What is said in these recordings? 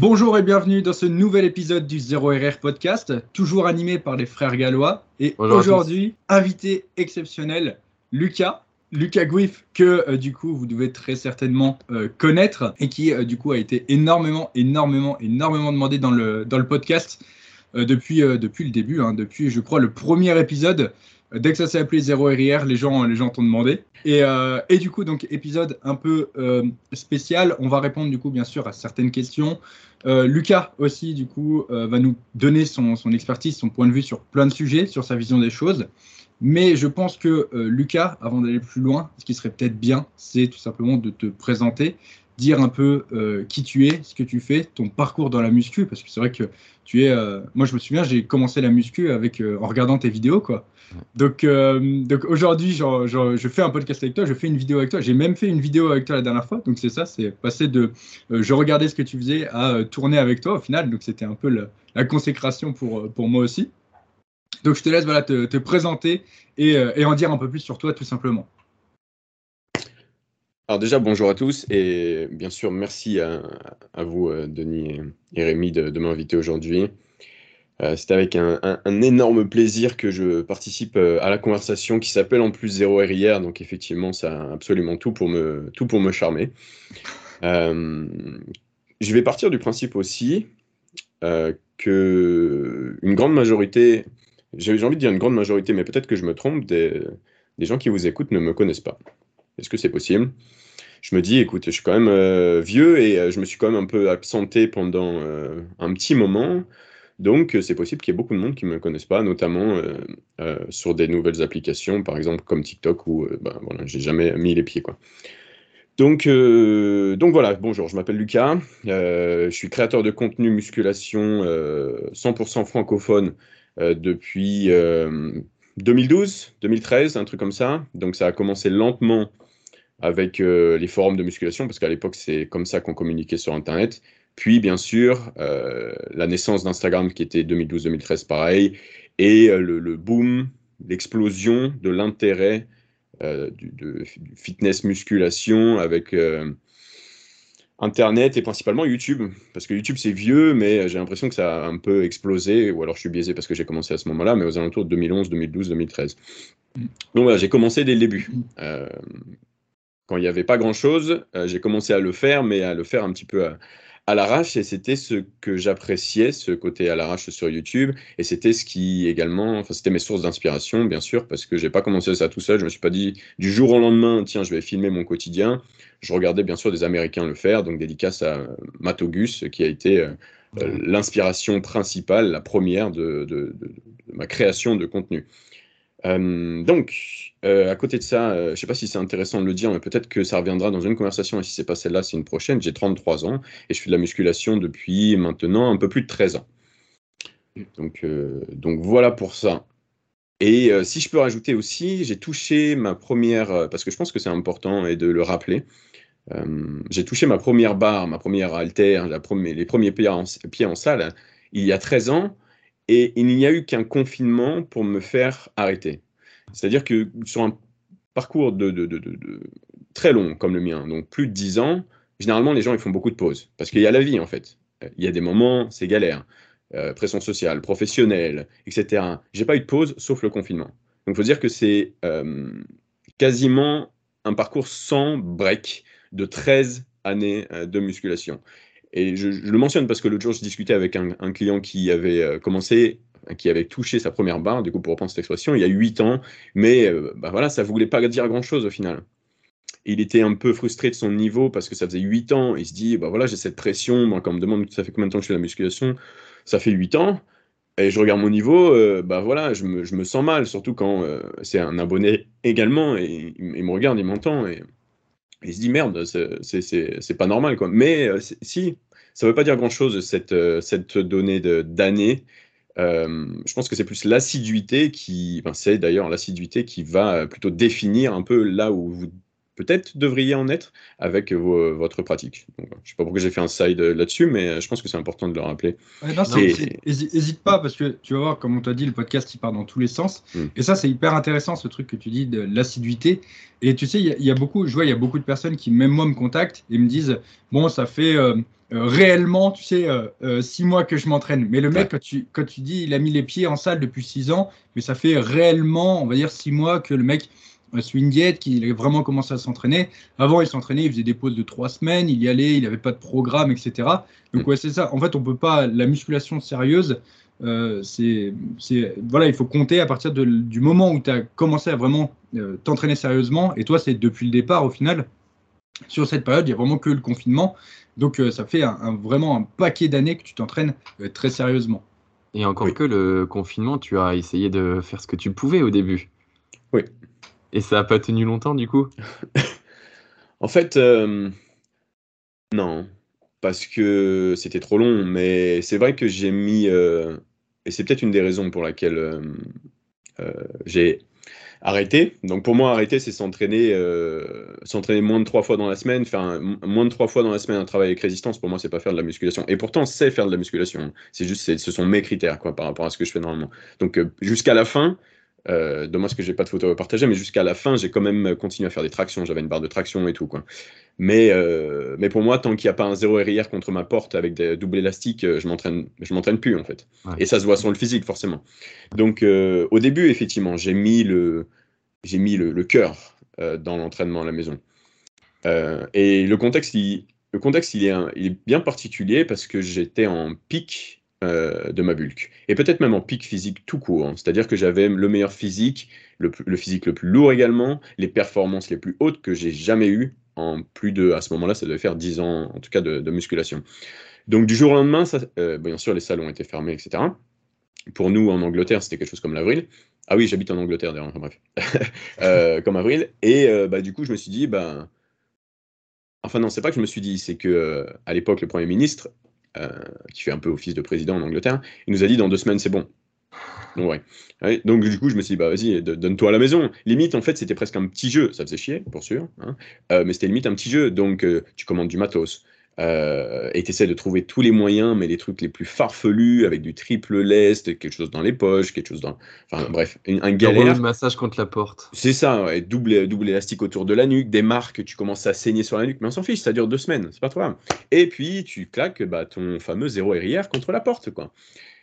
Bonjour et bienvenue dans ce nouvel épisode du 0RR Podcast, toujours animé par les frères gallois. Et aujourd'hui, invité exceptionnel, Lucas. Lucas Guif, que euh, du coup vous devez très certainement euh, connaître et qui euh, du coup a été énormément, énormément, énormément demandé dans le, dans le podcast depuis, depuis le début, hein, depuis je crois le premier épisode. Dès que ça s'est appelé 0 RR, les gens, les gens t'ont demandé. Et, et, du coup, donc épisode un peu spécial. On va répondre du coup bien sûr à certaines questions. Lucas aussi du coup va nous donner son, son expertise, son point de vue sur plein de sujets, sur sa vision des choses. Mais je pense que euh, Lucas, avant d'aller plus loin, ce qui serait peut-être bien, c'est tout simplement de te présenter, dire un peu euh, qui tu es, ce que tu fais, ton parcours dans la muscu, parce que c'est vrai que tu es. Euh, moi, je me souviens, j'ai commencé la muscu avec en regardant tes vidéos, quoi. Donc, donc aujourd'hui, je fais un podcast avec toi, je fais une vidéo avec toi. J'ai même fait une vidéo avec toi la dernière fois. Donc c'est ça, c'est passé de je regardais ce que tu faisais à tourner avec toi au final. Donc c'était un peu la, la consécration pour pour moi aussi. Donc je te laisse voilà, te, présenter euh, et, en dire un peu plus sur toi tout simplement. Alors déjà, bonjour à tous et bien sûr, merci à, vous, euh, Denis et Rémi, de, m'inviter aujourd'hui. Euh, c'est avec un, énorme plaisir que je participe à la conversation qui s'appelle en plus Zéro RIR. Donc effectivement, ça a absolument tout pour me, tout pour me charmer. je vais partir du principe aussi que une grande majorité j'ai envie de dire une grande majorité, mais peut-être que je me trompe, des, gens qui vous écoutent ne me connaissent pas. Est-ce que c'est possible? Je me dis, écoute, je suis quand même euh, vieux et euh, je me suis quand même un peu absenté pendant euh, un petit moment. Donc, c'est possible qu'il y ait beaucoup de monde qui ne me connaissent pas, notamment sur des nouvelles applications, par exemple comme TikTok, où ben, voilà, j'ai jamais mis les pieds. Quoi. Donc, donc voilà, bonjour, je m'appelle Lucas, je suis créateur de contenu musculation 100% francophone euh, depuis 2012, euh, 2013, un truc comme ça. Donc ça a commencé lentement avec euh, les forums de musculation, parce qu'à l'époque, c'est comme ça qu'on communiquait sur Internet. Puis, bien sûr, la naissance d'Instagram, qui était 2012-2013, pareil, et le, boom, l'explosion de l'intérêt du, de, fitness musculation avec Internet et principalement YouTube. Parce que YouTube, c'est vieux, mais j'ai l'impression que ça a un peu explosé. Ou alors je suis biaisé parce que j'ai commencé à ce moment-là, mais aux alentours de 2011, 2012, 2013. Donc voilà, j'ai commencé dès le début. Euh, quand il n'y avait pas grand-chose, euh, j'ai commencé à le faire, mais à le faire un petit peu à, à l'arrache. Et c'était ce que j'appréciais, ce côté à l'arrache sur YouTube. Et c'était ce qui également, enfin c'était mes sources d'inspiration bien sûr parce que j'ai pas commencé ça tout seul, je me suis pas dit du jour au lendemain tiens je vais filmer mon quotidien, je regardais bien sûr des Américains le faire. Donc dédicace à Matogus qui a été euh, l'inspiration principale, la première de, ma création de contenu. Euh, donc, euh, à côté de ça, euh, je ne sais pas si c'est intéressant de le dire, mais peut-être que ça reviendra dans une conversation, et si ce n'est pas celle-là, c'est une prochaine. J'ai 33 ans et je fais de la musculation depuis maintenant un peu plus de 13 ans. Donc, donc voilà pour ça. Et si je peux rajouter aussi, j'ai touché ma première, parce que je pense que c'est important et de le rappeler, j'ai touché ma première barre, ma première haltère, les premiers pieds en, pieds en salle il y a 13 ans et il n'y a eu qu'un confinement pour me faire arrêter. C'est-à-dire que sur un parcours de, très long comme le mien, donc plus de 10 ans, généralement les gens ils font beaucoup de pauses parce qu'il y a la vie en fait. Il y a des moments, c'est galère, euh, pression sociale, professionnelle, etc. J'ai pas eu de pause sauf le confinement. Donc faut dire que c'est euh, quasiment un parcours sans break de 13 années euh, de musculation. Et je, le mentionne parce que l'autre jour, je discutais avec un, client qui avait euh, commencé, qui avait touché sa première barre, du coup, pour reprendre cette expression, il y a 8 ans, mais euh, bah voilà, ça ne voulait pas dire grand-chose au final. Il était un peu frustré de son niveau parce que ça faisait 8 ans. Il se dit, bah voilà, j'ai cette pression. Quand on me demande ça fait combien de temps que je fais la musculation, ça fait 8 ans. Et je regarde mon niveau, euh, bah voilà, je me, je me, sens mal, surtout quand c'est un abonné également, et il, me regarde, il m'entend, et il se dit merde, c'est pas normal quoi. Mais euh, si, ça veut pas dire grand chose cette, euh, cette donnée d'année. Euh, je pense que c'est plus l'assiduité qui, enfin, c'est d'ailleurs l'assiduité qui va plutôt définir un peu là où vous peut-être devriez en être avec votre pratique. je ne sais pas pourquoi j'ai fait un side là-dessus, mais je pense que c'est important de le rappeler. N'hésite pas, parce que tu vas voir, comme on t'a dit, le podcast, il part dans tous les sens. Hmm. Et ça, c'est hyper intéressant, ce truc que tu dis de l'assiduité. Et tu sais, il y, a beaucoup, je vois, il y a beaucoup de personnes qui, même moi, me contactent et me disent, bon, ça fait... Euh, réellement, tu sais, six mois que je m'entraîne. Mais le mec, quand, tu, quand tu dis il a mis les pieds en salle depuis six ans, mais ça fait réellement, on va dire, six mois que le mec suit une diète, qu'il a vraiment commencé à s'entraîner. Avant, il s'entraînait, il faisait des pauses de trois semaines, il y allait, il n'avait pas de programme, etc. Donc, ouais, c'est ça. En fait, on peut pas. La musculation sérieuse, euh, c'est, voilà, il faut compter à partir du moment où tu as commencé à vraiment euh, t'entraîner sérieusement. Et toi, c'est depuis le départ, au final. Sur cette période, il n'y a vraiment que le confinement. Donc, euh, ça fait un, vraiment un paquet d'années que tu t'entraînes très sérieusement. Et encore que le confinement, tu as essayé de faire ce que tu pouvais au début. Oui. Et ça n'a pas tenu longtemps, du coup? En fait, non. Parce que c'était trop long. Mais c'est vrai que j'ai mis et c'est peut-être une des raisons pour laquelle euh, euh, j'ai arrêté. Donc pour moi, arrêter, c'est s'entraîner, euh, s'entraîner moins de trois fois dans la semaine, faire moins de trois fois dans la semaine un travail avec résistance. Pour moi, c'est pas faire de la musculation. Et pourtant, c'est faire de la musculation. C'est juste, ce sont mes critères quoi, par rapport à ce que je fais normalement. Donc jusqu'à la fin, euh, dommage que j'ai pas de photos à partager, mais jusqu'à la fin, j'ai quand même continué à faire des tractions. J'avais une barre de traction et tout. Quoi. Mais, euh, mais pour moi, tant qu'il n'y a pas un zéro RIR contre ma porte avec des doubles élastiques, euh, je m'entraîne, je m'entraîne plus en fait. Et ça se voit sur le physique forcément. Donc au début, effectivement, j'ai mis le, j'ai mis le, le cœur dans l'entraînement à la maison. et le contexte, il, le contexte, il est, il est bien particulier parce que j'étais en pic euh, de ma bulk. Et peut-être même en pic physique tout court. Hein. C'est-à-dire que j'avais le meilleur physique, le, physique le plus lourd également, les performances les plus hautes que j'ai jamais eues en plus de, à ce moment-là, ça devait faire 10 ans en tout cas de, musculation. Donc du jour au lendemain, euh, bien sûr, les salles ont été fermées, etc. Pour nous, en Angleterre, c'était quelque chose comme l'avril. Ah oui, j'habite en Angleterre d'ailleurs. Euh, comme avril. Et bah, du coup, je me suis dit, bah... enfin non, c'est pas que je me suis dit, c'est que à l'époque, le Premier ministre qui fait un peu office de président en Angleterre, il nous a dit dans deux semaines c'est bon. Donc, ouais. Donc du coup, je me suis dit, bah vas-y, donne-toi à la maison. Limite, en fait, c'était presque un petit jeu. Ça faisait chier, pour sûr. Hein. Euh, mais c'était limite un petit jeu. Donc, euh, tu commandes du matos. Euh, et tu essaies de trouver tous les moyens, mais les trucs les plus farfelus, avec du triple lest, quelque chose dans les poches, quelque chose dans. Enfin bref, un, galère. Un massage contre la porte. C'est ça, ouais, double, double élastique autour de la nuque, des marques, tu commences à saigner sur la nuque, mais on s'en fiche, ça dure deux semaines, c'est pas trop grave. Et puis tu claques bah, ton fameux zéro RIR contre la porte, quoi.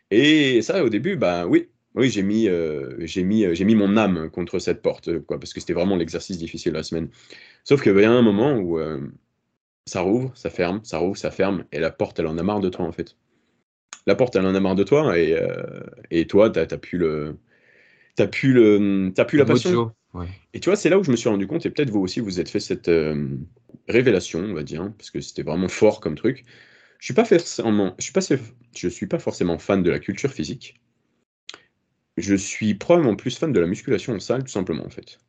Et ça, au début, bah oui, oui, j'ai mis, euh, j'ai mis, j'ai mis mon âme contre cette porte, quoi, parce que c'était vraiment l'exercice difficile de la semaine. Sauf qu'il y a un moment où euh, ça rouvre, ça ferme, ça rouvre, ça ferme, et la porte, elle en a marre de toi, en fait. La porte, elle en a marre de toi, et, euh, et toi, t'as as pu le. T'as pu, le, as pu la passion. Et tu vois, c'est là où je me suis rendu compte, et peut-être vous aussi, vous êtes fait cette euh, révélation, on va dire, parce que c'était vraiment fort comme truc. Je suis pas forcément, je suis pas, je suis pas forcément fan de la culture physique. Je suis probablement plus fan de la musculation en salle, tout simplement, en fait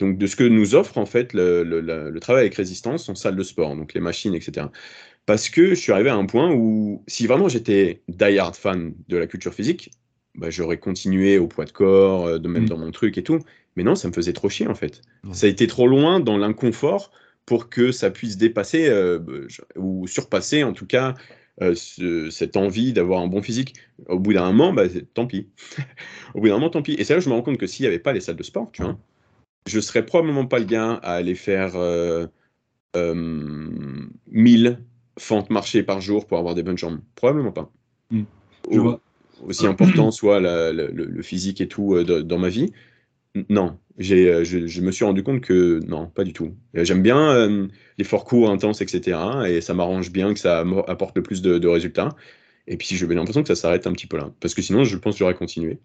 donc de ce que nous offre en fait le, travail avec résistance en salle de sport, donc les machines, etc. Parce que je suis arrivé à un point où si vraiment j'étais die-hard fan de la culture physique, bah, j'aurais continué au poids de corps, euh, de même mm. dans mon truc et tout. Mais non, ça me faisait trop chier en fait. Ça a été trop loin dans l'inconfort pour que ça puisse dépasser euh, ou surpasser en tout cas euh, cette envie d'avoir un bon physique. Au bout d'un moment, bah, tant pis. au bout d'un moment, tant pis. Et c'est là que je me rends compte que s'il n'y avait pas les salles de sport, tu vois, je serais probablement pas le gars à aller faire euh, 1000 euh, fentes marchées par jour pour avoir des bonnes jambes. Probablement pas. Hmm. Aussi important soit le, physique et tout euh, dans ma vie. Non, j'ai, euh, je, me suis rendu compte que non, pas du tout. J'aime bien l'effort court, intense, etc. Et ça m'arrange bien que ça apporte le plus de, de résultats. Et puis j'ai l'impression que ça s'arrête un petit peu là. Parce que sinon, je pense que j'aurais continué.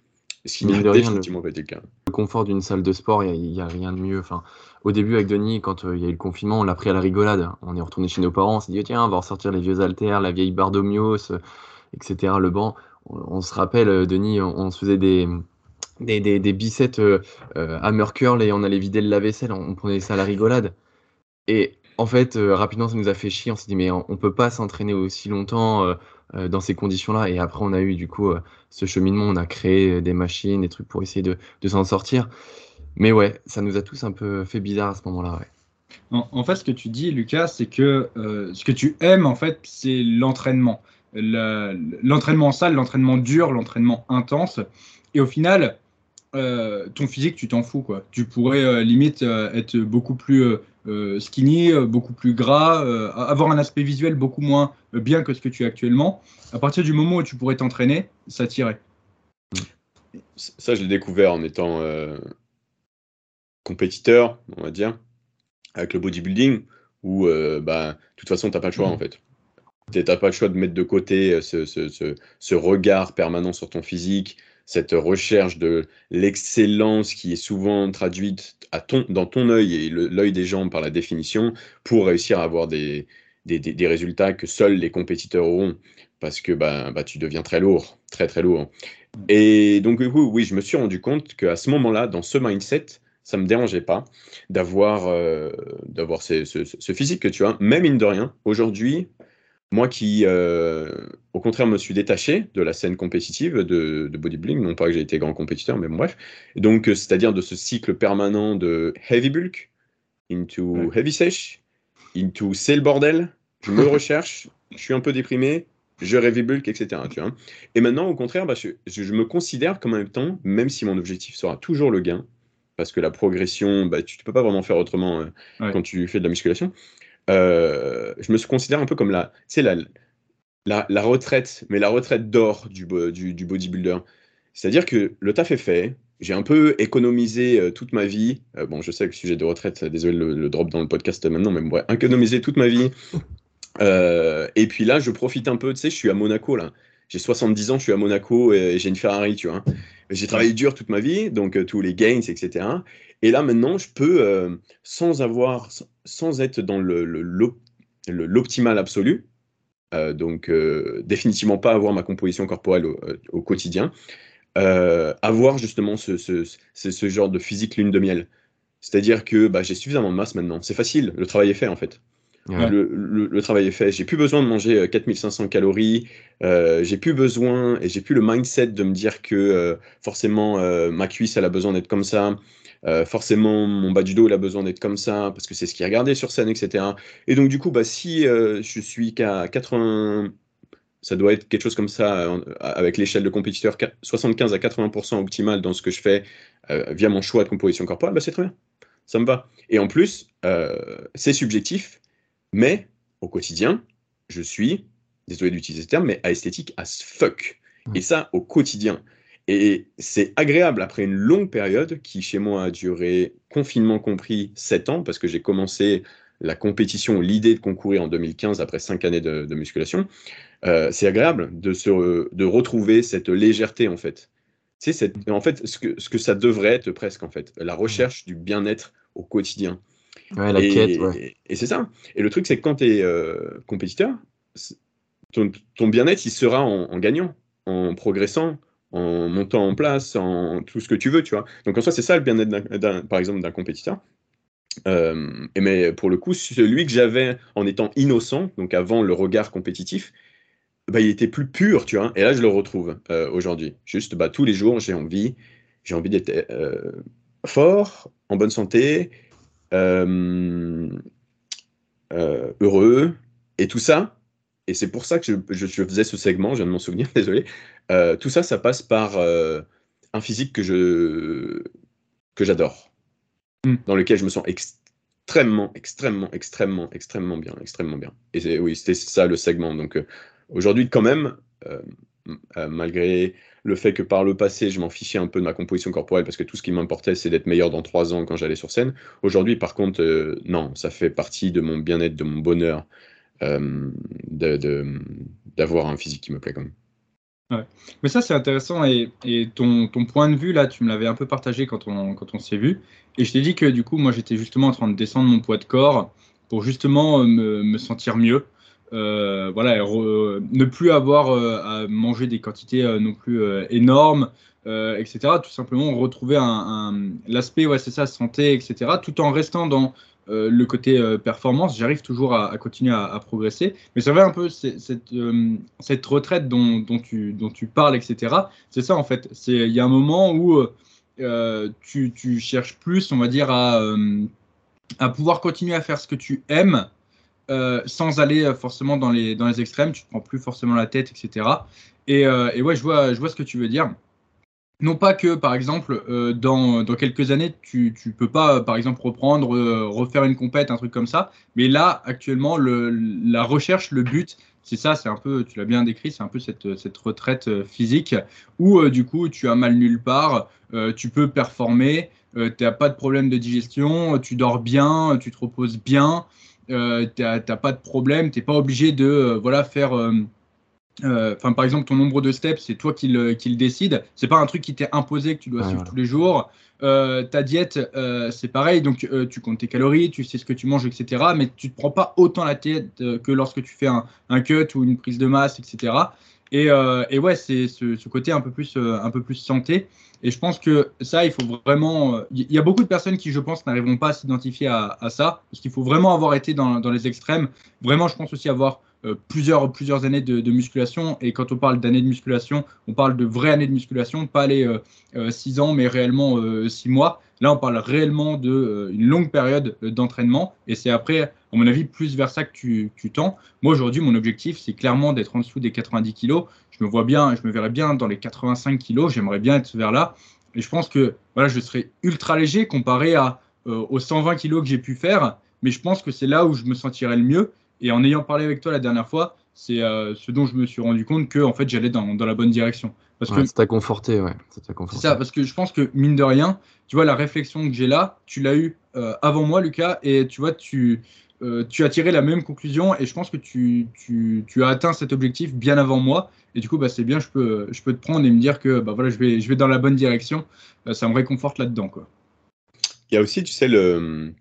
Ce qui définitivement le, Le confort d'une salle de sport, il n'y a, rien de mieux. Enfin, au début, avec Denis, quand euh, il y a eu le confinement, on l'a pris à la rigolade. On est retourné chez nos parents, on s'est dit, tiens, on va ressortir les vieux haltères, la vieille bardomios, euh, etc., le banc. On, se rappelle, euh, Denis, on, se faisait des, des, des, des biceps hammer curl et on allait vider le lave-vaisselle. On, prenait ça à la rigolade. Et en fait, rapidement, ça nous a fait chier. On s'est dit, mais on, ne peut pas s'entraîner aussi longtemps euh, dans ces conditions-là. Et après, on a eu du coup euh, ce cheminement, on a créé euh, des machines, des trucs pour essayer de, s'en sortir. Mais ouais, ça nous a tous un peu fait bizarre à ce moment-là. En, fait, ce que tu dis, Lucas, c'est que ce que tu aimes, en fait, c'est l'entraînement. L'entraînement en salle, l'entraînement dur, l'entraînement intense. Et au final, ton physique, tu t'en fous. Quoi. Tu pourrais limite être beaucoup plus skinny, beaucoup plus gras, avoir un aspect visuel beaucoup moins bien que ce que tu as actuellement, à partir du moment où tu pourrais t'entraîner, ça tirait. Ça, je l'ai découvert en étant compétiteur, on va dire, avec le bodybuilding, où bah, de toute façon, tu n'as pas le choix en fait. Tu n'as pas le choix de mettre de côté ce, ce, regard permanent sur ton physique, cette recherche de l'excellence qui est souvent traduite à ton, dans ton œil et l'œil des gens par la définition pour réussir à avoir des, des, des, résultats que seuls les compétiteurs auront parce que bah, bah, tu deviens très lourd, très très lourd. Et donc oui, oui je me suis rendu compte qu'à ce moment-là, dans ce mindset, ça me dérangeait pas d'avoir euh, d'avoir ce, ce, physique que tu as, même mine de rien. Aujourd'hui, moi qui, euh, au contraire, me suis détaché de la scène compétitive de, bodybuilding, non pas que j'ai été grand compétiteur, mais bon, bref. Donc, euh, c'est-à-dire de ce cycle permanent de heavy bulk into heavy sèche, into c'est le bordel, je me recherche, je suis un peu déprimé, je heavy bulk, etc. Tu vois Et maintenant, au contraire, bah, je, me considère comme en même temps, même si mon objectif sera toujours le gain, parce que la progression, bah, tu ne peux pas vraiment faire autrement euh, quand tu fais de la musculation. Euh, je me considère un peu comme la, la, la, retraite, mais la retraite d'or du, du, bodybuilder. C'est-à-dire que le taf est fait, j'ai un peu économisé euh, toute ma vie. Euh, bon, je sais que le sujet de retraite, désolé le, le, drop dans le podcast maintenant, mais bon, économisé toute ma vie. et puis là, je profite un peu, tu sais, je suis à Monaco là. J'ai 70 ans, je suis à Monaco et j'ai une Ferrari, tu vois. J'ai travaillé dur toute ma vie, donc tous les gains, etc. Et là, maintenant, je peux, euh, sans avoir, sans être dans l'optimal absolu, euh, donc euh, définitivement pas avoir ma composition corporelle au, quotidien, avoir justement ce, ce, genre de physique lune de miel. C'est-à-dire que bah, j'ai suffisamment de masse maintenant. C'est facile, le travail est fait en fait. Le, travail est fait. J'ai plus besoin de manger 4500 calories. j'ai plus besoin et j'ai plus le mindset de me dire que forcément ma cuisse elle a besoin d'être comme ça. Euh, forcément, mon bas du dos, il a besoin d'être comme ça, parce que c'est ce qui est regardé sur scène, etc. Et donc, du coup, bah, si euh, je suis qu'à 80, ça doit être quelque chose comme ça, avec l'échelle de compétiteur, 75 à 80% optimal dans ce que je fais euh, via mon choix de composition corporelle, bah, c'est très bien. Ça me va. Et en plus, c'est subjectif, mais au quotidien, je suis, désolé d'utiliser ce terme, mais esthétique as fuck. Et ça, au quotidien. Et c'est agréable après une longue période qui, chez moi, a duré, confinement compris, 7 ans, parce que j'ai commencé la compétition, l'idée de concourir en 2015 après 5 années de, musculation. Euh, c'est agréable de, se, de retrouver cette légèreté, en fait. C'est en fait ce que, ce que ça devrait être presque, en fait. La recherche du bien-être au quotidien. Ouais, la et, quête, ouais. Et, c'est ça. Et le truc, c'est que quand tu es euh, compétiteur, ton, ton bien-être, il sera en, en gagnant, en progressant, en montant en place, en tout ce que tu veux, tu vois. Donc en soi, c'est ça le bien-être, par exemple, d'un compétiteur. Euh, et mais pour le coup, celui que j'avais en étant innocent, donc avant le regard compétitif, bah, il était plus pur, tu vois. Et là, je le retrouve euh, aujourd'hui. Juste, bah, tous les jours, j'ai envie, j'ai envie d'être euh, fort, en bonne santé, heureux, et tout ça. Et c'est pour ça que je, je, faisais ce segment, je viens de m'en souvenir, désolé. Euh, tout ça, ça passe par euh, un physique que je que j'adore, mm. dans lequel je me sens extrêmement, extrêmement, extrêmement, extrêmement bien, extrêmement bien. Et c'est, oui, c'était ça le segment. Donc euh, aujourd'hui, quand même, malgré le fait que par le passé, je m'en fichais un peu de ma composition corporelle parce que tout ce qui m'importait, c'est d'être meilleur dans trois ans quand j'allais sur scène. Aujourd'hui, par contre, non, ça fait partie de mon bien-être, de mon bonheur, d'avoir un physique qui me plaît quand même. Mais ça, c'est intéressant. Et, ton, point de vue, là, tu me l'avais un peu partagé quand on, s'est vu. Et je t'ai dit que du coup, moi, j'étais justement en train de descendre mon poids de corps pour justement euh, me, me sentir mieux. Euh, voilà, ne plus avoir euh, à manger des quantités non plus énormes, etc. Tout simplement retrouver un, l'aspect, ouais, c'est ça, santé, etc. Tout en restant dans euh, le côté euh, performance, j'arrive toujours à, continuer à, progresser. Mais ça va un peu cette, euh, cette retraite dont, dont, tu, dont tu parles, etc. C'est ça en fait. Il y a un moment où tu, tu, cherches plus, on va dire, à, à pouvoir continuer à faire ce que tu aimes. Sans aller forcément dans les, dans les extrêmes, tu ne prends plus forcément la tête, etc. Et, et ouais, je vois, je vois ce que tu veux dire. non pas que, par exemple, euh, dans, dans, quelques années, tu ne peux pas, par exemple, reprendre, euh, refaire une compète, un truc comme ça. Mais là, actuellement, le, la recherche, le but, c'est ça, c'est un peu, tu l'as bien décrit, c'est un peu cette, cette retraite euh, physique où, du coup, tu as mal nulle part, tu peux performer, tu n'as pas de problème de digestion, tu dors bien, tu te reposes bien, tu n'as pas de problème, tu n'es pas obligé de voilà, faire euh, enfin, par exemple, ton nombre de steps, c'est toi qui le, qui le décide. C'est pas un truc qui t'est imposé que tu dois suivre tous les jours. Euh, ta diète, euh, c'est pareil. Donc, tu comptes tes calories, tu sais ce que tu manges, etc. Mais tu te prends pas autant la tête que lorsque tu fais un, un, cut ou une prise de masse, etc. Et, et ouais, c'est ce, ce, côté un peu plus, un peu plus santé. Et je pense que ça, il faut vraiment. Il y a beaucoup de personnes qui, je pense, n'arriveront pas à s'identifier à, ça, parce qu'il faut vraiment avoir été dans, les extrêmes. Vraiment, je pense aussi avoir euh, plusieurs, plusieurs années de, musculation. Et quand on parle d'années de musculation, on parle de vraies années de musculation, pas les 6 euh, euh, ans, mais réellement 6 mois. Là, on parle réellement d'une longue période d'entraînement. Et c'est après, à mon avis, plus vers ça que tu, tu tends. Moi, aujourd'hui, mon objectif, c'est clairement d'être en dessous des 90 kg. Je me vois bien, je me verrais bien dans les 85 kg. J'aimerais bien être vers là. Et je pense que voilà, je serais ultra léger comparé à, aux 120 kg que j'ai pu faire. Mais je pense que c'est là où je me sentirais le mieux. Et en ayant parlé avec toi la dernière fois, c'est euh, ce dont je me suis rendu compte que en fait j'allais dans, dans, la bonne direction. Parce que ça t'a conforté, ouais. C'est ça, parce que je pense que mine de rien, tu vois la réflexion que j'ai là, tu l'as eu euh, avant moi, Lucas, et tu vois tu euh, tu as tiré la même conclusion et je pense que tu, tu, tu, as atteint cet objectif bien avant moi. Et du coup, bah, c'est bien, je peux, je peux te prendre et me dire que bah, voilà, je, vais, je vais dans la bonne direction. ça me réconforte là-dedans. Quoi. Il y a aussi, tu sais, le,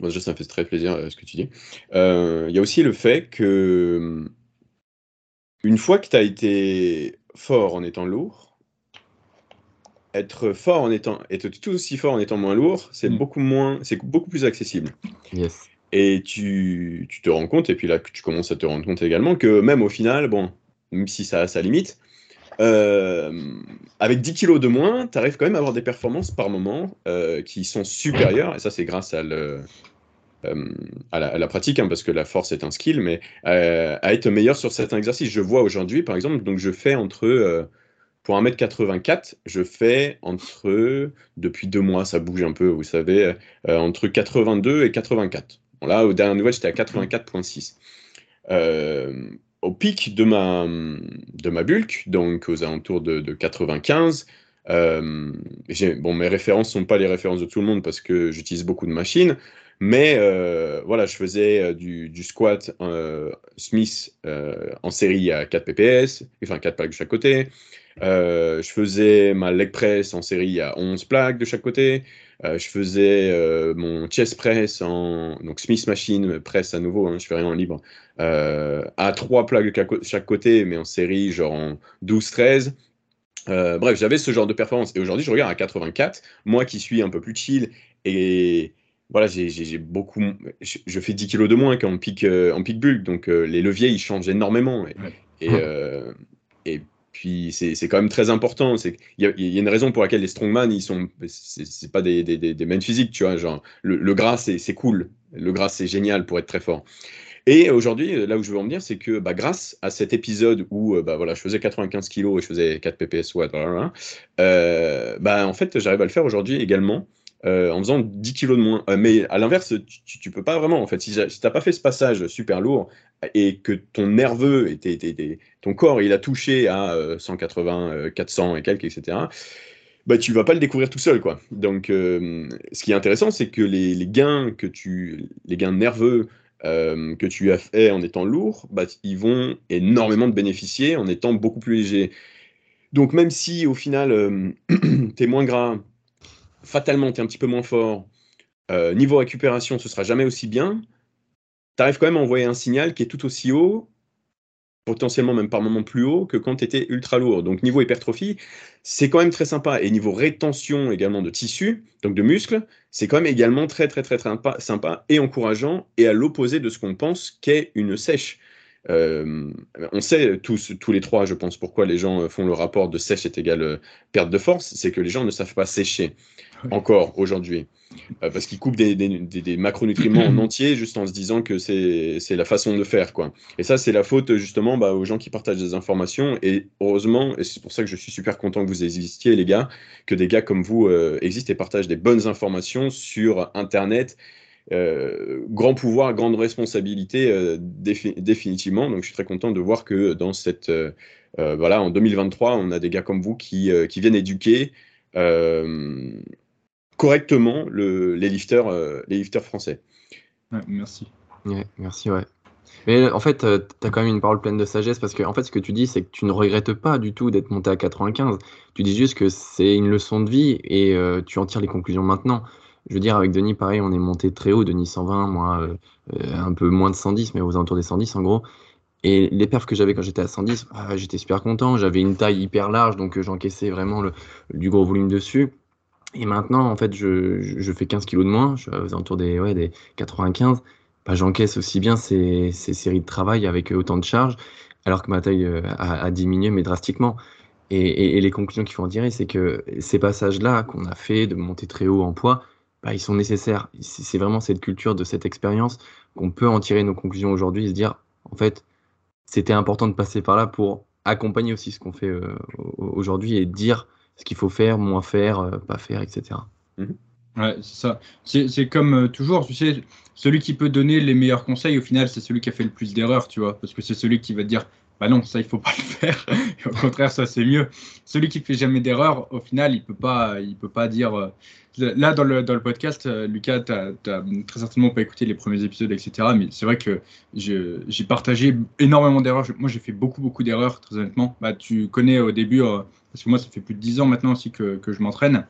Bon, déjà, ça me fait très plaisir euh, ce que tu dis. Euh, il y a aussi le fait que, une fois que tu as été fort en étant lourd, être fort en étant, être tout aussi fort en étant moins lourd, c'est mm. beaucoup moins, c'est beaucoup plus accessible. Yes. Et tu, te rends compte, et puis là, tu commences à te rendre compte également que même au final, bon, même si ça a sa limite, euh, avec 10 kilos de moins, tu arrives quand même à avoir des performances par moment euh, qui sont supérieures, et ça c'est grâce à, euh, la, pratique, hein, parce que la force est un skill, mais à être meilleur sur certains exercices. Je vois aujourd'hui, par exemple, donc je fais entre, pour 1m84, je fais entre, depuis deux mois, ça bouge un peu, vous savez, entre 82 et 84. Là, au dernier nouvelle, j'étais à 84.6 au pic de ma, de ma bulk, donc aux alentours de, 95, euh, bon, mes références ne sont pas les références de tout le monde parce que j'utilise beaucoup de machines, mais euh, voilà, je faisais euh, du, du squat Smith en série à 4 PPS, enfin 4 plaques de chaque côté. je faisais ma leg press en série à 11 plaques de chaque côté. Euh, je faisais euh, mon chest press en donc Smith machine press à nouveau, hein, je fais rien en libre, euh, à trois plaques de chaque côté, mais en série genre en 12-13. bref, j'avais ce genre de performance. Et aujourd'hui, je regarde à 84, moi qui suis un peu plus chill et voilà, j'ai beaucoup. Je, fais 10 kilos de moins qu'en pic, en pic bulk, donc les leviers ils changent énormément. Et, et puis c'est quand même très important. Il y, a une raison pour laquelle les strongman, ils sont, c'est pas des, des, des, mêmes physiques, tu vois. Genre, le, gras, c'est cool. Le gras, c'est génial pour être très fort. Et aujourd'hui, là où je veux en venir, c'est que bah, grâce à cet épisode où euh, bah, voilà, je faisais 95 kg et je faisais 4 pps, ouais, euh, bah, en fait, j'arrive à le faire aujourd'hui également euh, en faisant 10 kilos de moins. Euh, mais à l'inverse, tu, tu, peux pas vraiment. En fait, si, si tu n'as pas fait ce passage super lourd et que ton nerveux, et ton corps, il a touché à 180, euh, 400 et quelques, etc., bah, tu vas pas le découvrir tout seul. Quoi. Donc, ce qui est intéressant, c'est que les, gains que tu, les gains nerveux que tu as fait en étant lourd, bah, ils vont énormément te bénéficier en étant beaucoup plus léger. Donc, même si au final, tu es moins gras, fatalement, tu es un petit peu moins fort, euh, niveau récupération, ce sera jamais aussi bien, tu arrives quand même à envoyer un signal qui est tout aussi haut, potentiellement même par moment plus haut que quand tu étais ultra lourd. Donc niveau hypertrophie, c'est quand même très sympa. Et niveau rétention également de tissu, donc de muscles, c'est quand même également très très très, très sympa et encourageant et à l'opposé de ce qu'on pense qu'est une sèche. Euh, on sait tous, tous les trois, je pense, pourquoi les gens font le rapport de sèche est égal euh, perte de force, c'est que les gens ne savent pas sécher. encore aujourd'hui. Euh, parce qu'ils coupent des, macronutriments en entier juste en se disant que c'est la façon de faire. Quoi. Et ça, c'est la faute justement bah, aux gens qui partagent des informations. Et heureusement, et c'est pour ça que je suis super content que vous existiez, les gars, que des gars comme vous euh, existent et partagent des bonnes informations sur Internet. Euh, grand pouvoir, grande responsabilité, définitivement. Donc, je suis très content de voir que dans cette. voilà, en 2023, on a des gars comme vous qui, qui viennent éduquer correctement le, les, lifters, euh, les lifters français. merci. merci, ouais. Mais en fait, euh, tu as quand même une parole pleine de sagesse parce que en fait, ce que tu dis, c'est que tu ne regrettes pas du tout d'être monté à 95. Tu dis juste que c'est une leçon de vie et euh, tu en tires les conclusions maintenant. Je veux dire, avec Denis, pareil, on est monté très haut, Denis 120, moi un peu moins de 110, mais aux alentours des 110 en gros. Et les perfs que j'avais quand j'étais à 110, ah, j'étais super content. J'avais une taille hyper large, donc j'encaissais vraiment le, du gros volume dessus. Et maintenant, en fait, je, fais 15 kilos de moins, je suis aux alentours des, ouais, des 95. Bah, J'encaisse aussi bien ces, séries de travail avec autant de charges, alors que ma taille euh, a, diminué, mais drastiquement. Et, et, les conclusions qu'il faut en tirer, c'est que ces passages-là qu'on a fait de monter très haut en poids, bah, ils sont nécessaires. C'est vraiment cette culture de cette expérience qu'on peut en tirer nos conclusions aujourd'hui et se dire, en fait, c'était important de passer par là pour accompagner aussi ce qu'on fait euh, aujourd'hui et dire ce qu'il faut faire, moins faire, euh, pas faire, etc. Mhm. Ouais, c'est ça. C'est comme euh, toujours, tu sais, celui qui peut donner les meilleurs conseils, au final, c'est celui qui a fait le plus d'erreurs, tu vois, parce que c'est celui qui va te dire, bah non, ça, il faut pas le faire. au contraire, ça, c'est mieux. Celui qui fait jamais d'erreurs, au final, il peut pas, il peut pas dire. Euh, là, dans le, dans le podcast, Lucas, tu n'as très certainement pas écouté les premiers épisodes, etc. Mais c'est vrai que j'ai partagé énormément d'erreurs. Moi, j'ai fait beaucoup, beaucoup d'erreurs, très honnêtement. Bah, tu connais au début, parce que moi, ça fait plus de 10 ans maintenant aussi que, je m'entraîne.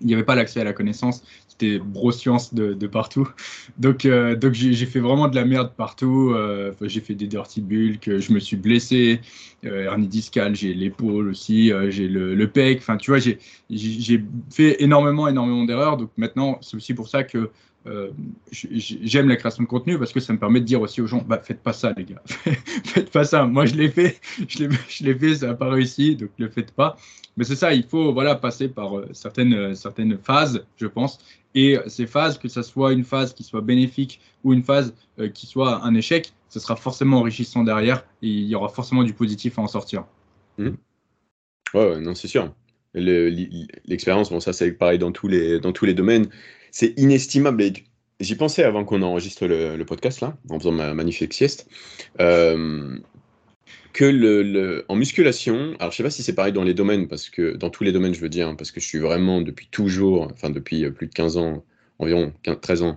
Il n'y avait pas l'accès à la connaissance, c'était bro-science de, de, partout. Donc, euh, donc j'ai fait vraiment de la merde partout. Euh, j'ai fait des dirty bulk, je me suis blessé, euh, hernie discale, j'ai l'épaule aussi, euh, j'ai le, le pec. Enfin, tu vois, j'ai fait énormément, énormément d'erreurs. Donc maintenant, c'est aussi pour ça que euh, j'aime la création de contenu parce que ça me permet de dire aussi aux gens bah, faites pas ça les gars. Faites pas ça. Moi je l'ai fait. Je l'ai fait ça n'a pas réussi donc ne le faites pas. Mais c'est ça il faut voilà passer par euh, certaines euh, certaines phases je pense. Et ces phases que ce soit une phase qui soit bénéfique ou une phase qui soit un échec ce sera forcément enrichissant derrière et il y aura forcément du positif à en sortir. Mmh. ouais, non c'est sûr. L'expérience bon ça c'est pareil dans tous les dans tous les domaines c'est inestimable. J'y pensais avant qu'on enregistre le, podcast, là, en faisant ma magnifique sieste. Euh, que le, en musculation, alors je sais pas si c'est pareil dans les domaines, parce que dans tous les domaines, je veux dire, hein, parce que je suis vraiment depuis toujours, enfin depuis euh, plus de 15 ans, environ 13 ans,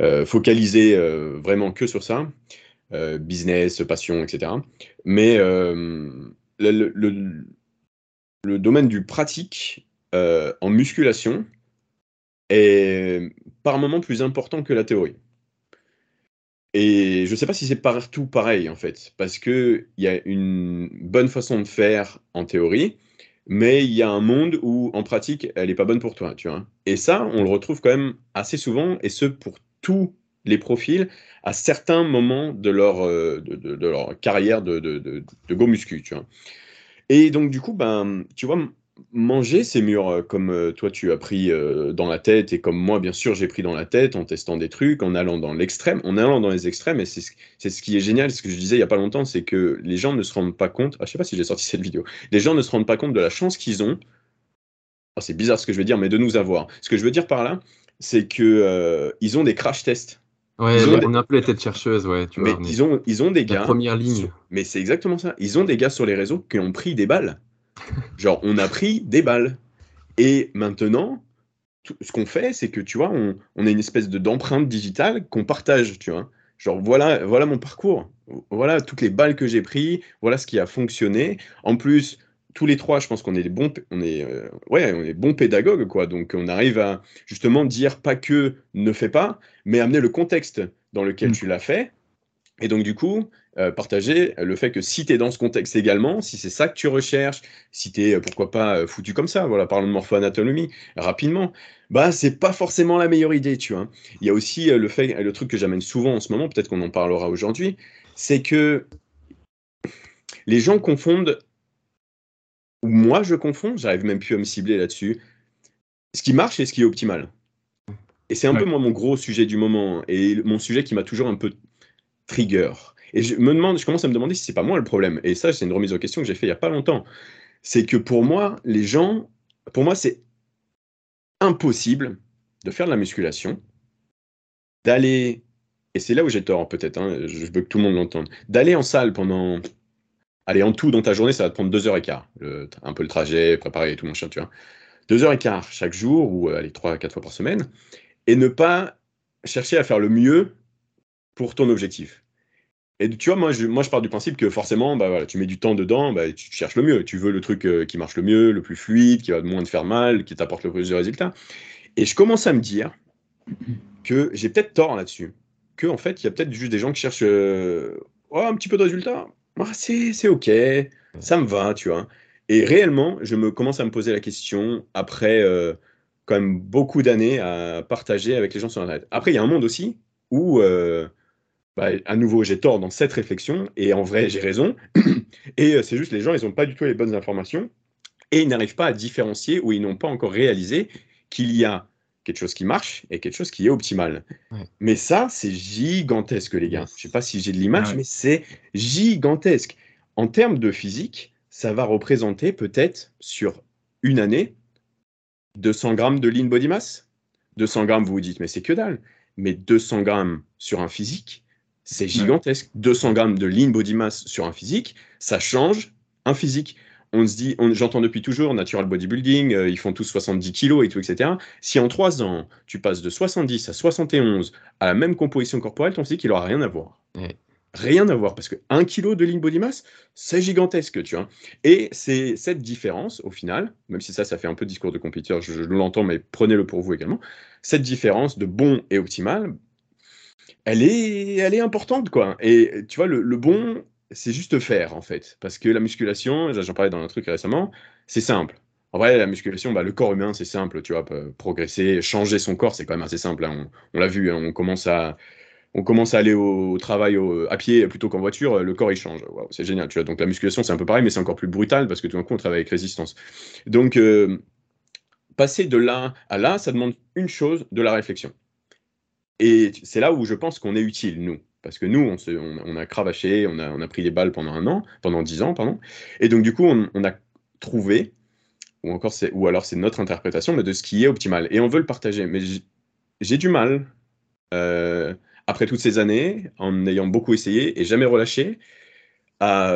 euh, focalisé vraiment que sur ça, business, passion, etc. Mais le, le, domaine du pratique en musculation, est par moment plus important que la théorie. Et je ne sais pas si c'est partout pareil, en fait, parce qu'il y a une bonne façon de faire en théorie, mais il y a un monde où, en pratique, elle n'est pas bonne pour toi, tu vois. Et ça, on le retrouve quand même assez souvent, et ce, pour tous les profils, à certains moments de leur, euh, de, leur carrière de, de, de, go muscu, tu vois. Et donc, du coup, ben, tu vois, manger ces murs euh, comme euh, toi tu as pris euh, dans la tête et comme moi bien sûr j'ai pris dans la tête en testant des trucs, en allant dans l'extrême, en allant dans les extrêmes et c'est ce, qui est génial, ce que je disais il y a pas longtemps, c'est que les gens ne se rendent pas compte, ah, je sais pas si j'ai sorti cette vidéo, les gens ne se rendent pas compte de la chance qu'ils ont, oh, c'est bizarre ce que je veux dire, mais de nous avoir. Ce que je veux dire par là, c'est que ils ont des crash tests. Ouais, on un peu les têtes chercheuses, ouais. Tu mais ils, ont, ils ont des gars. première ligne. Mais c'est exactement ça. Ils ont des gars sur les réseaux qui ont pris des balles Genre, on a pris des balles. Et maintenant, ce qu'on fait, c'est que, tu vois, on, on a une espèce de d'empreinte digitale qu'on partage, tu vois. Genre, voilà, voilà mon parcours. Voilà toutes les balles que j'ai pris. Voilà ce qui a fonctionné. En plus, tous les trois, je pense qu'on est des bons, on est, euh, ouais, on est bons pédagogues, quoi. Donc, on arrive à justement dire pas que ne fais pas, mais amener le contexte dans lequel mmh. tu l'as fait. Et donc, du coup, euh, partager le fait que si tu es dans ce contexte également, si c'est ça que tu recherches, si tu es, euh, pourquoi pas, euh, foutu comme ça, voilà, parlons de morpho-anatomie, rapidement, bah, c'est pas forcément la meilleure idée, tu vois. Il y a aussi le fait, le truc que j'amène souvent en ce moment, peut-être qu'on en parlera aujourd'hui, c'est que les gens confondent, ou moi je confonds, j'arrive même plus à me cibler là-dessus, ce qui marche et ce qui est optimal. Et c'est un peu moi, mon gros sujet du moment et mon sujet qui m'a toujours un peu trigger. Et je me demande, je commence à me demander si c'est pas moi le problème. Et ça, c'est une remise en question que j'ai fait il y a pas longtemps. C'est que pour moi, les gens, pour moi, c'est impossible de faire de la musculation, d'aller, et c'est là où j'ai tort peut-être, hein, je veux que tout le monde l'entende, d'aller en salle pendant, allez, en tout dans ta journée, ça va te prendre deux heures et quart, un peu le trajet, préparer tout mon chien, tu vois, deux heures et quart chaque jour, ou allez, trois à quatre fois par semaine, et ne pas chercher à faire le mieux pour ton objectif. Et tu vois, moi je, pars du principe que forcément, bah, tu mets du temps dedans, bah, tu cherches le mieux. Tu veux le truc euh, qui marche le mieux, le plus fluide, qui va moins te faire mal, qui t'apporte le plus de résultats. Et je commence à me dire que j'ai peut-être tort là-dessus. Que, en fait, il y a peut-être juste des gens qui cherchent euh, oh, un petit peu de résultats. Ah, c'est OK, ça me va, tu vois. Et réellement, je me commence à me poser la question après euh, quand même beaucoup d'années à partager avec les gens sur Internet. Après, il y a un monde aussi où bah, à nouveau, j'ai tort dans cette réflexion, et en vrai, j'ai raison. et euh, c'est juste les gens, ils n'ont pas du tout les bonnes informations, et ils n'arrivent pas à différencier, ou ils n'ont pas encore réalisé qu'il y a quelque chose qui marche et quelque chose qui est optimal. Mais ça, c'est gigantesque, les gars. Je ne sais pas si j'ai de l'image, mais c'est gigantesque. En termes de physique, ça va représenter peut-être sur une année 200 grammes de lean body mass? 200 grammes, vous vous dites, mais c'est que dalle. Mais 200 grammes sur un physique, c'est gigantesque. 200 grammes de lean body mass sur un physique, ça change un physique. On se dit, j'entends depuis toujours, natural bodybuilding, euh, ils font tous 70 kilos et tout, etc. Si en 3 ans, tu passes de 70 à 71 à la même composition corporelle, ton physique, il n'aura rien à voir. Rien à voir, parce que 1 kg de lean body mass, c'est gigantesque, tu vois. Et c'est cette différence, au final, même si ça, ça fait un peu discours de compétiteur, je, je l'entends, mais prenez-le pour vous également, cette différence de bon et optimal, elle est, elle est importante, quoi. Et tu vois, le, bon, c'est juste faire, en fait. Parce que la musculation, j'en parlais dans un truc récemment, c'est simple. En vrai, la musculation, bah, le corps humain, c'est simple, tu vois, progresser, changer son corps, c'est quand même assez simple. Hein. On, l'a vu, hein, on commence à, on commence à aller au, travail à pied plutôt qu'en voiture, le corps il change. c'est génial, tu vois. Donc la musculation, c'est un peu pareil, mais c'est encore plus brutal parce que tout d'un coup, on travaille avec résistance. Donc, euh, passer de là à là, ça demande une chose, de la réflexion. Et c'est là où je pense qu'on est utile, nous. Parce que nous, on, on, a cravaché, on a, on a, pris les balles pendant un an, pendant dix ans, pardon. Et donc, du coup, on, a trouvé, ou, encore ou alors c'est notre interprétation, mais de ce qui est optimal. Et on veut le partager. Mais j'ai du mal, euh, après toutes ces années, en ayant beaucoup essayé et jamais relâché, à,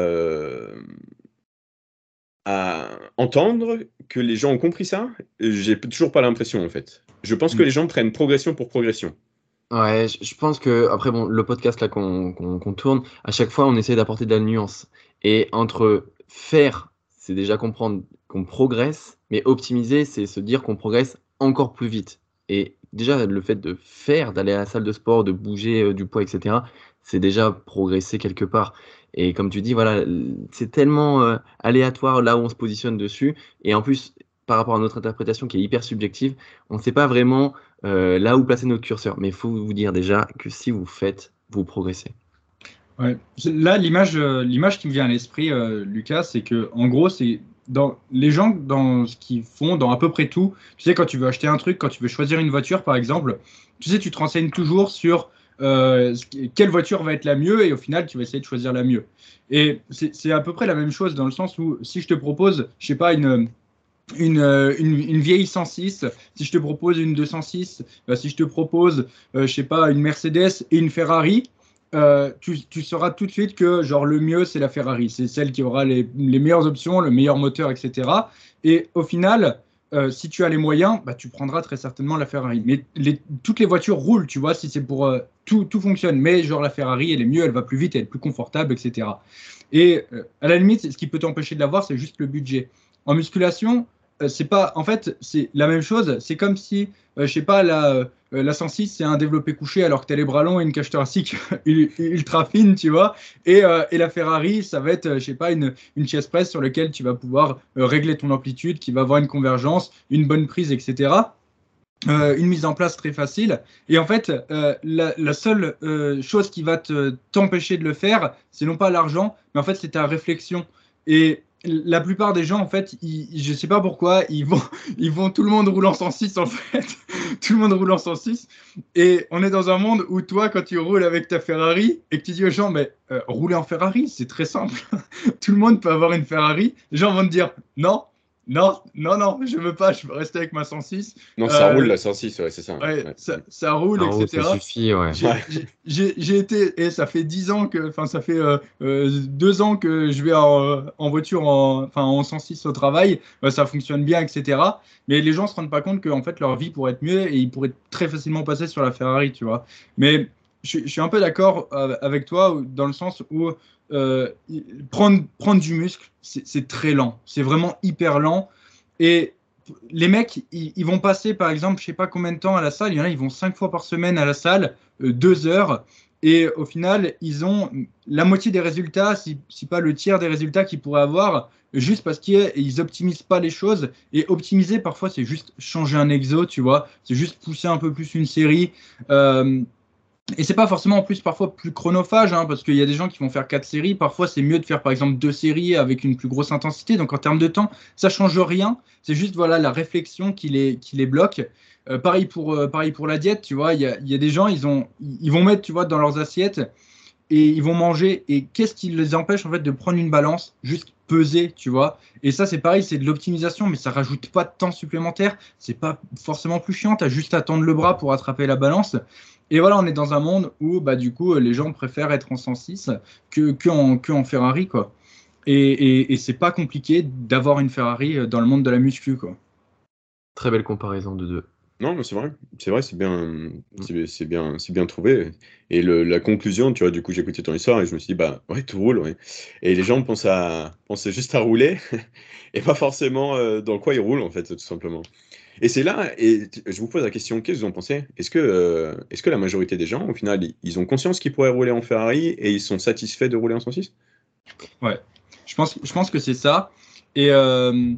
à entendre que les gens ont compris ça. J'ai toujours pas l'impression, en fait. Je pense que mm. les gens prennent progression pour progression. Ouais, je pense que, après, bon, le podcast là qu'on tourne, à chaque fois, on essaie d'apporter de la nuance. Et entre faire, c'est déjà comprendre qu'on progresse, mais optimiser, c'est se dire qu'on progresse encore plus vite. Et déjà, le fait de faire, d'aller à la salle de sport, de bouger euh, du poids, etc., c'est déjà progresser quelque part. Et comme tu dis, voilà, c'est tellement euh, aléatoire là où on se positionne dessus. Et en plus, par rapport à notre interprétation qui est hyper subjective, on ne sait pas vraiment euh, là où placer notre curseur. Mais il faut vous dire déjà que si vous faites, vous progressez. Là, l'image, euh, l'image qui me vient à l'esprit, euh, Lucas, c'est que en gros, c'est dans les gens dans ce qu'ils font, dans à peu près tout. Tu sais, quand tu veux acheter un truc, quand tu veux choisir une voiture, par exemple, tu sais, tu te renseignes toujours sur quelle voiture va être la mieux et au final, tu vas essayer de choisir la mieux. Et c'est à peu près la même chose dans le sens où si je te propose, je sais pas, une euh, une, une, vieille 106, si je te propose une 206, euh, si je te propose, euh, je sais pas, une Mercedes et une Ferrari, tu, tu, sauras tout de suite que genre le mieux c'est la Ferrari, c'est celle qui aura les, les, meilleures options, le meilleur moteur, etc. Et au final, si tu as les moyens, bah, tu prendras très certainement la Ferrari. Mais les, toutes les voitures roulent, tu vois, si c'est pour tout, tout fonctionne. Mais genre la Ferrari, elle est mieux, elle va plus vite, elle est plus confortable, etc. Et à la limite, ce qui peut t'empêcher de l'avoir, c'est juste le budget. En musculation, euh, c'est pas, en fait, c'est la même chose. C'est comme si, euh, je sais pas, la, euh, la 106, c'est un développé couché alors que tu as les bras longs et une cage thoracique ultra fine, tu vois. Et, et, la Ferrari, ça va être, je sais pas, une, une chaise presse sur laquelle tu vas pouvoir régler ton amplitude, qui va avoir une convergence, une bonne prise, etc. une mise en place très facile. Et en fait, la, la, seule chose qui va t'empêcher de le faire, c'est non pas l'argent, mais en fait, c'est ta réflexion. Et la plupart des gens, en fait, ils, je sais pas pourquoi, ils vont, ils vont, tout le monde roule en 106 en fait. tout le monde roule en 106. Et on est dans un monde où toi, quand tu roules avec ta Ferrari et que tu dis aux gens, mais euh, rouler en Ferrari, c'est très simple. tout le monde peut avoir une Ferrari. Les gens vont te dire, non, non, non, non, je veux pas, je veux rester avec ma 106. Non, ça euh, roule la 106, ouais, c'est ça. Ouais, Ça, roule, etc. ça suffit, ouais. J'ai été, et ça fait 10 ans que, enfin, ça fait euh, euh, deux ans que je vais en, en voiture, en, enfin, en 106 au travail, ça fonctionne bien, etc. Mais les gens se rendent pas compte que, en fait, leur vie pourrait être mieux et ils pourraient très facilement passer sur la Ferrari, tu vois. Mais je, suis un peu d'accord avec toi dans le sens où euh, prendre, prendre du muscle, c'est très lent. C'est vraiment hyper lent. Et les mecs, ils, vont passer, par exemple, je sais pas combien de temps à la salle. Il y en a, ils vont cinq fois par semaine à la salle, euh, deux heures. Et au final, ils ont la moitié des résultats, si, si pas le tiers des résultats qu'ils pourraient avoir, juste parce qu'ils optimisent pas les choses. Et optimiser, parfois, c'est juste changer un exo, tu vois. C'est juste pousser un peu plus une série. Euh, et c'est pas forcément en plus parfois plus chronophage, hein, parce qu'il y a des gens qui vont faire quatre séries. Parfois, c'est mieux de faire par exemple deux séries avec une plus grosse intensité. Donc en termes de temps, ça change rien. C'est juste voilà la réflexion qui les, qui les bloque. Euh, pareil, pour, euh, pareil pour la diète, tu vois, il y a, y a, des gens, ils, ont, ils vont mettre tu vois, dans leurs assiettes et ils vont manger. Et qu'est-ce qui les empêche en fait de prendre une balance, juste peser, tu vois? Et ça, c'est pareil, c'est de l'optimisation, mais ça rajoute pas de temps supplémentaire. C'est pas forcément plus chiant. Tu as juste à tendre le bras pour attraper la balance. Et voilà, on est dans un monde où bah, du coup, les gens préfèrent être en 106 que, que, en, que en Ferrari. Quoi. Et, et, et c'est pas compliqué d'avoir une Ferrari dans le monde de la muscu. Quoi. Très belle comparaison de deux. Non, mais c'est vrai, c'est vrai, c'est bien, c'est bien, c'est bien trouvé. Et le, la conclusion, tu vois, du coup, j'ai écouté ton histoire et je me suis dit, bah ouais, tout roule, ouais. Et les gens pensent à, pensent juste à rouler et pas forcément euh, dans quoi ils roulent en fait, tout simplement. Et c'est là, et je vous pose la question, qu'est-ce que vous en pensez? Est-ce que, euh, est-ce que la majorité des gens, au final, ils ont conscience qu'ils pourraient rouler en Ferrari et ils sont satisfaits de rouler en 106 Ouais, je pense, je pense que c'est ça. Et, euh,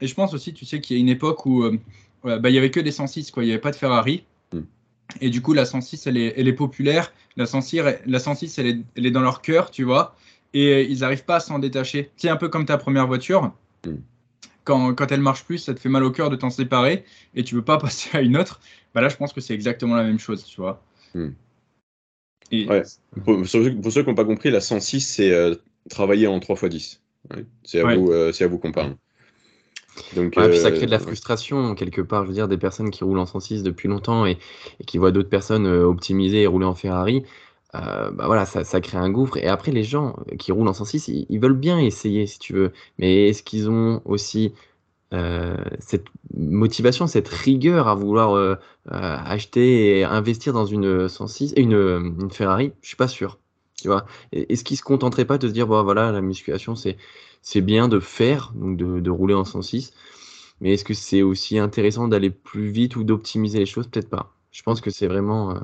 et, je pense aussi, tu sais, qu'il y a une époque où euh, bah, il n'y avait que des 106, quoi. il n'y avait pas de Ferrari. Hmm. Et du coup, la 106, elle est, elle est populaire. La 106, la 106 elle, est, elle est dans leur cœur, tu vois. Et ils n'arrivent pas à s'en détacher. C'est un peu comme ta première voiture. Hmm quand, quand elle marche plus, ça te fait mal au cœur de t'en séparer et tu veux pas passer à une autre. Bah là, je pense que c'est exactement la même chose, tu vois. Hmm. Et... Pour, ceux qui n'ont pas compris, la 106, c'est euh, travailler en 3 x 10. C'est à, vous, euh, à vous qu'on parle. Donc, puis ça crée de la euh, frustration quelque part. Je veux dire, des personnes qui roulent en 106 depuis longtemps et, et qui voient d'autres personnes optimiser et rouler en Ferrari, euh, bah voilà, ça, ça, crée un gouffre. Et après, les gens qui roulent en 106, ils, ils veulent bien essayer, si tu veux. Mais est-ce qu'ils ont aussi euh, cette motivation, cette rigueur à vouloir euh, euh acheter et investir dans une 106, une, une Ferrari? Je suis pas sûr. Tu vois? Est-ce qu'ils se contenteraient pas de se dire, bon, voilà, la musculation, c'est c'est bien de faire, donc de, de rouler en 106. Mais est-ce que c'est aussi intéressant d'aller plus vite ou d'optimiser les choses? Peut-être pas. Je pense que c'est vraiment euh,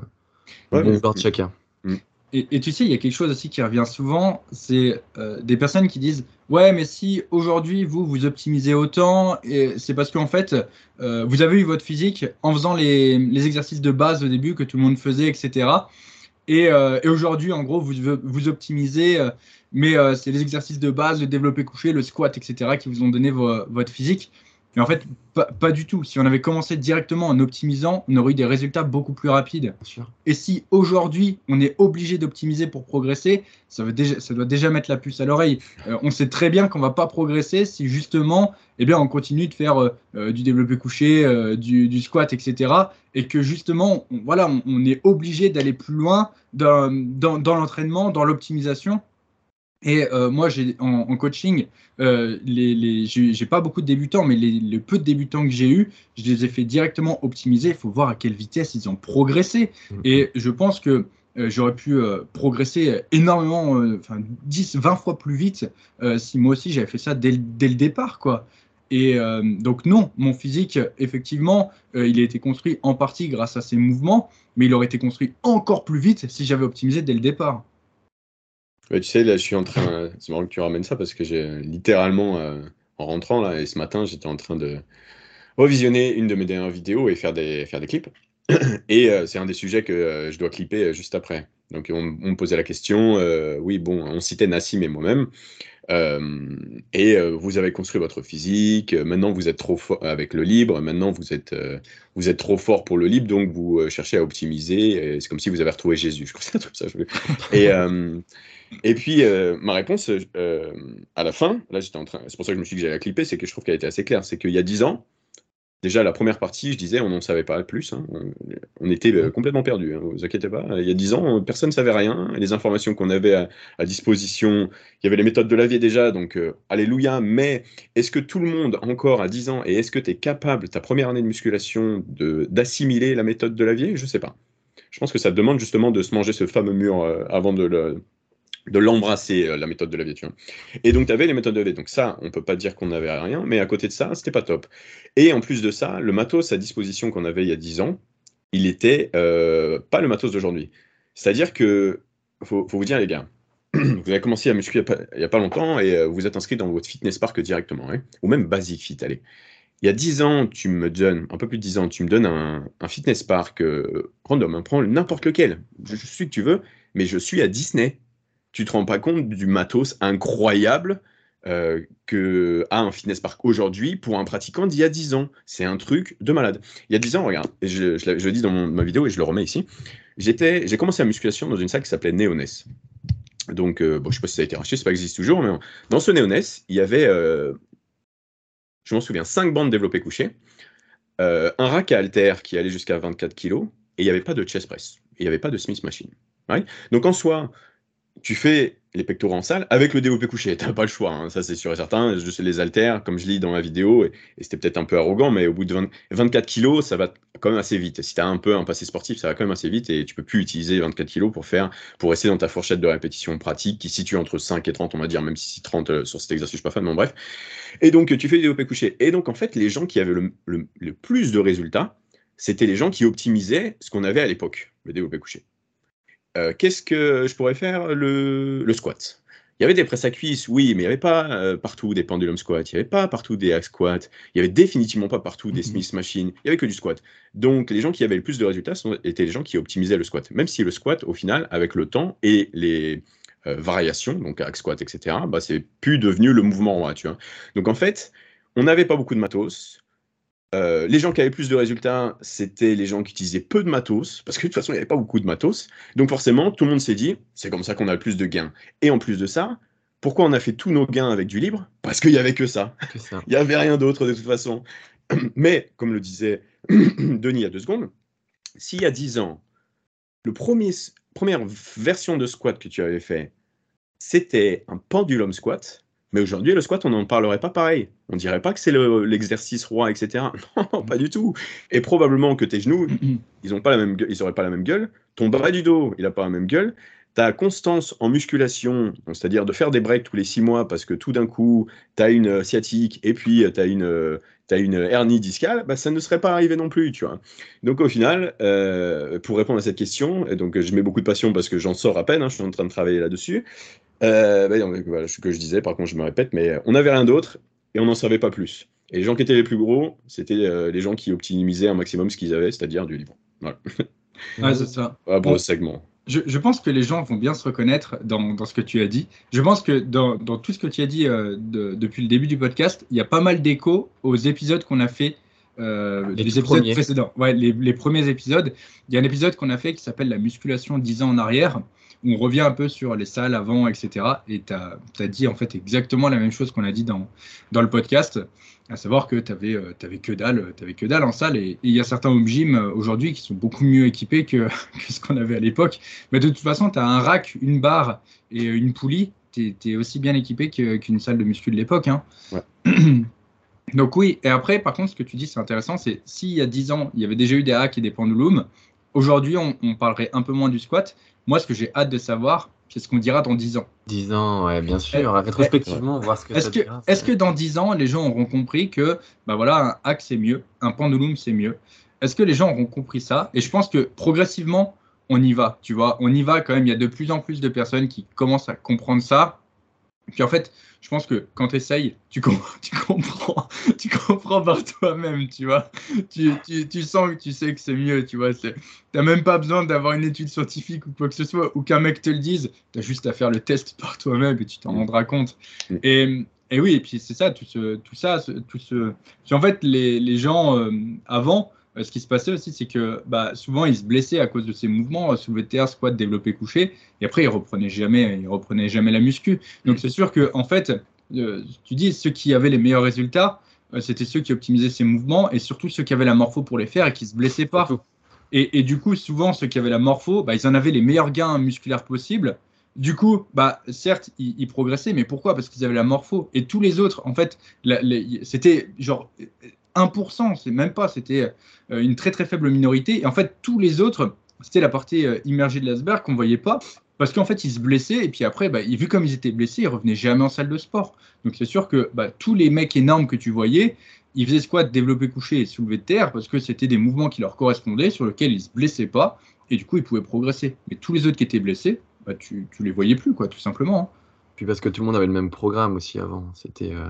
ouais, bon de chacun. Mm. Et, tu sais, il y a quelque chose aussi qui revient souvent, c'est euh, des personnes qui disent ouais, mais si aujourd'hui vous vous optimisez autant, c'est parce qu'en fait euh, vous avez eu votre physique en faisant les, exercices de base au début que tout le monde faisait, etc. Et, euh, et aujourd'hui, en gros, vous vous optimisez, mais c'est les exercices de base, le développé couché, le squat, etc. qui vous ont donné votre physique. Mais en fait, pas, du tout. Si on avait commencé directement en optimisant, on aurait eu des résultats beaucoup plus rapides. Et si aujourd'hui, on est obligé d'optimiser pour progresser, ça, veut déjà, ça doit déjà mettre la puce à l'oreille. Euh, on sait très bien qu'on va pas progresser si justement, eh bien, on continue de faire euh, euh, du développé couché, du, squat, etc. Et que justement, on, voilà, on, est obligé d'aller plus loin dans l'entraînement, dans l'optimisation et euh, moi, j'ai en, coaching, euh, les, les j'ai pas beaucoup de débutants, mais les, les peu de débutants que j'ai eu, je les ai fait directement optimiser. Il faut voir à quelle vitesse ils ont progressé. Mmh. Et je pense que euh, j'aurais pu euh, progresser énormément, euh, enfin 10, 20 fois plus vite si moi aussi j'avais fait ça dès, dès, le départ, quoi. Et donc non, mon physique, effectivement, il a été construit en partie grâce à ces mouvements, mais il aurait été construit encore plus vite si j'avais optimisé dès le départ tu sais, là, je suis en train. C'est marrant que tu ramènes ça parce que j'ai littéralement, euh, en rentrant là, et ce matin, j'étais en train de revisionner une de mes dernières vidéos et faire des, faire des clips. Et euh, c'est un des sujets que euh, je dois clipper juste après. Donc on, me posait la question, oui, bon, on citait Nassim et moi-même. et vous avez construit votre physique, maintenant vous êtes trop fort avec le libre, maintenant vous êtes, vous êtes trop fort pour le libre, donc vous cherchez à optimiser, c'est comme si vous avez retrouvé Jésus, je crois que c'est un truc ça. Et, et puis ma réponse à la fin, là j'étais en train, c'est pour ça que je me suis dit que j'allais la clipper, c'est que je trouve qu'elle était assez claire, c'est qu'il y a 10 ans, Déjà, la première partie, je disais, on n'en savait pas plus. Hein. On, était euh, complètement perdus. Hein. Vous inquiétez pas. Il y a dix ans, personne ne savait rien. Les informations qu'on avait à, disposition, il y avait les méthodes de lavier déjà, donc euh, alléluia. Mais est-ce que tout le monde, encore à 10 ans, et est-ce que tu es capable, ta première année de musculation, d'assimiler la méthode de lavier Je ne sais pas. Je pense que ça demande justement de se manger ce fameux mur euh, avant de le, de l'embrasser, euh, la méthode de la vie. Et donc, tu avais les méthodes de vie. Donc, ça, on peut pas dire qu'on n'avait rien, mais à côté de ça, c'était pas top. Et en plus de ça, le matos à disposition qu'on avait il y a 10 ans, il était euh, pas le matos d'aujourd'hui. C'est-à-dire que, faut, faut vous dire, les gars, vous avez commencé à musculer il n'y a, pas longtemps et euh, vous êtes inscrit dans votre fitness park directement, hein, ou même Basic Fit, allez. Il y a 10 ans, tu me donnes, un peu plus de 10 ans, tu me donnes un, fitness park random, hein, prends n'importe lequel, je, je suis que tu veux, mais je suis à Disney tu te rends pas compte du matos incroyable euh, que a un fitness park aujourd'hui pour un pratiquant d'il y a 10 ans. C'est un truc de malade. Il y a 10 ans, regarde, je, je, le dis dans ma vidéo et je le remets ici, j'ai commencé la musculation dans une salle qui s'appelait Neoness. Donc, euh, bon, je sais pas si ça a été racheté, ça existe toujours, mais dans ce Neoness, il y avait, euh, je m'en souviens, 5 bandes développées couchées, un rack à halter qui allait jusqu'à 24 kg, et il n'y avait pas de chest press, il n'y avait pas de Smith machine. Donc en soi, tu fais les pectoraux en salle avec le développé couché. Tu n'as pas le choix, hein. ça c'est sûr et certain. Je sais les haltères, comme je lis dans ma vidéo, et, c'était peut-être un peu arrogant, mais au bout de 24 kilos, ça va quand même assez vite. Si tu as un peu un passé sportif, ça va quand même assez vite et tu peux plus utiliser 24 kilos pour faire, pour rester dans ta fourchette de répétition pratique qui situe entre 5 et 30, on va dire, même si 30 euh, sur cet exercice, je suis pas fan, mais bref. Et donc, tu fais le développé couché. Et donc, en fait, les gens qui avaient le, le plus de résultats, c'était les gens qui optimisaient ce qu'on avait à l'époque, le développé couché. Euh, qu'est-ce que je pourrais faire le, squat? Il y avait des presses à cuisse, oui, mais il n'y avait pas euh, partout des pendulum squat, il n'y avait pas partout des hack squat, il n'y avait définitivement pas partout des mhm. Smith machine, il n'y avait que du squat. Donc les gens qui avaient le plus de résultats étaient les gens qui optimisaient le squat. Même si le squat, au final, avec le temps et les euh, variations, donc hack squat, etc., bah, c'est plus devenu le mouvement roi, tu vois. Donc en fait, on n'avait pas beaucoup de matos, euh, les gens qui avaient plus de résultats, c'était les gens qui utilisaient peu de matos, parce que de toute façon, il n'y avait pas beaucoup de matos. Donc forcément, tout le monde s'est dit, c'est comme ça qu'on a le plus de gains. Et en plus de ça, pourquoi on a fait tous nos gains avec du libre? Parce qu'il n'y avait que ça. Il n'y avait rien d'autre de toute façon. Mais, comme le disait Denis il y a deux secondes, s'il y a dix ans, le premier, première version de squat que tu avais fait, c'était un pendulum squat, mais aujourd'hui, le squat, on n'en parlerait pas pareil. On dirait pas que c'est l'exercice roi, etc. Non, pas du tout. Et probablement que tes genoux, ils n'ont pas la même, ils n'auraient pas la même gueule. Ton bas du dos, il n'a pas la même gueule. Ta constance en musculation, c'est-à-dire de faire des breaks tous les six mois parce que tout d'un coup, tu as une sciatique et puis tu as une, as une hernie discale, bah, ça ne serait pas arrivé non plus, tu vois. Donc au final, euh, pour répondre à cette question, et donc je mets beaucoup de passion parce que j'en sors à peine, hein, je suis en train de travailler là-dessus, euh, bah, voilà, ce que je disais, par contre, je me répète, mais on n'avait rien d'autre et on n'en savait pas plus. Et les gens qui étaient les plus gros, c'était euh, les gens qui optimisaient un maximum ce qu'ils avaient, c'est-à-dire du livre. Voilà. Ouais, c'est ça. bon, segment. Je, je, pense que les gens vont bien se reconnaître dans, dans ce que tu as dit. Je pense que dans, dans tout ce que tu as dit euh, depuis le début du podcast, il y a pas mal d'échos aux épisodes qu'on a fait. Euh, les, épisodes premiers. précédents, ouais, les, les, premiers épisodes. Il y a un épisode qu'on a fait qui s'appelle La musculation 10 ans en arrière, on revient un peu sur les salles avant, etc. Et tu as, dit en fait exactement la même chose qu'on a dit dans, dans le podcast, à savoir que tu avais, euh, que dalle, avais que dalle en salle. Et il y a certains home gym euh, aujourd'hui qui sont beaucoup mieux équipés que, ce qu'on avait à l'époque. Mais de toute façon, tu as un rack, une barre et une poulie. Tu es, aussi bien équipé qu'une salle de muscu de l'époque. Hein. Donc oui, et après, par contre, ce que tu dis, c'est intéressant, c'est s'il y a 10 ans, il y avait déjà eu des hacks et des pendulums, aujourd'hui, on, on, parlerait un peu moins du squat, moi, ce que j'ai hâte de savoir, c'est ce qu'on dira dans 10 ans. 10 ans, ouais, bien sûr. Eh, rétrospectivement, voir ce que est-ce que, Est-ce que dans 10 ans, les gens auront compris que bah voilà, un hack, c'est mieux, un pendulum, c'est mieux Est-ce que les gens auront compris ça? Et je pense que progressivement, on y va, tu vois. On y va quand même. Il y a de plus en plus de personnes qui commencent à comprendre ça. Puis en fait, je pense que quand tu essayes, tu, tu, comprends, tu comprends par toi-même, tu vois. Tu, tu, tu, sens que tu sais que c'est mieux, tu vois. Tu n'as même pas besoin d'avoir une étude scientifique ou quoi que ce soit, ou qu'un mec te le dise. Tu as juste à faire le test par toi-même et tu t'en rendras compte. Mm. Et, et, oui, et puis c'est ça, tout, ce, tout ça, tout ce... Puis en fait, les, les gens euh, avant, ce qui se passait aussi, c'est que bah, souvent ils se blessaient à cause de ces mouvements, euh, soulevé de terre, squat, développé, couché, et après ils reprenaient jamais, ils reprenaient jamais la muscu. Donc c'est sûr que en fait, euh, tu dis ceux qui avaient les meilleurs résultats, c'était ceux qui optimisaient ces mouvements et surtout ceux qui avaient la morpho pour les faire et qui se blessaient pas. Et, et, du coup, souvent ceux qui avaient la morpho, bah, ils en avaient les meilleurs gains musculaires possibles. Du coup, bah, certes, ils, progressaient, mais pourquoi? Parce qu'ils avaient la morpho. Et tous les autres, en fait, c'était genre 1%, c'est même pas, c'était euh, une très très faible minorité. Et en fait, tous les autres, c'était la partie euh, immergée de l'iceberg qu'on voyait pas, parce qu'en fait, ils se blessaient, et puis après, bah, vu comme ils étaient blessés, ils revenaient jamais en salle de sport. Donc c'est sûr que bah, tous les mecs énormes que tu voyais, ils faisaient squat, développé couché et soulevé de terre, parce que c'était des mouvements qui leur correspondaient, sur lesquels ils se blessaient pas, et du coup, ils pouvaient progresser. Mais tous les autres qui étaient blessés, bah, tu, tu les voyais plus, quoi, tout simplement. Hein. Puis parce que tout le monde avait le même programme aussi avant. C'était. Euh,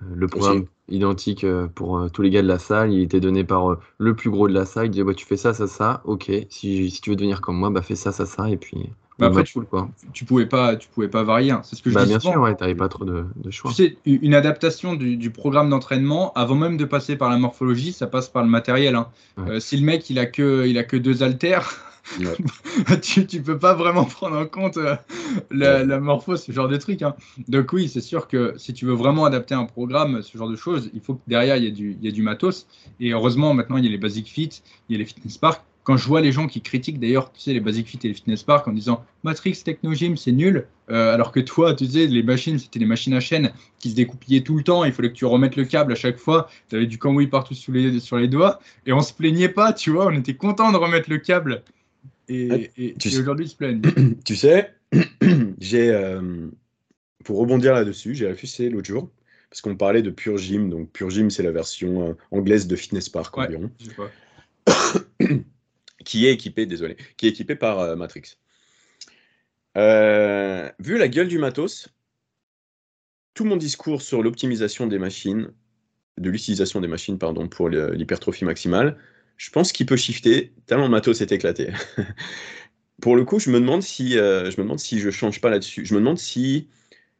le programme identique euh, pour euh, tous les gars de la salle, il était donné par le plus gros de la salle. Il disait bah, Tu fais ça, ça, ça, ok. Si, si tu veux devenir comme moi, bah, fais ça, ça, ça. Et puis. Bah après, tu, quoi. tu pouvais pas, tu pouvais pas varier. Hein. C'est ce que je bah, Bien sûr, ouais, t'avais pas trop de, de, choix. Tu sais, une adaptation du, du programme d'entraînement, avant même de passer par la morphologie, ça passe par le matériel. Hein. si le mec il a que, il a que deux haltères, tu, tu peux pas vraiment prendre en compte euh, la, la, morpho, ce genre de truc. Hein. Donc oui, c'est sûr que si tu veux vraiment adapter un programme, ce genre de choses, il faut que derrière, il y, ait du, il y a du matos. Et heureusement, maintenant, il y a les Basic Fit, il y a les Fitness Park. Quand je vois les gens qui critiquent d'ailleurs, tu sais, les Basic Fit et les Fitness Park en disant Matrix Technogym, c'est nul, euh, alors que toi, tu sais, les machines, c'était les machines à chaîne qui se découpillaient tout le temps, il fallait que tu remettes le câble à chaque fois, tu avais du cambouis partout sous les, sur les doigts, et on se plaignait pas, tu vois, on était content de remettre le câble. Et, ah, aujourd'hui, ils se plaignent. Tu sais, j'ai, euh, pour rebondir là-dessus, j'ai réfléchi l'autre jour, parce qu'on parlait de Pure Gym. Donc, Pure Gym, c'est la version euh, anglaise de Fitness Park environ. qui est équipé, désolé, qui est équipé par euh, Matrix. vu la gueule du matos, tout mon discours sur l'optimisation des machines, de l'utilisation des machines pardon, pour l'hypertrophie maximale, je pense qu'il peut shifter tellement le matos est éclaté. Pour le coup, je me demande si, euh, je me demande si je change pas là-dessus. Je me demande si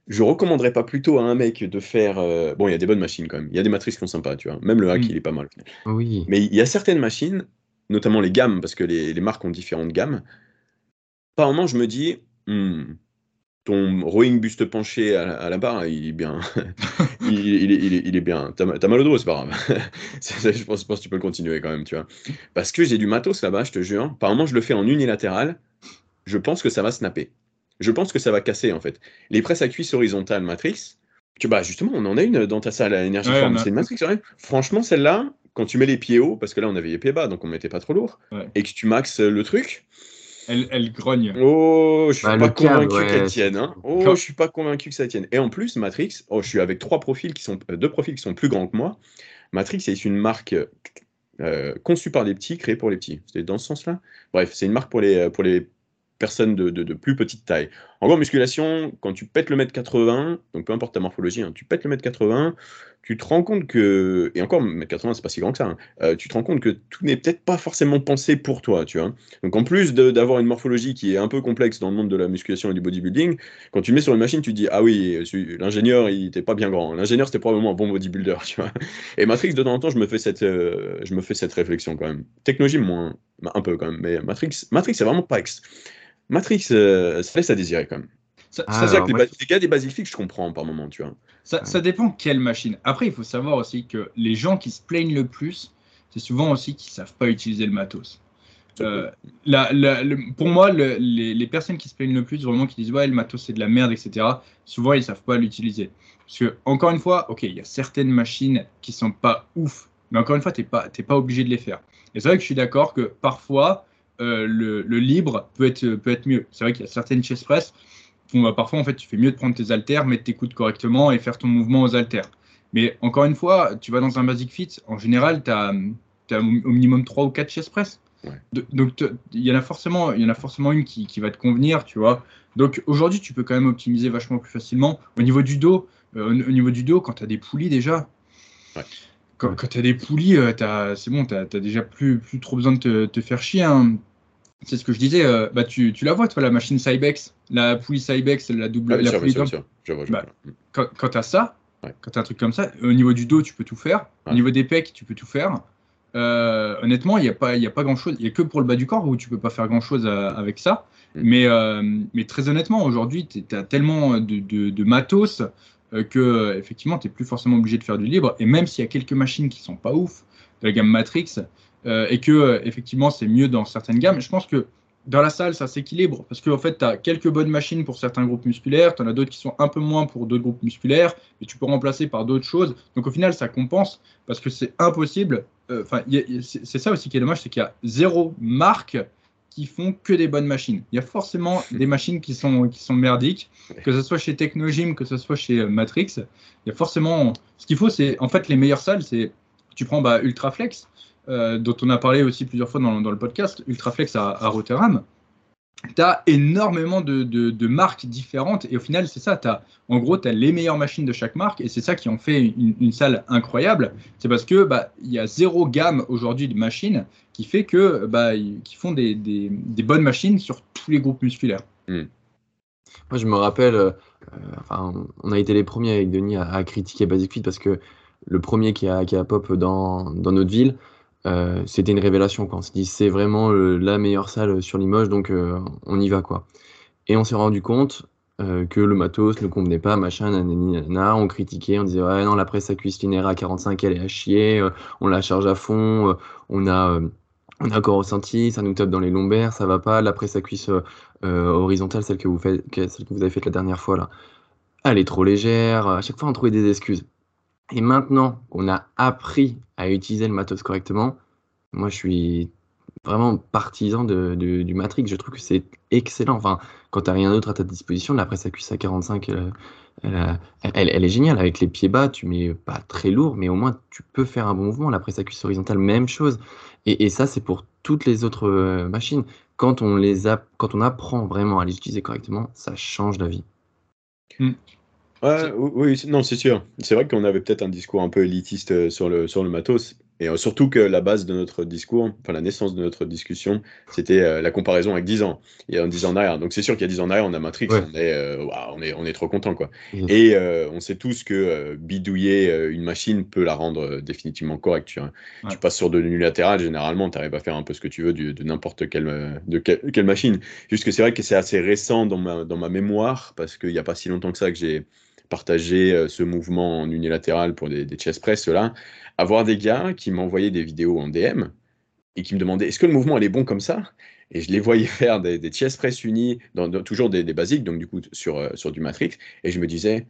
je recommanderais pas plutôt à un mec de faire. Euh, bon, il y a des bonnes machines quand même. Il y a des matrices qui sont sympas, tu vois. Même le hack, mm. il est pas mal. Oui. Mais il y a certaines machines, notamment les gammes, parce que les, les marques ont différentes gammes. Par moment, je me dis, hmm, ton rowing buste penché à, la barre, il est bien. il, est, il, est, bien. T'as mal au dos, c'est pas grave. je, pense, que tu peux le continuer quand même, tu vois. Parce que j'ai du matos là-bas, je te jure. Par moment, je le fais en unilatéral. Je pense que ça va snapper. Je pense que ça va casser, en fait. Les presses à cuisse horizontales Matrix, tu, bah justement, on en a une dans ta salle à énergie C'est une Matrix. Franchement, celle-là, quand tu mets les pieds hauts, parce que là, on avait les pieds bas, donc on mettait pas trop lourd, et que tu maxes le truc, elle, grogne. Oh, je suis bah, pas convaincu qu'elle tienne. Hein. Oh, je suis pas convaincu que ça tienne. Et en plus, Matrix, oh, je suis avec trois profils qui sont euh, deux profils qui sont plus grands que moi. Matrix est une marque euh, conçue par les petits, créée pour les petits. C'est dans ce sens-là. Bref, c'est une marque pour les pour les personnes de, de, plus petite taille. En gros, musculation, quand tu pètes le mètre 80, donc peu importe ta morphologie, hein, tu pètes le mètre 80, tu te rends compte que, et encore, mètre 80, c'est pas si grand que ça, hein, euh, tu te rends compte que tout n'est peut-être pas forcément pensé pour toi, tu vois. Donc en plus d'avoir une morphologie qui est un peu complexe dans le monde de la musculation et du bodybuilding, quand tu mets sur une machine, tu te dis, ah oui, l'ingénieur, il était pas bien grand. L'ingénieur, c'était probablement un bon bodybuilder, tu vois. Et Matrix, de temps en temps, je me fais cette, euh, je me fais cette réflexion quand même. Technologie, moins, un peu quand même, mais Matrix, Matrix, c'est vraiment pas ex. Matrix, euh, ça laisse à désirer quand même. Ça, ah, que les, gars des basifiques, je comprends par moment, tu vois. Ça, dépend quelle machine. Après, il faut savoir aussi que les gens qui se plaignent le plus, c'est souvent aussi qu'ils savent pas utiliser le matos. Euh, pour moi, les, personnes qui se plaignent le plus, vraiment qui disent ouais, le matos c'est de la merde, etc., souvent ils savent pas l'utiliser. Parce que, encore une fois, ok, il y a certaines machines qui sont pas ouf, mais encore une fois, tu n'es pas, pas obligé de les faire. Et c'est vrai que je suis d'accord que parfois, euh, le, libre peut être, peut être mieux. C'est vrai qu'il y a certaines chest press. Parfois, en fait, tu fais mieux de prendre tes haltères, mettre tes coudes correctement et faire ton mouvement aux haltères. Mais encore une fois, tu vas dans un basic fit, en général, tu as, au minimum 3 ou 4 chest press. donc il y en a forcément, il y en a forcément une qui, qui va te convenir, tu vois. Donc aujourd'hui, tu peux quand même optimiser vachement plus facilement. Au niveau du dos, euh, au niveau du dos, quand tu as des poulies déjà, quand, quand tu as des poulies, euh, c'est bon, tu n'as déjà plus, plus trop besoin de te, te faire chier. Hein. C'est ce que je disais. Euh, bah, tu, tu, la vois, toi, la machine Cybex, la poulie Cybex, la double. la poulie bah, quand, quand tu as ça, quand tu as un truc comme ça, au niveau du dos, tu peux tout faire. Au niveau des pecs, tu peux tout faire. Euh, honnêtement, il n'y a pas, y a pas grand chose. Il n'y a que pour le bas du corps où tu peux pas faire grand chose avec ça. Mm. Mais, mais très honnêtement, aujourd'hui, tu as tellement de, de, de matos euh, que effectivement tu n'es plus forcément obligé de faire du libre. Et même s'il y a quelques machines qui sont pas ouf de la gamme Matrix euh, et que euh, effectivement c'est mieux dans certaines gammes, je pense que dans la salle, ça s'équilibre parce qu'en en fait, tu as quelques bonnes machines pour certains groupes musculaires, tu en as d'autres qui sont un peu moins pour d'autres groupes musculaires, et tu peux remplacer par d'autres choses. Donc au final, ça compense parce que c'est impossible. Enfin, c'est ça aussi qui est dommage, c'est qu'il y a zéro marque qui font que des bonnes machines. Il y a forcément des machines qui sont, qui sont merdiques, que ce soit chez Technogym, que ce soit chez euh, Matrix. Il y a forcément. Ce qu'il faut, c'est. En fait, les meilleures salles, c'est. Tu prends bah, Ultraflex, euh, dont on a parlé aussi plusieurs fois dans, dans le podcast, Ultraflex à, à Rotterdam tu as énormément de, marques différentes et au final, c'est ça. As, en gros, tu as les meilleures machines de chaque marque et c'est ça qui en fait une, salle incroyable. C'est parce que bah, il y a zéro gamme aujourd'hui de machines qui fait que bah, qui font des, bonnes machines sur tous les groupes musculaires. Hmm. Moi, je me rappelle, euh, on a été les premiers avec Denis à, critiquer Basic Fit parce que le premier qui a, qui a pop dans, dans notre ville, euh, c'était une révélation. Quand on s'est dit c'est vraiment la meilleure salle sur Limoges, donc euh, on y va quoi. Et on s'est rendu compte euh, que le matos ne convenait pas, machin, nanana, on critiquait, on disait ouais non la presse à cuisse linéaire à 45 elle est à chier, on la charge à fond, on a on a encore ressenti, ça nous tape dans les lombaires, ça va pas, la presse à cuisse horizontale, celle que vous faites, celle que vous avez faite la dernière fois là, elle est trop légère. À chaque fois on trouvait des excuses. Et maintenant qu'on a appris à utiliser le matos correctement, moi je suis vraiment partisan du Matrix. Je trouve que c'est excellent. Enfin, quand tu n'as rien d'autre à ta disposition, la presse à 45, elle, est géniale. Avec les pieds bas, tu mets pas très lourd, mais au moins tu peux faire un bon mouvement. La presse à horizontale, même chose. Et, ça, c'est pour toutes les autres euh, machines. Quand on, les a, quand on apprend vraiment à les utiliser correctement, ça change la vie. Hmm oui, non, c'est sûr. C'est vrai qu'on avait peut-être un discours un peu élitiste euh, sur le, sur le matos. Et euh, surtout que la base de notre discours, enfin la naissance de notre discussion, c'était euh, la comparaison avec 10 ans. Il y a 10 ans derrière. Donc c'est sûr qu'il y a 10 ans derrière, on a Matrix, on, est, on, est, on est trop content. Quoi. Mmh. Et on sait tous que bidouiller une machine peut la rendre définitivement correcte. Tu, tu, passes sur de l'unilatéral, généralement, tu arrives à faire un peu ce que tu veux de n'importe quelle, de quelle, machine. Juste que c'est vrai que c'est assez récent dans ma, dans ma mémoire, parce qu'il n'y a pas si longtemps que ça que j'ai partager euh, ce mouvement en unilatéral pour des, chest press, là, avoir des gars qui m'envoyaient des vidéos en DM et qui me demandaient est-ce que le mouvement est bon comme ça? Et je les voyais faire des, des press unis, dans, toujours des, basiques, donc du coup sur, euh, sur du Matrix, et je me disais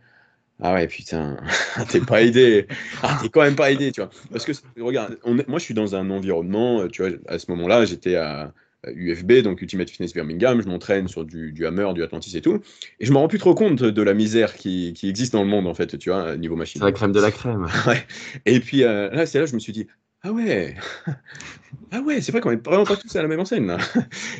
ah ouais, putain, t'es pas aidé. Ah, t'es quand même pas aidé, tu vois. Parce que, regarde, moi je suis dans un environnement, euh, tu vois, à ce moment-là, j'étais à, UFB, donc Ultimate Fitness Birmingham, je m'entraîne sur du, Hammer, du Atlantis et tout, et je me rends plus trop compte de la misère qui, existe dans le monde, en fait, tu vois, niveau machine. C'est la crème de la crème. ouais. Et puis euh, là, c'est là je me suis dit, ah ouais, ah ouais, c'est vrai qu'on est vraiment pas tous à la même enseigne, là.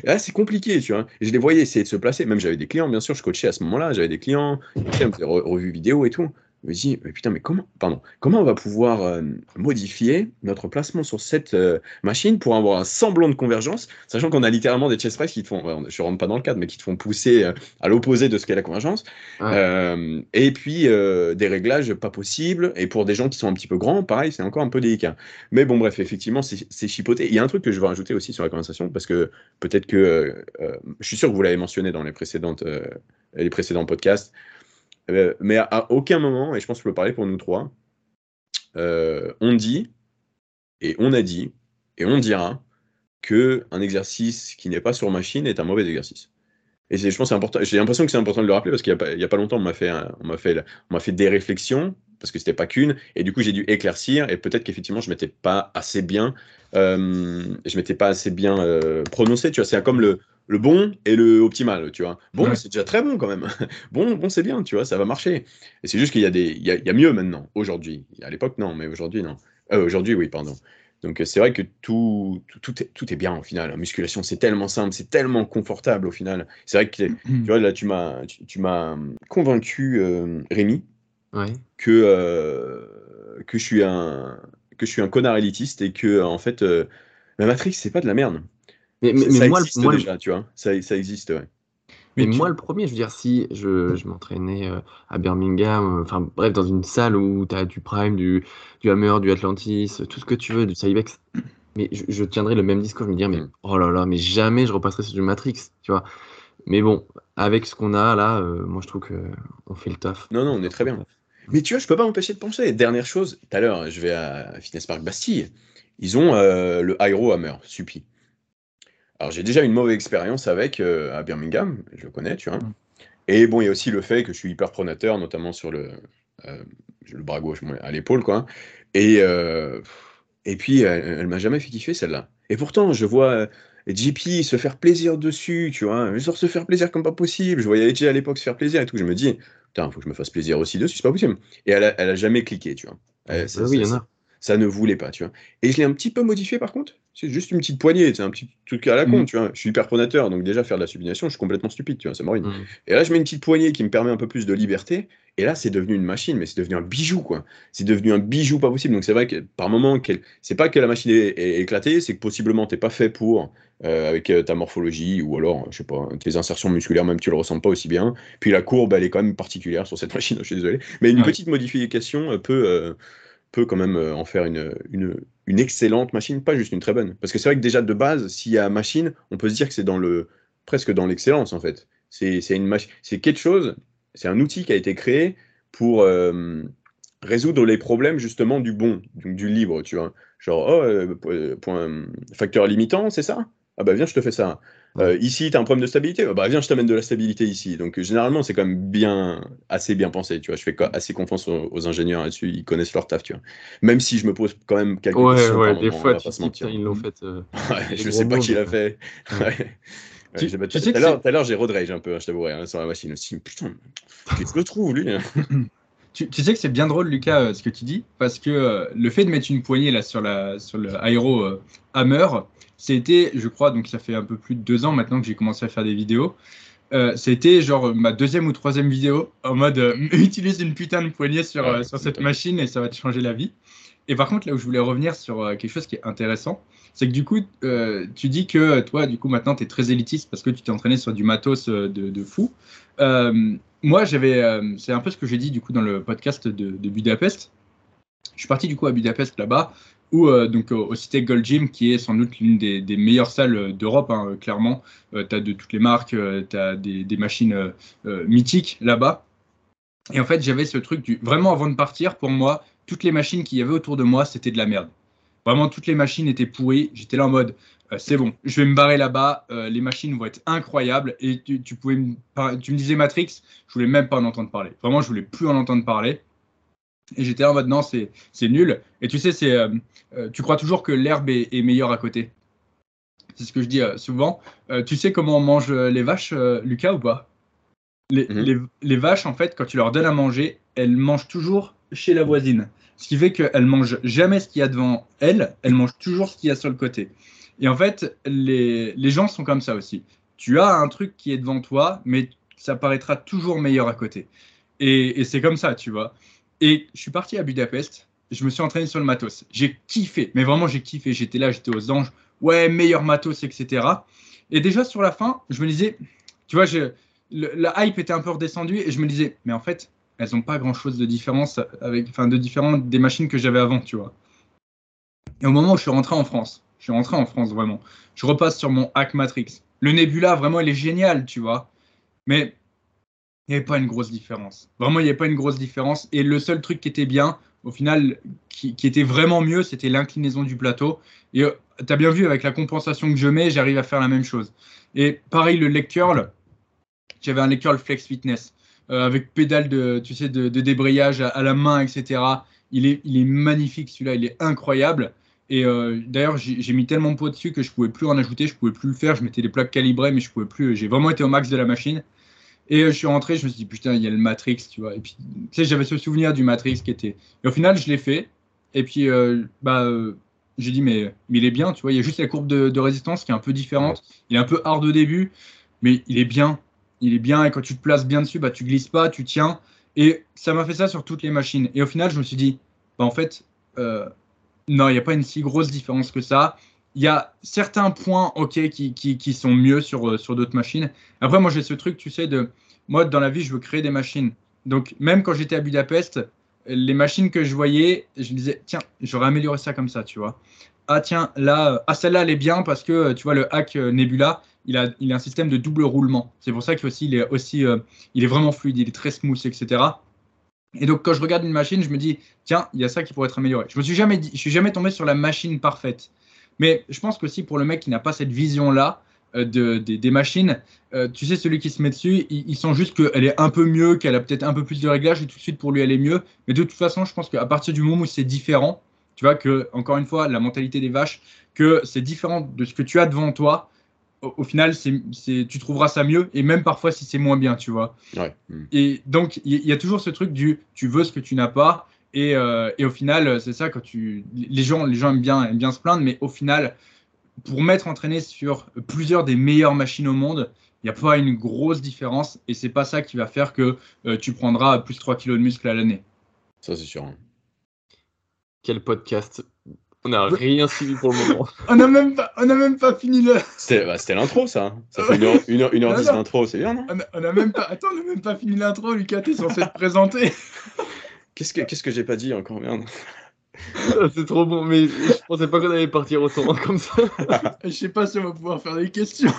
là, c'est compliqué, tu vois. Et je les voyais essayer de se placer, même j'avais des clients, bien sûr, je coachais à ce moment-là, j'avais des clients, qui faisaient revues vidéo et tout me dis, mais putain, mais comment, pardon, comment on va pouvoir euh, modifier notre placement sur cette euh, machine pour avoir un semblant de convergence, sachant qu'on a littéralement des chest press qui te font, je rentre pas dans le cadre, mais qui te font pousser euh, à l'opposé de ce qu'est la convergence, et puis des réglages pas possibles, et pour des gens qui sont un petit peu grands, pareil, c'est encore un peu délicat. Mais bon, bref, effectivement, c'est chipoté. Il y a un truc que je veux rajouter aussi sur la conversation, parce que peut-être que, je suis sûr que vous l'avez mentionné dans les, précédentes, les précédents podcasts, mais à, aucun moment, et je pense que je peux parler pour nous trois, euh, on dit, et on a dit, et on dira que un exercice qui n'est pas sur machine est un mauvais exercice. Et je pense important. J'ai l'impression que c'est important de le rappeler parce qu'il n'y a, pas longtemps, on m'a fait, fait, on m'a fait des réflexions parce que c'était pas qu'une, et du coup j'ai dû éclaircir et peut-être qu'effectivement je m'étais pas assez bien, euh, je m'étais pas assez bien prononcé. Tu vois, c'est comme le, le bon et le optimal, tu vois. Bon, c'est déjà très bon quand même. bon, bon, c'est bien, tu vois, ça va marcher. Et c'est juste qu'il y a des, il y a, mieux maintenant, aujourd'hui. À l'époque, non, mais aujourd'hui, non. Euh, aujourd'hui, oui, pardon. Donc c'est vrai que tout, tout, est, tout est bien au final. La musculation, c'est tellement simple, c'est tellement confortable au final. C'est vrai que tu vois, là, tu m'as, tu, m'as convaincu, Rémi, que, que, je suis un, que je suis un connard élitiste et que, en fait, la Matrix, c'est pas de la merde. Mais, ça moi, existe déjà, tu vois. Ça, ça existe, ouais. Mais, moi, le premier, je veux dire, si je, je m'entraînais euh, à Birmingham, euh, enfin bref, dans une salle où tu as du Prime, du, du Hammer, du Atlantis, tout ce que tu veux, du Cybex, mais je, je, tiendrais le même discours, je me dirais, mais mm. oh là là, mais jamais je repasserai sur du Matrix, tu vois. Mais bon, avec ce qu'on a là, euh, moi je trouve qu'on fait le taf. Non, non, on est très bien. Mais tu vois, je peux pas m'empêcher de penser. Dernière chose, tout à l'heure, je vais à Fitness Park Bastille. Ils ont le Aero Hammer, Supi. Alors j'ai déjà une mauvaise expérience avec euh, à Birmingham, je le connais, tu vois. Mm. Et bon, il y a aussi le fait que je suis hyper pronateur, notamment sur le, euh, le bras gauche, à l'épaule, quoi. Et, euh, et puis, elle, ne m'a jamais fait kiffer celle-là. Et pourtant, je vois JP se faire plaisir dessus, tu vois. Sors se faire plaisir comme pas possible. Je voyais AJ à l'époque se faire plaisir et tout. Je me dis, putain, faut que je me fasse plaisir aussi dessus, c'est pas possible. Et elle a, elle a jamais cliqué, tu vois. Ah oui, il y en a ça ne voulait pas, tu vois. Et je l'ai un petit peu modifié par contre. C'est juste une petite poignée, c'est un petit truc à la con, mm. tu vois. Je suis hyper pronateur, donc déjà faire de la sublimation, je suis complètement stupide, tu vois, ça m'arrive. Et là, je mets une petite poignée qui me permet un peu plus de liberté. Et là, c'est devenu une machine, mais c'est devenu un bijou, quoi. C'est devenu un bijou pas possible. Donc c'est vrai que par moment, c'est pas que la machine est, éclatée, c'est que possiblement t'es pas fait pour euh, avec euh, ta morphologie ou alors, je sais pas, tes insertions musculaires, même tu le ressens pas aussi bien. Puis la courbe, elle est quand même particulière sur cette machine, je suis désolé. Mais une petite modification peut euh, peut quand même euh, en faire une, une, excellente machine, pas juste une très bonne. Parce que c'est vrai que déjà de base, s'il y a machine, on peut se dire que c'est dans le presque dans l'excellence en fait. C'est une machine, c'est quelque chose, c'est un outil qui a été créé pour euh, résoudre les problèmes justement du bon, du, du libre, tu vois. Genre, oh, euh, point, facteur limitant, c'est ça? Ah bah viens, je te fais ça. Euh, ici, tu as un problème de stabilité Bah viens, je t'amène de la stabilité ici. Donc généralement, c'est quand même bien, assez bien pensé. Tu vois, je fais assez confiance aux, ingénieurs là-dessus. Ils connaissent leur taf, tu vois. Même si je me pose quand même quelques questions. Ouais, des fois, ils l'ont fait. Euh, je sais pas qui l'a fait. Tu, tout à l'heure, j'ai road rage un peu, hein, je t'avouerai, hein, sur la machine aussi. Putain, tu le trouves, lui hein? tu, sais que c'est bien drôle, Lucas, euh, ce que tu dis, parce que le fait de mettre une poignée là sur, la, sur le Aero Hammer, c'était, je crois, donc ça fait un peu plus de deux ans maintenant que j'ai commencé à faire des vidéos. Euh, c'était genre ma deuxième ou troisième vidéo en mode euh, utilise une putain de poignée sur, euh, sur cette machine et ça va te changer la vie. Et par contre, là où je voulais revenir sur quelque chose qui est intéressant, c'est que du coup, tu dis que toi, du coup, maintenant, tu es très élitiste parce que tu t'es entraîné sur du matos de, de fou. Moi, j'avais, c'est un peu ce que j'ai dit du coup dans le podcast de, Budapest. Je suis parti du coup à Budapest là-bas ou euh, donc au Cité Gold Gym, qui est sans doute l'une des, meilleures salles d'Europe, hein, clairement. Euh, tu as de toutes les marques, euh, tu as des, machines mythiques là-bas. Et en fait, j'avais ce truc du vraiment avant de partir, pour moi, toutes les machines qu'il y avait autour de moi, c'était de la merde. Vraiment, toutes les machines étaient pourries. J'étais là en mode, c'est bon, je vais me barrer là-bas. les machines vont être incroyables. Et tu, pouvais tu me disais Matrix, je voulais même pas en entendre parler. Vraiment, je voulais plus en entendre parler. Et j'étais là en mode non, c'est nul. Et tu sais, c'est euh, euh, tu crois toujours que l'herbe est, meilleure à côté. C'est ce que je dis euh, souvent. tu sais comment on mange les vaches, Lucas, ou pas? Les, mhm. les, les, vaches, en fait, quand tu leur donnes à manger, elles mangent toujours chez la voisine. Ce qui fait qu'elles mangent jamais ce qu'il y a devant elles, elles mangent toujours ce qu'il y a sur le côté. Et en fait, les, gens sont comme ça aussi. Tu as un truc qui est devant toi, mais ça paraîtra toujours meilleur à côté. Et, et c'est comme ça, tu vois. Et je suis parti à Budapest. Je me suis entraîné sur le matos. J'ai kiffé, mais vraiment j'ai kiffé. J'étais là, j'étais aux anges. Ouais, meilleur matos, etc. Et déjà sur la fin, je me disais, tu vois, je, la hype était un peu redescendue et je me disais, mais en fait, elles n'ont pas grand chose de différence avec, enfin, de différent des machines que j'avais avant, tu vois. Et au moment où je suis rentré en France, je suis rentré en France vraiment, je repasse sur mon Hack Matrix. Le Nebula, vraiment, il est génial, tu vois. Mais il n'y avait pas une grosse différence. Vraiment, il n'y avait pas une grosse différence. Et le seul truc qui était bien, au final, qui, était vraiment mieux, c'était l'inclinaison du plateau. Et euh, tu as bien vu, avec la compensation que je mets, j'arrive à faire la même chose. Et pareil, le leg j'avais un leg flex fitness avec pédale de, tu sais, de, débrayage à, la main, etc. Il est, il est magnifique celui-là, il est incroyable. Et euh, d'ailleurs, j'ai mis tellement de poids dessus que je pouvais plus en ajouter, je pouvais plus le faire. Je mettais des plaques calibrées, mais je pouvais plus. J'ai vraiment été au max de la machine. Et euh, je suis rentré, je me suis dit, putain, il y a le Matrix, tu vois. Et puis, tu sais, j'avais ce souvenir du Matrix qui était. Et au final, je l'ai fait. Et puis, euh, bah, euh, j'ai dit, mais, il est bien, tu vois. Il y a juste la courbe de, résistance qui est un peu différente. Il est un peu hard au début, mais il est bien. Il est bien. Et quand tu te places bien dessus, bah, tu glisses pas, tu tiens. Et ça m'a fait ça sur toutes les machines. Et au final, je me suis dit, bah, en fait, euh, non, il n'y a pas une si grosse différence que ça. Il y a certains points, ok, qui, qui, qui sont mieux sur, euh, sur d'autres machines. Après, moi, j'ai ce truc, tu sais, de. Moi, dans la vie, je veux créer des machines. Donc, même quand j'étais à Budapest, les machines que je voyais, je me disais, tiens, j'aurais amélioré ça comme ça, tu vois. Ah, tiens, là, ah, celle-là, elle est bien parce que, tu vois, le hack euh, Nebula, il a, il a un système de double roulement. C'est pour ça qu'il il est aussi, euh, il est vraiment fluide, il est très smooth, etc. Et donc, quand je regarde une machine, je me dis, tiens, il y a ça qui pourrait être amélioré. Je me suis jamais suis jamais tombé sur la machine parfaite. Mais je pense qu'aussi pour le mec qui n'a pas cette vision-là, euh, de, des machines, euh, tu sais, celui qui se met dessus, il, sent juste qu'elle est un peu mieux, qu'elle a peut-être un peu plus de réglages et tout de suite pour lui elle est mieux. Mais de toute façon, je pense qu'à partir du moment où c'est différent, tu vois, que, encore une fois, la mentalité des vaches, que c'est différent de ce que tu as devant toi, au, final, c'est, tu trouveras ça mieux, et même parfois si c'est moins bien, tu vois. Et donc, il y, a toujours ce truc du tu veux ce que tu n'as pas, et, euh, et au final, c'est ça, quand tu. Les gens, les gens aiment, bien, aiment bien se plaindre, mais au final, pour m'être entraîné sur plusieurs des meilleures machines au monde, il n'y a pas une grosse différence et c'est pas ça qui va faire que euh, tu prendras plus 3 kilos de muscle à l'année. Ça, c'est sûr. Hein. Quel podcast On n'a rien suivi pour le moment. on n'a même, pas, même pas fini le. C'était bah, l'intro, ça. Ça fait 1h10 d'intro, c'est bien, non on a, même pas... Attends, on n'a même pas fini l'intro, Lucas, t'es censé te présenter. Qu'est-ce que, qu'est-ce que j'ai pas dit encore, merde c'est trop bon, mais je pensais pas qu'on allait partir autant comme ça. je sais pas si on va pouvoir faire des questions.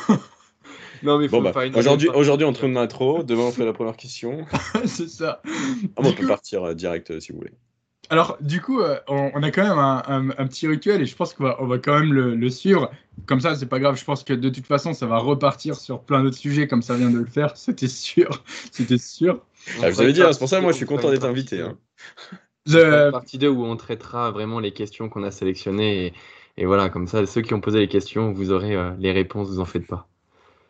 Non, mais faut bon, bah, aujourd'hui, aujourd'hui, on tourne l'intro. Demain, on fait la première question. c'est ça. Ah, on peut partir euh, direct euh, si vous voulez. Alors, du coup, euh, on, a quand même un, petit rituel et je pense qu'on va, on va quand même le, suivre. Comme ça, c'est pas grave. Je pense que de toute façon, ça va repartir sur plein d'autres sujets comme ça vient de le faire. C'était sûr. C'était sûr. Ah, vous avez dit, c'est pour ça, moi, je suis content d'être invité. Hein. The... partie 2 où on traitera vraiment les questions qu'on a sélectionnées. Et, voilà, comme ça, ceux qui ont posé les questions, vous aurez euh, les réponses, vous en faites pas.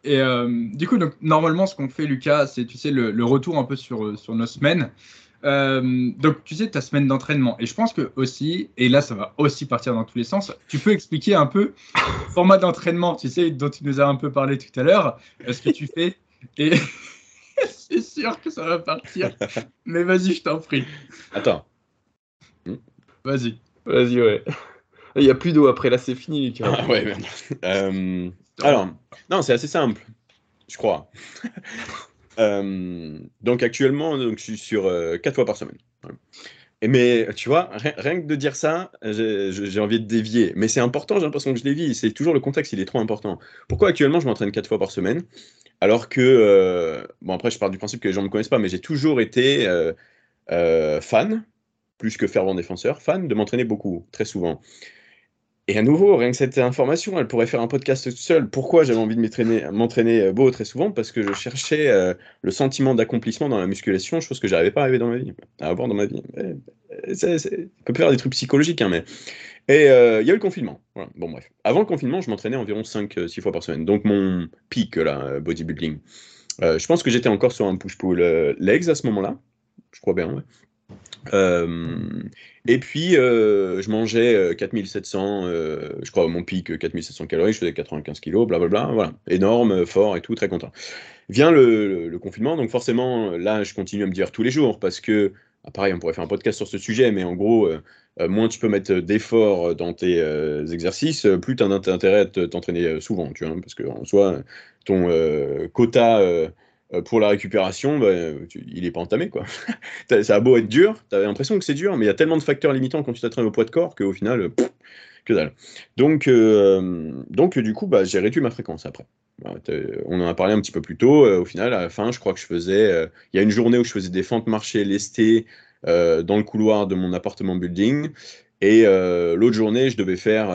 Et euh, du coup, donc, normalement, ce qu'on fait, Lucas, c'est tu sais, le, retour un peu sur, sur nos semaines. Donc, tu sais, ta semaine d'entraînement. Et je pense que aussi, et là, ça va aussi partir dans tous les sens, tu peux expliquer un peu le format d'entraînement, tu sais, dont tu nous as un peu parlé tout à l'heure, ce que tu fais. Et c'est sûr que ça va partir. Mais vas-y, je t'en prie. Attends, Vas-y. Vas-y, ouais. Il n'y a plus d'eau après, là c'est fini, Ah ouais, merde. Euh, alors, non, c'est assez simple, je crois. Euh, donc actuellement, donc, je suis sur 4 euh, fois par semaine. Et mais tu vois, rien, que de dire ça, j'ai envie de dévier. Mais c'est important, j'ai l'impression que je dévie. C'est toujours le contexte, il est trop important. Pourquoi actuellement je m'entraîne 4 fois par semaine? Alors que, bon après je pars du principe que les gens ne me connaissent pas, mais j'ai toujours été fan plus que fervent défenseur, fan de m'entraîner beaucoup, très souvent. Et à nouveau, rien que cette information, elle pourrait faire un podcast seule. Pourquoi j'avais envie de m'entraîner euh, beau très souvent? Parce que je cherchais euh, le sentiment d'accomplissement dans la musculation, chose que j'arrivais pas à arriver dans ma vie, à avoir dans ma vie. Ça peut faire des trucs psychologiques, hein, mais. Et euh, il y a eu le confinement. Bon, bref. Avant le confinement, je m'entraînais environ 5-6 fois par semaine. Donc mon pic, là, bodybuilding. je pense que j'étais encore sur un push-pull legs à ce moment-là. Je crois bien, ouais. Euh, et puis, euh, je mangeais 4700, euh, je crois, mon pic 4700 calories, je faisais 95 kilos, blablabla, voilà, énorme, fort et tout, très content. Vient le, confinement, donc forcément, là, je continue à me dire tous les jours, parce que, ah, pareil, on pourrait faire un podcast sur ce sujet, mais en gros, moins tu peux mettre d'efforts dans tes exercices, plus tu as intérêt à t'entraîner souvent, tu vois, parce qu'en soi, ton quota pour la récupération, bah, il n'est pas entamé. Quoi. ça a beau être dur, tu as l'impression que c'est dur, mais il y a tellement de facteurs limitants quand tu t'entraînes au poids de corps qu'au final, que dalle. Donc, euh, donc du coup, bah, j'ai réduit ma fréquence après. on en a parlé un petit peu plus tôt. Euh, au final, à la fin, je crois que je faisais. Il y a une journée où je faisais des fentes marchées lestées dans le couloir de mon appartement building. Et l'autre journée, je devais faire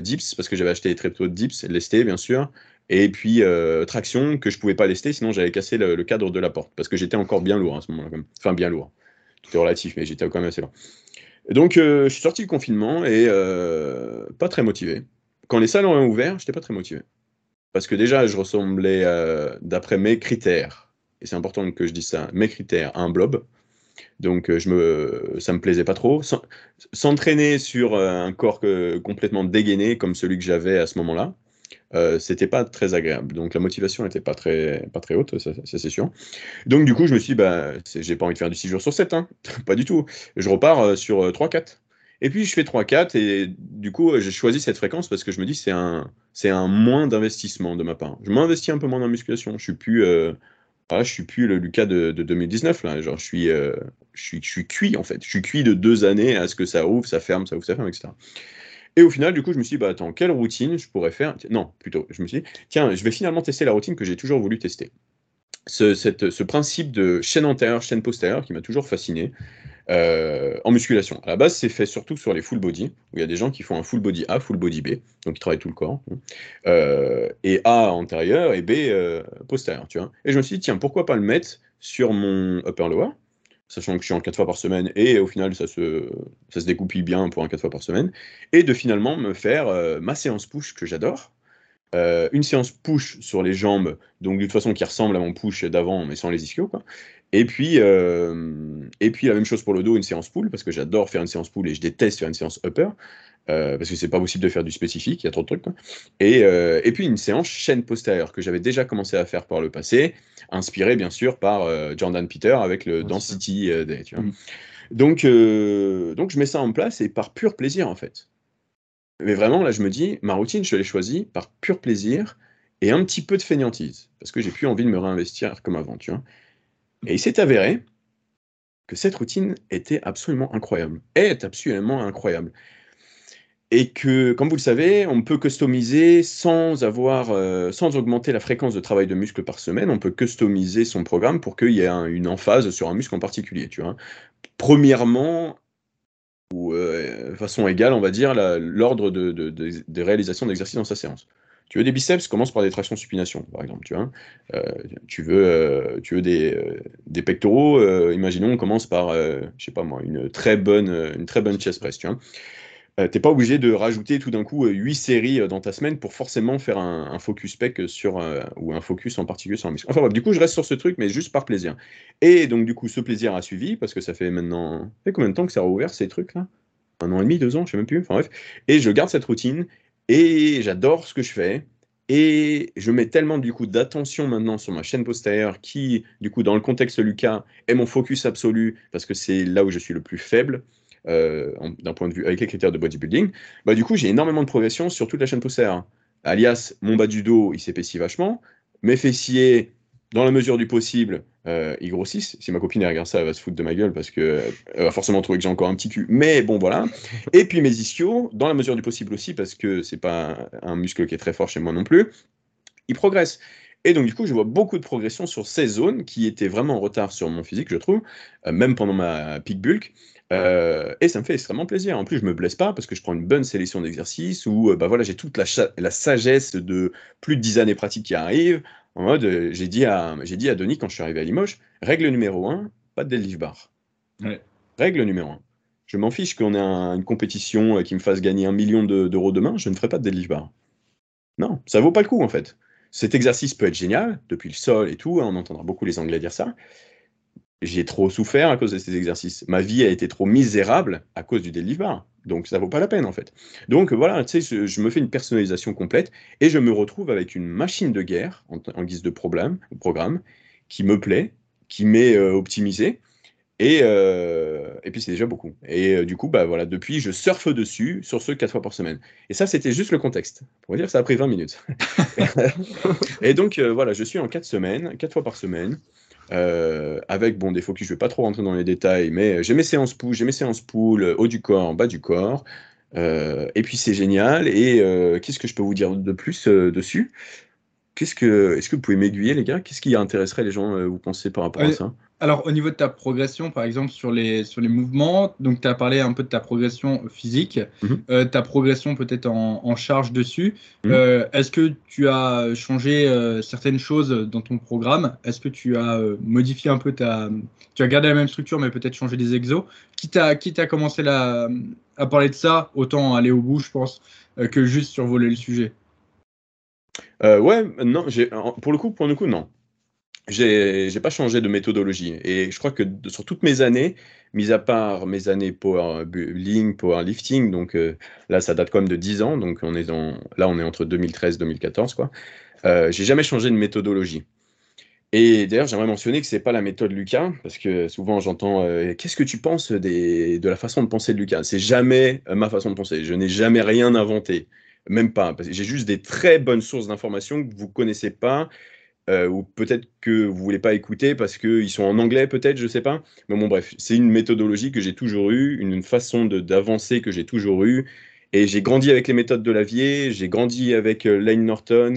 dips, parce que j'avais acheté des tréteaux de dips, lestés, bien sûr et puis euh, traction que je pouvais pas lester, sinon j'avais cassé le, cadre de la porte parce que j'étais encore bien lourd à ce moment-là. Enfin, bien lourd. Tout est relatif, mais j'étais quand même assez lourd. donc, euh, je suis sorti du confinement et euh, pas très motivé. Quand les salles ont ouvert, j'étais pas très motivé. Parce que déjà, je ressemblais, d'après mes critères, et c'est important que je dise ça, mes critères, à un blob. Donc je me, ça me plaisait pas trop. S'entraîner sur un corps complètement dégainé comme celui que j'avais à ce moment-là, euh, c'était pas très agréable. Donc la motivation n'était pas très, pas très haute, ça, c'est sûr. Donc du coup, je me suis dit, bah, j'ai pas envie de faire du 6 jours sur 7, hein. pas du tout. Je repars euh, sur 3-4. Euh, et puis je fais 3-4 et du coup, j'ai choisi cette fréquence parce que je me dis c'est un, un moins d'investissement de ma part. Je m'investis un peu moins dans la musculation. Je suis plus, je suis plus le Lucas de, 2019 là. Genre, je suis, je suis, je suis cuit en fait. Je suis cuit de deux années à ce que ça ouvre, ça ferme, ça ouvre, ça ferme, etc. Et au final, du coup, je me suis dit, bah attends, quelle routine je pourrais faire? Non, plutôt, je me suis dit, tiens, je vais finalement tester la routine que j'ai toujours voulu tester. Ce, principe de chaîne antérieure, chaîne postérieure qui m'a toujours fasciné euh, en musculation. À la base, c'est fait surtout sur les full body, où il y a des gens qui font un full body A, full body B, donc ils travaillent tout le corps, hein. euh, et A antérieur et B euh, postérieur, tu vois. Et je me suis dit, tiens, pourquoi pas le mettre sur mon upper lower? Sachant que je suis en 4 fois par semaine, et au final, ça se, ça se découpille bien pour un 4 fois par semaine, et de finalement me faire euh, ma séance push que j'adore, euh, une séance push sur les jambes, donc d'une façon qui ressemble à mon push d'avant, mais sans les ischios, quoi. Et puis, euh, et puis la même chose pour le dos, une séance pull, parce que j'adore faire une séance pull et je déteste faire une séance upper, parce que c'est pas possible de faire du spécifique, il y a trop de trucs. Quoi. Et, et puis une séance chaîne postérieure que j'avais déjà commencé à faire par le passé, inspiré bien sûr par euh, Jordan Peter avec le Density euh, Day. Tu vois. Mm. Donc, euh, donc je mets ça en place et par pur plaisir en fait. Mais vraiment là je me dis, ma routine je l'ai choisie par pur plaisir et un petit peu de fainéantise parce que j'ai plus envie de me réinvestir comme avant. Tu vois. Et il s'est avéré que cette routine était absolument incroyable. Est absolument incroyable et que, comme vous le savez, on peut customiser sans avoir, euh, sans augmenter la fréquence de travail de muscle par semaine. On peut customiser son programme pour qu'il y ait une emphase sur un muscle en particulier. Tu vois. Premièrement, ou euh, de façon égale, on va dire, l'ordre de, de, réalisation d'exercices dans sa séance. Tu veux des biceps, commence par des tractions supination, par exemple. Tu. Euh, veux, tu veux des, des pectoraux, imaginons, on commence par, je sais pas moi, une très bonne, une très bonne chest press. Tu. Euh, t'es pas obligé de rajouter tout d'un coup 8 euh, séries euh, dans ta semaine pour forcément faire un, focus spec sur ou un focus en particulier sur un muscle. Enfin bref, du coup, je reste sur ce truc, mais juste par plaisir. Et donc, du coup, ce plaisir a suivi parce que ça fait maintenant. Ça fait combien de temps que ça a rouvert ces trucs-là? Un an et demi, deux ans, je sais même plus. Enfin bref. Et je garde cette routine et j'adore ce que je fais. Et je mets tellement du coup d'attention maintenant sur ma chaîne postérieure qui, du coup, dans le contexte Lucas, est mon focus absolu parce que c'est là où je suis le plus faible. Euh, d'un point de vue avec les critères de bodybuilding, bah, du coup, j'ai énormément de progression sur toute la chaîne postérieure. Alias, mon bas du dos, il s'épaissit vachement. Mes fessiers, dans la mesure du possible, euh, ils grossissent. Si ma copine regarde ça, elle va se foutre de ma gueule parce qu'elle va forcément trouver que j'ai encore un petit cul. Mais bon, voilà. Et puis mes ischios, dans la mesure du possible aussi, parce que c'est pas un muscle qui est très fort chez moi non plus, ils progressent. Et donc, du coup, je vois beaucoup de progression sur ces zones qui étaient vraiment en retard sur mon physique, je trouve, euh, même pendant ma peak bulk. Euh, et ça me fait extrêmement plaisir. En plus, je me blesse pas parce que je prends une bonne sélection d'exercices où euh, bah voilà, j'ai toute la, la, sagesse de plus de 10 années pratiques qui arrivent. En mode, euh, j'ai dit, à, dit à Denis quand je suis arrivé à Limoges, règle numéro 1, pas de deadlift bar. Règle numéro 1. Je m'en fiche qu'on ait une compétition qui me fasse gagner un million d'euros demain, je ne ferai pas de deadlift bar. Non, ça vaut pas le coup en fait. Cet exercice peut être génial, depuis le sol et tout, hein, on entendra beaucoup les Anglais dire ça, j'ai trop souffert à cause de ces exercices. Ma vie a été trop misérable à cause du deadlift bar. Donc ça vaut pas la peine en fait. Donc voilà, tu sais, je, me fais une personnalisation complète et je me retrouve avec une machine de guerre en, guise de problème, programme qui me plaît, qui m'est euh, optimisé. Et, euh, et puis c'est déjà beaucoup. Et euh, du coup, bah voilà, depuis, je surfe dessus sur ce 4 fois par semaine. Et ça, c'était juste le contexte. Pour dire, ça a pris 20 minutes. et donc voilà, je suis en 4 semaines, 4 fois par semaine. Euh, avec bon, des focus, je ne vais pas trop rentrer dans les détails, mais j'ai mes séances push, j'ai mes séances pool, haut du corps, bas du corps. Euh, et puis c'est génial. Et euh, qu'est-ce que je peux vous dire de plus dessus? Qu'est-ce que, Est-ce que vous pouvez m'aiguiller, les gars? Qu'est-ce qui intéresserait les gens, vous pensez, par rapport à ça? Alors, au niveau de ta progression, par exemple, sur les, sur les mouvements, donc tu as parlé un peu de ta progression physique, mhm. euh, ta progression peut-être en, charge dessus. Mhm. Euh, est-ce que tu as changé euh, certaines choses dans ton programme? Est-ce que tu as modifié un peu ta. Tu as gardé la même structure, mais peut-être changé des exos? Quitte à, quitte à commencer la, à parler de ça, autant aller au bout, je pense, que juste survoler le sujet? ouais, non, pour le coup, pour le coup, non. J'ai pas changé de méthodologie. Et je crois que sur toutes mes années, mis à part mes années powerbuilding, powerlifting, donc euh, là, ça date quand même de 10 ans, donc on est là, on est entre 2013 et 2014, quoi. Euh, j'ai jamais changé de méthodologie. Et d'ailleurs, j'aimerais mentionner que c'est pas la méthode Lucas, parce que souvent j'entends euh, qu'est-ce que tu penses de la façon de penser de Lucas? C'est jamais ma façon de penser. Je n'ai jamais rien inventé, même pas. J'ai juste des très bonnes sources d'informations que vous connaissez pas euh, ou peut-être que vous voulez pas écouter parce qu'ils sont en anglais, peut-être, je sais pas. Mais bon, bref, c'est une méthodologie que j'ai toujours eue, une façon d'avancer que j'ai toujours eue. Et j'ai grandi avec les méthodes de Lavier, j'ai grandi avec euh, Lane Norton,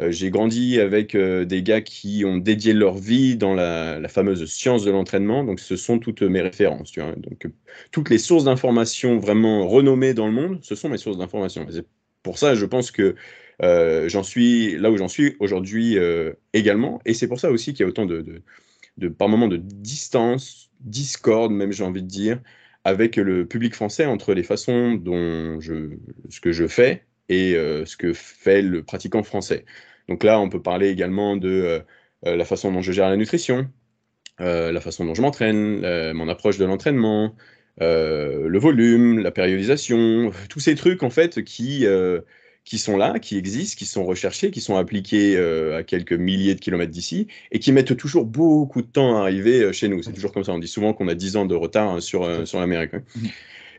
euh, j'ai grandi avec des gars qui ont dédié leur vie dans la, fameuse science de l'entraînement. Donc, ce sont toutes mes références. Donc, toutes les sources d'informations vraiment renommées dans le monde, ce sont mes sources d'informations. C'est pour ça, je pense que euh, j'en suis là où j'en suis aujourd'hui euh, également. Et c'est pour ça aussi qu'il y a autant de, par moments de distance, discorde même j'ai envie de dire, avec le public français entre les façons dont je, ce que je fais et euh, ce que fait le pratiquant français. Donc là, on peut parler également de la façon dont je gère la nutrition, la façon dont je m'entraîne, mon approche de l'entraînement, le volume, la périodisation, tous ces trucs en fait qui qui sont là, qui existent, qui sont recherchés, qui sont appliqués euh, à quelques milliers de kilomètres d'ici et qui mettent toujours beaucoup de temps à arriver euh, chez nous. C'est toujours comme ça. On dit souvent qu'on a 10 ans de retard hein, sur, euh, sur l'Amérique. Mhm.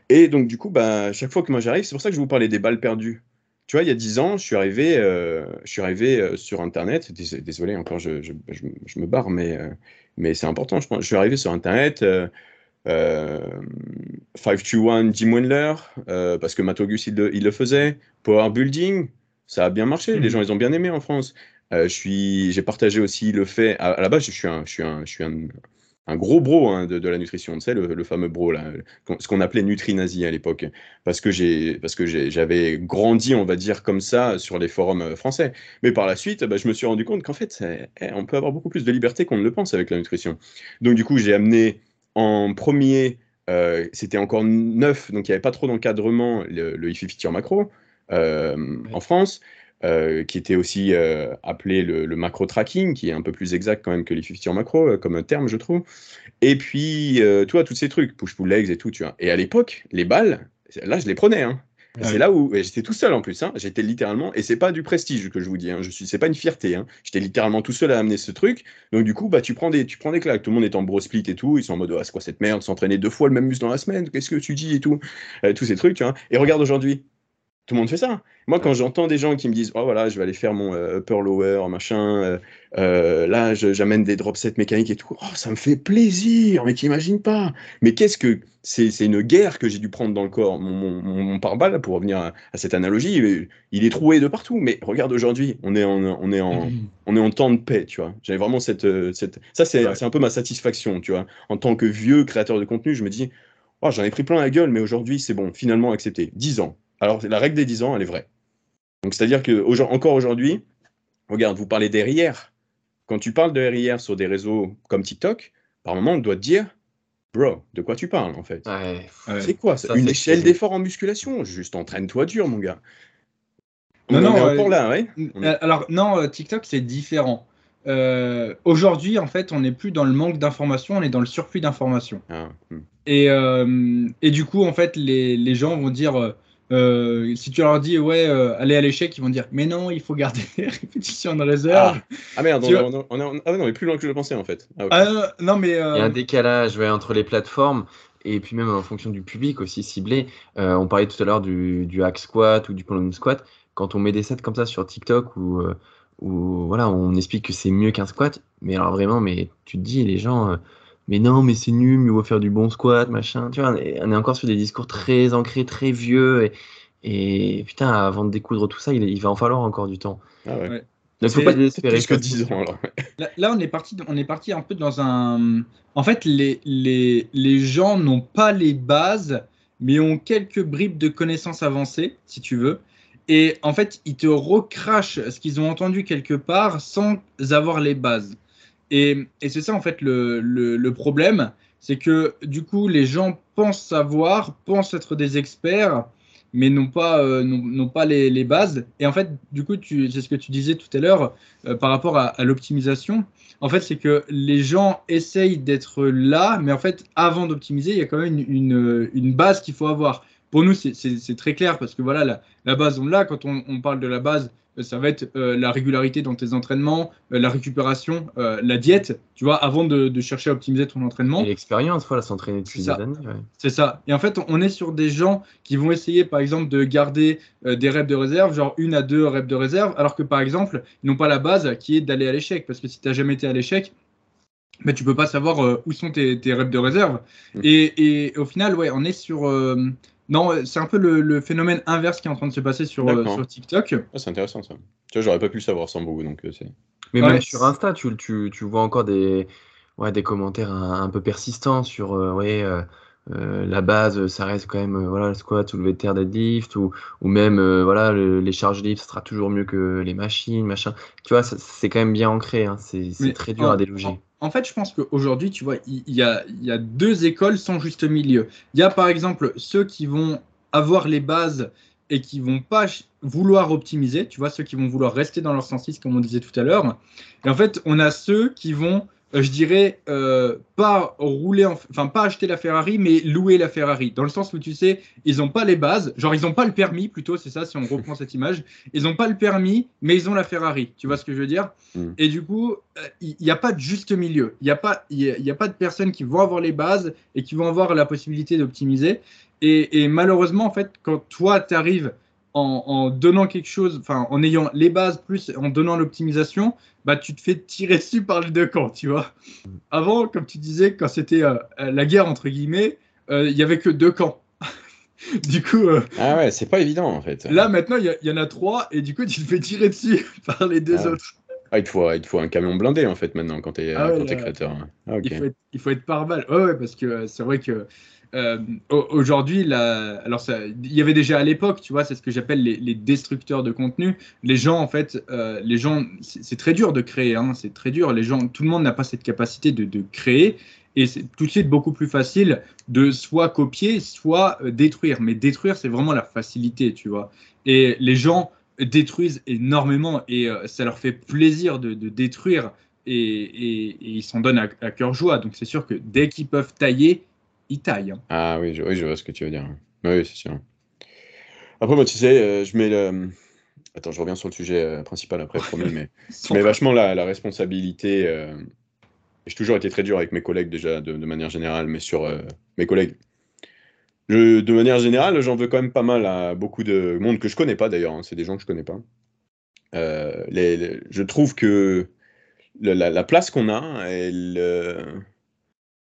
Et donc, du coup, bah, chaque fois que moi j'arrive, c'est pour ça que je vous parlais des balles perdues. Tu vois, il y a 10 ans, je suis arrivé, je suis arrivé sur Internet. Désolé, encore, je, je, je, me barre, mais, mais c'est important. Je, je suis arrivé sur Internet. 521 Jim Wendler, euh, parce que Matogus il, il, le faisait. Power Building, ça a bien marché, les hmm. gens ils ont bien aimé en France. Euh, j'ai partagé aussi le fait, à, la base je suis un, je suis un, je suis un, un gros bro hein, de, de, la nutrition, tu sais, le, le fameux bro là, ce qu'on appelait Nutri-Nazi à l'époque, parce que j'avais grandi, on va dire comme ça, sur les forums euh, français. Mais par la suite, bah, je me suis rendu compte qu'en fait, eh, on peut avoir beaucoup plus de liberté qu'on ne le pense avec la nutrition. Donc du coup, j'ai amené en premier, euh, c'était encore neuf, donc il n'y avait pas trop d'encadrement, le, le IFI macro euh, en France. Euh, qui était aussi appelé le, macro tracking, qui est un peu plus exact quand même que l'IFI macro comme terme, je trouve. Et puis, toi, tous ces trucs, push-pull legs et tout, tu vois. Et à l'époque, les balles, là, je les prenais. Hein. C'est là où j'étais tout seul en plus. Hein. J'étais littéralement, et c'est pas du prestige que je vous dis. Hein. Je suis, c'est pas une fierté. Hein. J'étais littéralement tout seul à amener ce truc. Donc du coup, bah tu prends des, tu prends des claques. Tout le monde est en bro split et tout. Ils sont en mode, ah, c'est quoi cette merde? S'entraîner deux fois le même muscle dans la semaine? Qu'est-ce que tu dis et tout, euh, tous ces trucs. Tu vois. Et regarde aujourd'hui, tout le monde fait ça. Moi, quand j'entends des gens qui me disent, oh voilà, je vais aller faire mon euh, upper lower, machin, euh, euh, là, j'amène des drop sets mécaniques et tout, oh, ça me fait plaisir, mais t'imagines pas. Mais qu'est-ce que c'est une guerre que j'ai dû prendre dans le corps. Mon, mon, pare-balles, pour revenir à, cette analogie, il est troué de partout. Mais regarde aujourd'hui, on est en, on est en, on est en temps de paix, tu vois. J'avais vraiment cette, cette, ça c'est un peu ma satisfaction, tu vois. En tant que vieux créateur de contenu, je me dis, oh, j'en ai pris plein la gueule, mais aujourd'hui, c'est bon, finalement accepté. 10 ans alors, la règle des 10 ans, elle est vraie. Donc, c'est-à-dire que encore aujourd'hui, regarde, vous parlez d'RIR. Quand tu parles de RIR sur des réseaux comme TikTok, par moment, on doit te dire, bro, de quoi tu parles en fait? C'est quoi ça, Une échelle d'effort en musculation? Juste entraîne-toi dur, mon gars. non, non, là, ouais. Euh, alors, non, euh, TikTok, c'est différent. Euh, aujourd'hui, en fait, on n'est plus dans le manque d'informations, on est dans le surplus d'informations. Ah, hmm. et, et, du coup, en fait, les, les gens vont dire euh, si tu leur dis ouais, euh, allez à l'échec, ils vont dire mais non, il faut garder les répétitions dans les heures. Ah, ah merde, on, on, on, ah non, mais plus loin que je le pensais en fait. Ah, ah non, mais euh, il y a un décalage entre les plateformes et puis même en fonction du public aussi ciblé. on parlait tout à l'heure du, du hack squat ou du column squat. Quand on met des sets comme ça sur TikTok ou où voilà, on explique que c'est mieux qu'un squat, mais alors vraiment, mais tu te dis les gens mais non, mais c'est nul, il faut faire du bon squat, machin. Tu vois, on est, encore sur des discours très ancrés, très vieux. Et, putain, avant de découdre tout ça, il, va en falloir encore du temps. Ah ouais. Ne faut pas désespérer. que 10 ans alors. Là, on est parti, on est parti un peu dans un. En fait, les, les, les gens n'ont pas les bases, mais ont quelques bribes de connaissances avancées, si tu veux. Et en fait, ils te recrachent ce qu'ils ont entendu quelque part sans avoir les bases. Et, c'est ça, en fait, le, problème. C'est que, du coup, les gens pensent savoir, pensent être des experts, mais n'ont pas, n'ont pas les, bases. Et en fait, du coup, c'est ce que tu disais tout à l'heure par rapport à, l'optimisation. En fait, c'est que les gens essayent d'être là, mais en fait, avant d'optimiser, il y a quand même une, une base qu'il faut avoir pour nous, c'est très clair parce que voilà, la, la base, on l'a. Quand on, on, parle de la base, euh, ça va être euh, la régularité dans tes entraînements, euh, la récupération, la diète, tu vois, avant de, de, chercher à optimiser ton entraînement. Et l'expérience, voilà, s'entraîner depuis des années. C'est ça. Et en fait, on est sur des gens qui vont essayer, par exemple, de garder des reps de réserve, genre une à deux reps de réserve, alors que, par exemple, ils n'ont pas la base qui est d'aller à l'échec. Parce que si tu n'as jamais été à l'échec, mais tu peux pas savoir où sont tes, tes reps de réserve. Mm. Et, et, au final, ouais, on est sur non, c'est un peu le, phénomène inverse qui est en train de se passer sur, euh, sur TikTok. Ah, c'est intéressant ça. Tu vois, j'aurais pas pu le savoir sans vous. Donc, euh, Mais même sur Insta, tu, tu, tu, vois encore des, ouais, des commentaires un, peu persistants sur euh, ouais, la base, ça reste quand même voilà, le squat, soulevé de terre, deadlift, ou, ou même voilà, les charges lift, ça sera toujours mieux que les machines, machin. Tu vois, c'est quand même bien ancré. Hein. C'est très dur à déloger en fait, je pense qu'aujourd'hui, tu vois, il y, a, deux écoles sans juste milieu. Il y a par exemple ceux qui vont avoir les bases et qui vont pas vouloir optimiser, tu vois, ceux qui vont vouloir rester dans leur 106, comme on disait tout à l'heure. Et en fait, on a ceux qui vont je dirais, euh, pas rouler, enfin pas acheter la Ferrari, mais louer la Ferrari. Dans le sens où tu sais, ils n'ont pas les bases, genre ils n'ont pas le permis plutôt, c'est ça si on reprend cette image. Ils n'ont pas le permis, mais ils ont la Ferrari. Tu vois ce que je veux dire? Mm. Et du coup, euh, il n'y a pas de juste milieu. Il n'y a, pas, a pas de personnes qui vont avoir les bases et qui vont avoir la possibilité d'optimiser. Et, et, malheureusement, en fait, quand toi, tu arrives en, donnant quelque chose, enfin en ayant les bases plus en donnant l'optimisation, bah tu te fais tirer dessus par les deux camps, tu vois. Avant, comme tu disais, quand c'était euh, la guerre entre guillemets, euh, il y avait que deux camps. du coup. Euh, ah ouais, c'est pas évident en fait. Là maintenant, il y, en a trois et du coup tu te fais tirer dessus par les deux ah. autres. Ah, il te, faut, il faut un camion blindé en fait maintenant quand tu es, ah créateur. Ah, il, faut être, il faut être par balle. Ouais, ouais, parce que c'est vrai que euh, aujourd'hui, alors il y avait déjà à l'époque, tu vois, c'est ce que j'appelle les, destructeurs de contenu. Les gens, en fait, euh, les gens, c'est très dur de créer, hein, c'est très dur. Les gens, tout le monde n'a pas cette capacité de, créer, et c'est tout de suite beaucoup plus facile de soit copier, soit euh, détruire. Mais détruire, c'est vraiment la facilité, tu vois. Et les gens détruisent énormément, et ça leur fait plaisir de, détruire. Et, ils s'en donnent à, à cœur joie. Donc c'est sûr que dès qu'ils peuvent tailler, il taille. Hein. Ah oui je, oui, je vois ce que tu veux dire. Oui, c'est sûr. Après, moi, tu sais, euh, je mets le. Attends, je reviens sur le sujet euh, principal après, promis, mais je mets vachement la, la responsabilité. Euh... J'ai toujours été très dur avec mes collègues, déjà, de, de manière générale, mais sur mes collègues. Je, de manière générale, j'en veux quand même pas mal à beaucoup de monde que je connais pas d'ailleurs, hein, c'est des gens que je connais pas. Les, je trouve que la, la place qu'on a, elle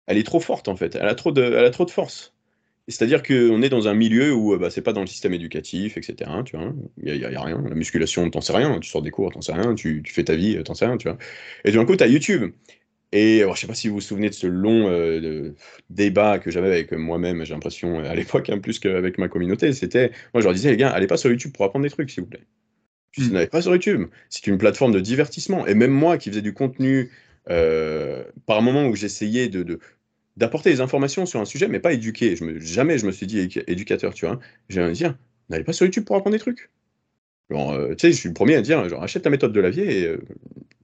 elle est trop forte en fait. Elle a trop de, elle a trop de force. C'est-à-dire qu'on est dans un milieu où bah, c'est pas dans le système éducatif, etc. Tu vois, il n'y a, rien. La musculation, t'en sais rien. Tu sors des cours, t'en sais rien. Tu, tu fais ta vie, t'en sais rien. Tu vois. Et d'un coup, tu as YouTube. Et alors, je sais pas si vous vous souvenez de ce long euh, débat que j'avais avec moi-même, j'ai l'impression, à l'époque, hein, plus qu'avec ma communauté. C'était, moi, je leur disais, les gars, allez pas sur YouTube pour apprendre des trucs, s'il vous plaît. Je mmh. n'allez pas sur YouTube. C'est une plateforme de divertissement. Et même moi qui faisais du contenu, euh, par un moment où j'essayais de, d'apporter des informations sur un sujet, mais pas éduquer. Je me, jamais je me suis dit éducateur, tu vois. J'ai envie de dire, n'allez pas sur YouTube pour apprendre des trucs. Euh, tu sais, je suis le premier à dire, genre, achète ta méthode de Lavier et euh,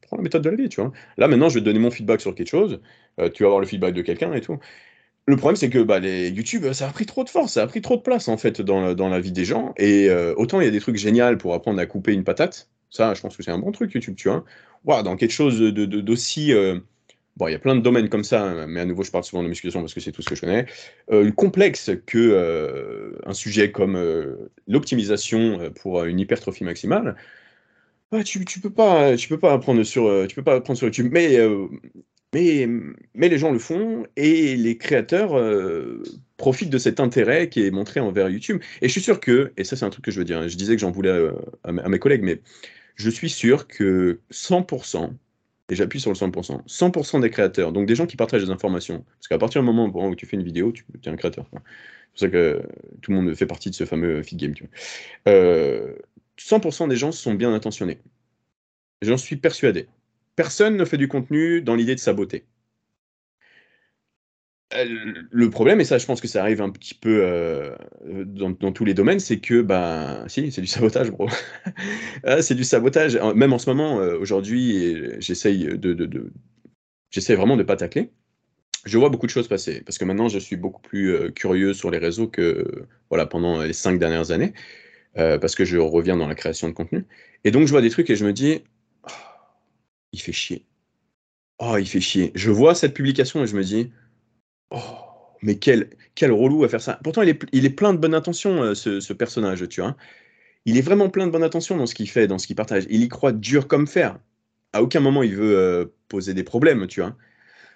prends la méthode de Lavier, tu vois. Là, maintenant, je vais te donner mon feedback sur quelque chose, euh, tu vas avoir le feedback de quelqu'un et tout. Le problème, c'est que bah, les YouTube, ça a pris trop de force, ça a pris trop de place, en fait, dans, dans la vie des gens. Et autant il y a des trucs géniaux pour apprendre à couper une patate, ça, je pense que c'est un bon truc, YouTube, tu vois. Dans quelque chose d'aussi... De, Bon, il y a plein de domaines comme ça, mais à nouveau, je parle souvent de musculation parce que c'est tout ce que je connais. Euh, complexe que euh, un sujet comme euh, l'optimisation euh, pour une hypertrophie maximale, bah, tu, tu peux pas, tu peux pas apprendre sur, tu peux pas apprendre sur YouTube. Mais, les gens le font et les créateurs profitent de cet intérêt qui est montré envers YouTube. Et je suis sûr que, et ça c'est un truc que je veux dire, je disais que j'en voulais à mes collègues, mais je suis sûr que 100% et j'appuie sur le 100%. 100% des créateurs, donc des gens qui partagent des informations. Parce qu'à partir du moment où tu fais une vidéo, tu es un créateur. C'est pour ça que tout le monde fait partie de ce fameux feed game. 100% euh, des gens sont bien intentionnés. J'en suis persuadé. Personne ne fait du contenu dans l'idée de saboter. Le problème, et ça, je pense que ça arrive un petit peu euh, dans, tous les domaines, c'est que, ben, si, c'est du sabotage, bro. Ah, c'est du sabotage. Même en ce moment, euh, aujourd'hui, j'essaye de, de, j'essaie vraiment de pas tacler. Je vois beaucoup de choses passer parce que maintenant, je suis beaucoup plus euh, curieux sur les réseaux que voilà pendant les cinq dernières années, parce que je reviens dans la création de contenu. Et donc, je vois des trucs et je me dis, oh, il fait chier. Oh, il fait chier. Je vois cette publication et je me dis Oh, mais quel, quel relou à faire ça. Pourtant, il est, il est plein de bonnes intentions, euh, ce, personnage, tu vois. Il est vraiment plein de bonnes intentions dans ce qu'il fait, dans ce qu'il partage. Il y croit dur comme fer. À aucun moment, il veut euh, poser des problèmes, tu vois.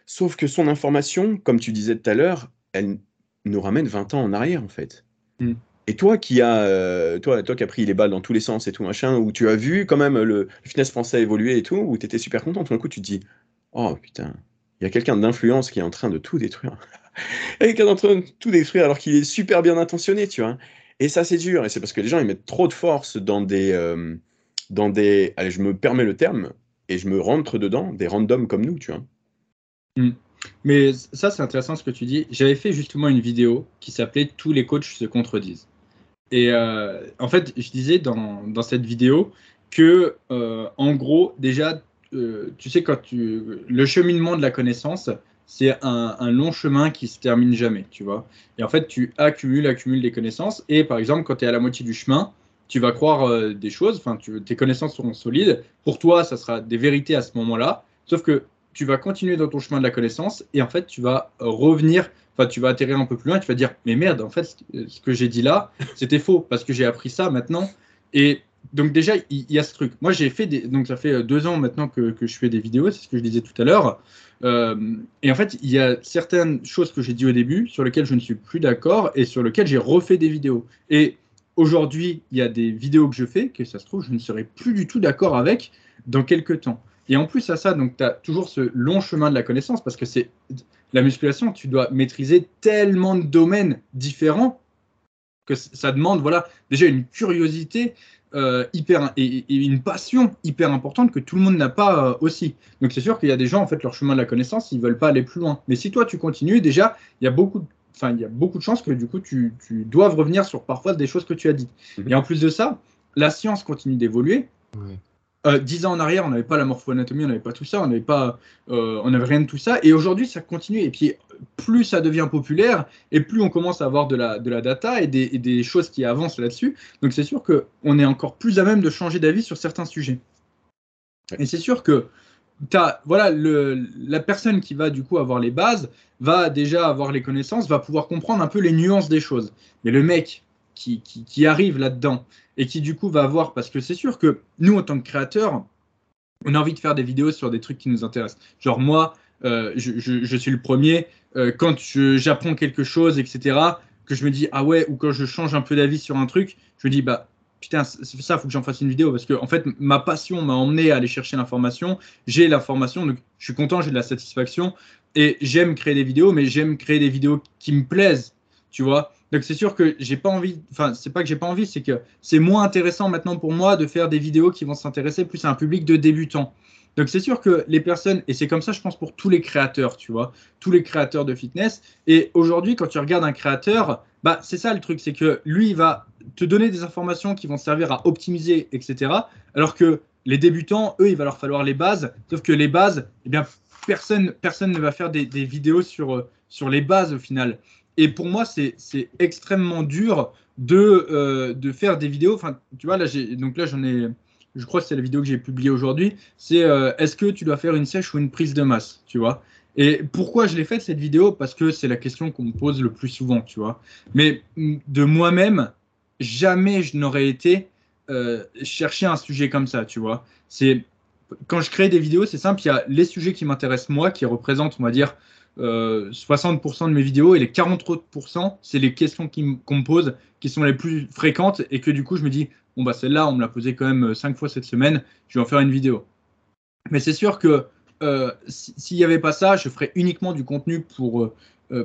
Sauf que son information, comme tu disais tout à l'heure, elle nous ramène 20 ans en arrière, en fait. Mm. Et toi qui as, euh, toi, toi qui as pris les balles dans tous les sens et tout machin, où tu as vu quand même le, fitness français évoluer et tout, où tu étais super content, tout d'un coup tu te dis, oh putain, il y a quelqu'un d'influence qui est en train de tout détruire. quelqu'un en train de tout détruire alors qu'il est super bien intentionné, tu vois. Et ça, c'est dur. Et c'est parce que les gens, ils mettent trop de force dans des. Euh, dans des allez, je me permets le terme, et je me rentre dedans, des randoms comme nous, tu vois. Hmm. Mais ça, c'est intéressant ce que tu dis. J'avais fait justement une vidéo qui s'appelait Tous les coachs se contredisent. Et euh, en fait, je disais dans, dans cette vidéo que, euh, en gros, déjà, euh, tu sais, quand tu, le cheminement de la connaissance, c'est un, long chemin qui se termine jamais, tu vois. Et en fait, tu accumules, accumules des connaissances. Et par exemple, quand tu es à la moitié du chemin, tu vas croire euh, des choses, enfin, tes connaissances seront solides. Pour toi, ça sera des vérités à ce moment-là. Sauf que tu vas continuer dans ton chemin de la connaissance et en fait, tu vas revenir, enfin, tu vas atterrir un peu plus loin tu vas dire, mais merde, en fait, ce que j'ai dit là, c'était faux parce que j'ai appris ça maintenant. Et donc déjà, il y, a ce truc. Moi, j'ai fait des... Donc ça fait euh, deux ans maintenant que, je fais des vidéos, c'est ce que je disais tout à l'heure. Euh, et en fait, il y a certaines choses que j'ai dit au début sur lesquelles je ne suis plus d'accord et sur lesquelles j'ai refait des vidéos. Et aujourd'hui, il y a des vidéos que je fais que ça se trouve, je ne serai plus du tout d'accord avec dans quelques temps. Et en plus à ça, donc tu as toujours ce long chemin de la connaissance parce que c'est la musculation, tu dois maîtriser tellement de domaines différents que ça demande voilà déjà une curiosité euh, hyper et, une passion hyper importante que tout le monde n'a pas euh, aussi. Donc c'est sûr qu'il y a des gens en fait leur chemin de la connaissance, ils veulent pas aller plus loin. Mais si toi tu continues, déjà il y a beaucoup, enfin il y a beaucoup de chances que du coup tu, tu doives revenir sur parfois des choses que tu as dites. Mhm. Et en plus de ça, la science continue d'évoluer. Dix ans en arrière, on n'avait pas la morpho-anatomie, on n'avait pas tout ça, on n'avait pas, euh, on n'avait rien de tout ça. Et aujourd'hui, ça continue. Et puis, plus ça devient populaire, et plus on commence à avoir de la, de la data et des, choses qui avancent là-dessus. Donc, c'est sûr qu'on est encore plus à même de changer d'avis sur certains sujets. Et c'est sûr que as, voilà, le, la personne qui va du coup avoir les bases va déjà avoir les connaissances, va pouvoir comprendre un peu les nuances des choses. Mais le mec qui, arrive là-dedans et qui du coup va avoir, parce que c'est sûr que nous en tant que créateurs, on a envie de faire des vidéos sur des trucs qui nous intéressent. Genre moi, euh, je, suis le premier, euh, quand j'apprends quelque chose, etc., que je me dis, ah ouais, ou quand je change un peu d'avis sur un truc, je me dis, bah putain, ça, faut que j'en fasse une vidéo, parce que en fait, ma passion m'a emmené à aller chercher l'information, j'ai l'information, donc je suis content, j'ai de la satisfaction, et j'aime créer des vidéos, mais j'aime créer des vidéos qui me plaisent, tu vois. Donc c'est sûr que j'ai pas envie, enfin c'est pas que j'ai pas envie, c'est que c'est moins intéressant maintenant pour moi de faire des vidéos qui vont s'intéresser plus à un public de débutants. Donc c'est sûr que les personnes, et c'est comme ça je pense pour tous les créateurs, tu vois, tous les créateurs de fitness. Et aujourd'hui quand tu regardes un créateur, bah c'est ça le truc, c'est que lui il va te donner des informations qui vont servir à optimiser, etc. Alors que les débutants, eux, il va leur falloir les bases. Sauf que les bases, eh bien personne, personne ne va faire des, des vidéos sur, sur les bases au final et pour moi, c'est extrêmement dur de, euh, de faire des vidéos. Enfin, tu vois, là, donc là, j'en ai, je crois que c'est la vidéo que j'ai publiée aujourd'hui. C'est euh, est-ce que tu dois faire une sèche ou une prise de masse, tu vois? Et pourquoi je l'ai faite cette vidéo? Parce que c'est la question qu'on me pose le plus souvent, tu vois. Mais de moi-même, jamais je n'aurais été euh, chercher un sujet comme ça, tu vois. C'est quand je crée des vidéos, c'est simple. Il y a les sujets qui m'intéressent moi, qui représentent, on va dire, 60% euh, de mes vidéos et les 40%, c'est les questions qu'on me pose qui sont les plus fréquentes et que du coup, je me dis, bon, bah celle-là, on me l'a posée quand même 5 euh, fois cette semaine, je vais en faire une vidéo. Mais c'est sûr que euh, s'il n'y avait pas ça, je ferais uniquement du contenu pour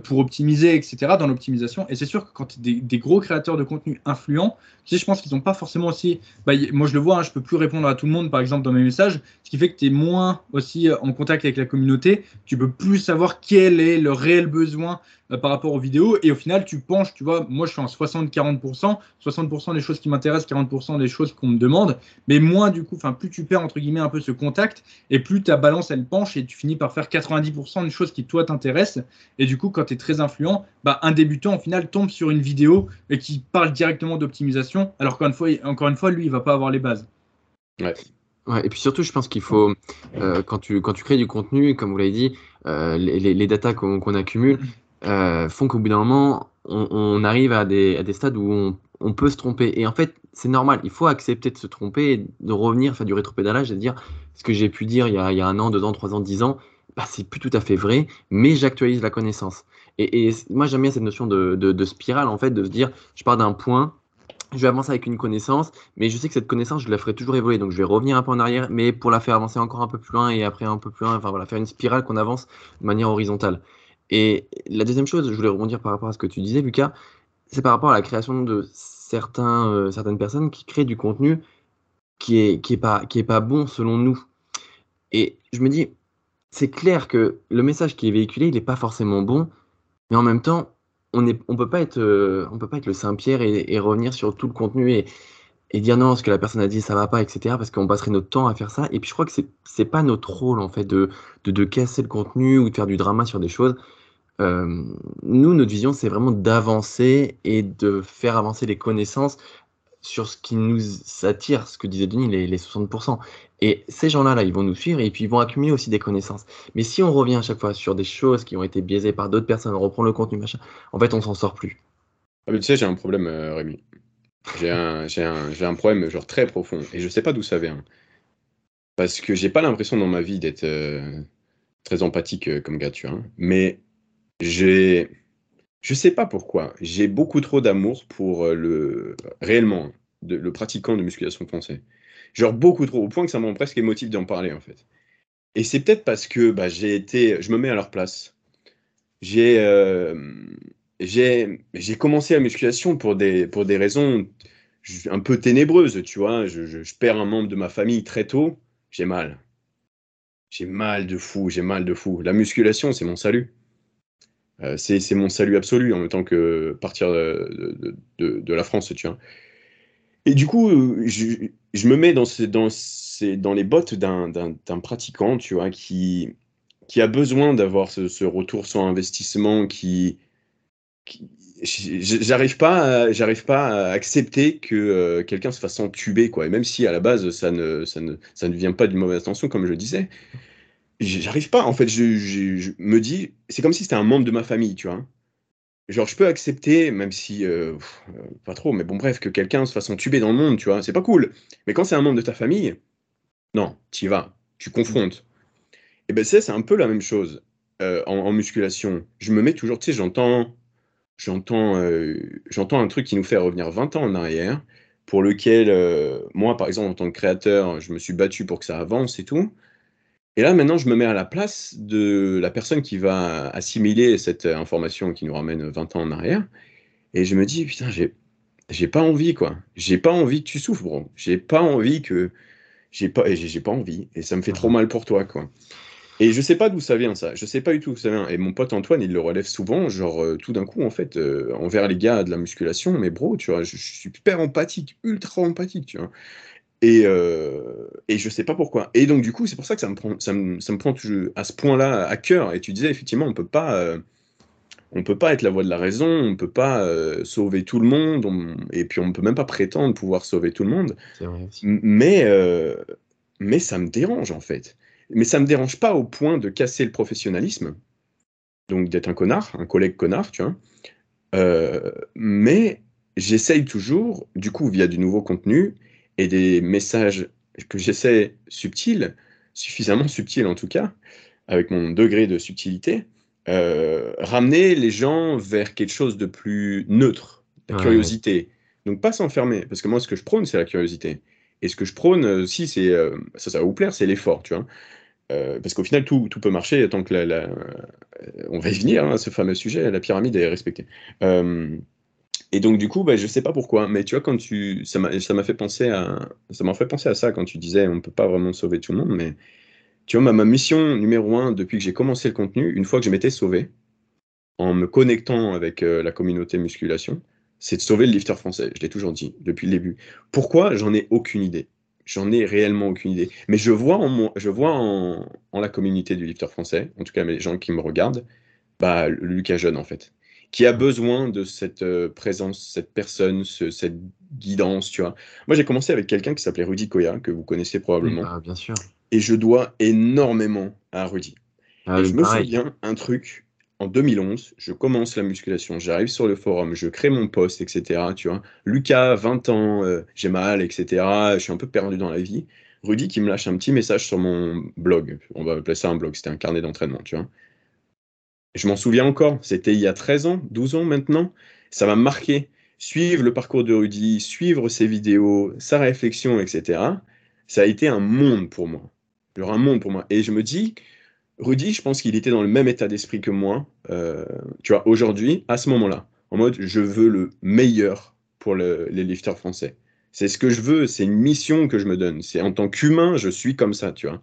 pour optimiser, etc., dans l'optimisation. Et c'est sûr que quand tu es des, gros créateurs de contenu influents, tu sais, je pense qu'ils n'ont pas forcément aussi. Bah, moi, je le vois, hein, je peux plus répondre à tout le monde, par exemple, dans mes messages, ce qui fait que tu es moins aussi euh, en contact avec la communauté. Tu peux plus savoir quel est le réel besoin euh, par rapport aux vidéos. Et au final, tu penches, tu vois, moi, je suis en 60-40%, 60%, des choses qui m'intéressent, 40% des choses qu'on me demande. Mais moins, du coup, enfin, plus tu perds, entre guillemets, un peu ce contact, et plus ta balance, elle penche, et tu finis par faire 90% des choses qui, toi, t'intéressent. Et du coup, quand tu es très influent, bah, un débutant, au final, tombe sur une vidéo et qui parle directement d'optimisation, alors qu'encore une, fois, encore une fois, lui, il va pas avoir les bases. Ouais. Et puis surtout, je pense qu'il faut, euh, quand, tu, quand tu crées du contenu, comme vous l'avez dit, euh, les, datas qu'on accumule euh, font qu'au bout d'un moment, on, arrive à des, stades où on, peut se tromper. Et en fait, c'est normal, il faut accepter de se tromper, de revenir, faire du rétropédalage et de dire ce que j'ai pu dire il y, a, un an, deux ans, trois ans, dix ans, bah, c'est plus tout à fait vrai, mais j'actualise la connaissance. Et, moi, j'aime bien cette notion de, spirale, en fait, de se dire, je pars d'un point, je vais avancer avec une connaissance, mais je sais que cette connaissance, je la ferai toujours évoluer. Donc, je vais revenir un peu en arrière, mais pour la faire avancer encore un peu plus loin et après un peu plus loin, enfin voilà, faire une spirale qu'on avance de manière horizontale. Et la deuxième chose, je voulais rebondir par rapport à ce que tu disais, Lucas, c'est par rapport à la création de certains, euh, certaines personnes qui créent du contenu qui est, qui est, pas, pas bon selon nous. Et je me dis, c'est clair que le message qui est véhiculé, il n'est pas forcément bon, mais en même temps, on ne on peut, pas être, euh, peut pas être le Saint-Pierre et, revenir sur tout le contenu et, et, dire non, ce que la personne a dit, ça va pas, etc., parce qu'on passerait notre temps à faire ça. Et puis je crois que c'est n'est pas notre rôle, en fait, de, de, casser le contenu ou de faire du drama sur des choses. Euh, nous, notre vision, c'est vraiment d'avancer et de faire avancer les connaissances sur ce qui nous attire, ce que disait Denis, les, les 60%. Et ces gens-là, là, ils vont nous suivre et puis ils vont accumuler aussi des connaissances. Mais si on revient à chaque fois sur des choses qui ont été biaisées par d'autres personnes, on reprend le contenu, machin, en fait, on s'en sort plus. Ah, mais tu sais, j'ai un problème, euh, Rémi. J'ai un, un, un, problème genre très profond et je sais pas d'où ça vient. Parce que j'ai pas l'impression dans ma vie d'être euh, très empathique comme gars, tu vois. Mais j'ai. Je sais pas pourquoi. J'ai beaucoup trop d'amour pour le. réellement, le pratiquant de musculation français. Genre beaucoup trop, au point que ça me rend presque émotif d'en parler en fait. Et c'est peut-être parce que bah, j'ai été, je me mets à leur place. J'ai euh, j'ai commencé la musculation pour des, pour des raisons un peu ténébreuses, tu vois. Je, je, perds un membre de ma famille très tôt, j'ai mal. J'ai mal de fou, j'ai mal de fou. La musculation, c'est mon salut. Euh, c'est mon salut absolu en même temps que partir de, la France, tu vois. Et du coup, euh, je, me mets dans, les bottes d'un pratiquant, tu vois, qui, a besoin d'avoir ce, retour sur investissement, qui, j'arrive pas, pas à accepter que euh, quelqu'un se fasse entuber, quoi. Et même si à la base ça ne, ça ne, ça ne vient pas d'une mauvaise intention, comme je disais, j'arrive pas. En fait, je, me dis, c'est comme si c'était un membre de ma famille, tu vois. Genre, je peux accepter, même si, euh, euh, pas trop, mais bon, bref, que quelqu'un se fasse entuber dans le monde, tu vois, c'est pas cool. Mais quand c'est un membre de ta famille, non, tu y vas, tu confrontes. Et ben, c'est un peu la même chose euh, en, musculation. Je me mets toujours, tu sais, j'entends, j'entends, j'entends un truc qui nous fait revenir 20 ans en arrière, pour lequel, moi, par exemple, en tant que créateur, je me suis battu pour que ça avance et tout. Et là, maintenant, je me mets à la place de la personne qui va assimiler cette information qui nous ramène 20 ans en arrière. Et je me dis, putain, j'ai, j'ai pas envie, quoi. J'ai pas envie que tu souffres, bro. J'ai pas envie que. J'ai pas, j'ai, pas envie. Et ça me fait trop mal pour toi, quoi. Et je sais pas d'où ça vient, ça. Je sais pas du tout d'où ça vient. Et mon pote Antoine, il le relève souvent, genre, euh, tout d'un coup, en fait, euh, envers les gars de la musculation. Mais bro, tu vois, je, je suis super empathique, ultra empathique, tu vois. Et, euh, et je sais pas pourquoi. Et donc, du coup, c'est pour ça que ça me prend, ça me, ça me prend à ce point-là à cœur. Et tu disais, effectivement, on peut pas, euh, on peut pas être la voix de la raison, on peut pas euh, sauver tout le monde, et puis on ne peut même pas prétendre pouvoir sauver tout le monde. Mais, euh, mais ça me dérange, en fait. Mais ça me dérange pas au point de casser le professionnalisme, donc d'être un connard, un collègue connard, tu vois. Mais j'essaye toujours, du coup, via du nouveau contenu, et des messages que j'essaie subtils, suffisamment subtils en tout cas, avec mon degré de subtilité, euh, ramener les gens vers quelque chose de plus neutre, la curiosité. Donc pas s'enfermer, parce que moi ce que je prône c'est la curiosité. Et ce que je prône aussi, c'est, euh, ça, ça va vous plaire, c'est l'effort, tu vois. Euh, parce qu'au final, tout, tout, peut marcher tant que la, on va y venir, hein, ce fameux sujet, la pyramide est respectée. Et donc, du coup, bah, je sais pas pourquoi, mais tu vois, quand tu, ça m'a fait penser à, ça m'a fait penser à ça quand tu disais, on peut pas vraiment sauver tout le monde, mais tu vois, ma, mission numéro un depuis que j'ai commencé le contenu, une fois que je m'étais sauvé, en me connectant avec la communauté musculation, c'est de sauver le lifter français. Je l'ai toujours dit depuis le début. Pourquoi? J'en ai aucune idée. J'en ai réellement aucune idée. Mais je vois en, je vois en, la communauté du lifter français, en tout cas les gens qui me regardent, bah, Lucas Jeune en fait, qui a besoin de cette euh, présence, cette personne, cette guidance, tu vois. Moi j'ai commencé avec quelqu'un qui s'appelait Rudy Koya, que vous connaissez probablement. Ah, bien sûr. Et je dois énormément à Rudy. Ah, et je me souviens un truc en 2011, je commence la musculation, j'arrive sur le forum, je crée mon poste, etc. Tu vois, Lucas, 20 ans, euh, j'ai mal, etc. Je suis un peu perdu dans la vie. Rudy qui me lâche un petit message sur mon blog. On va appeler ça un blog, c'était un carnet d'entraînement, tu vois. Je m'en souviens encore, c'était il y a 13 ans, 12 ans maintenant. Ça m'a marqué. Suivre le parcours de Rudy, suivre ses vidéos, sa réflexion, etc. Ça a été un monde pour moi. Alors un monde pour moi. Et je me dis, Rudy, je pense qu'il était dans le même état d'esprit que moi, euh, tu vois, aujourd'hui, à ce moment-là, en mode je veux le meilleur pour les lifters français. C'est ce que je veux, c'est une mission que je me donne. C'est en tant qu'humain, je suis comme ça, tu vois.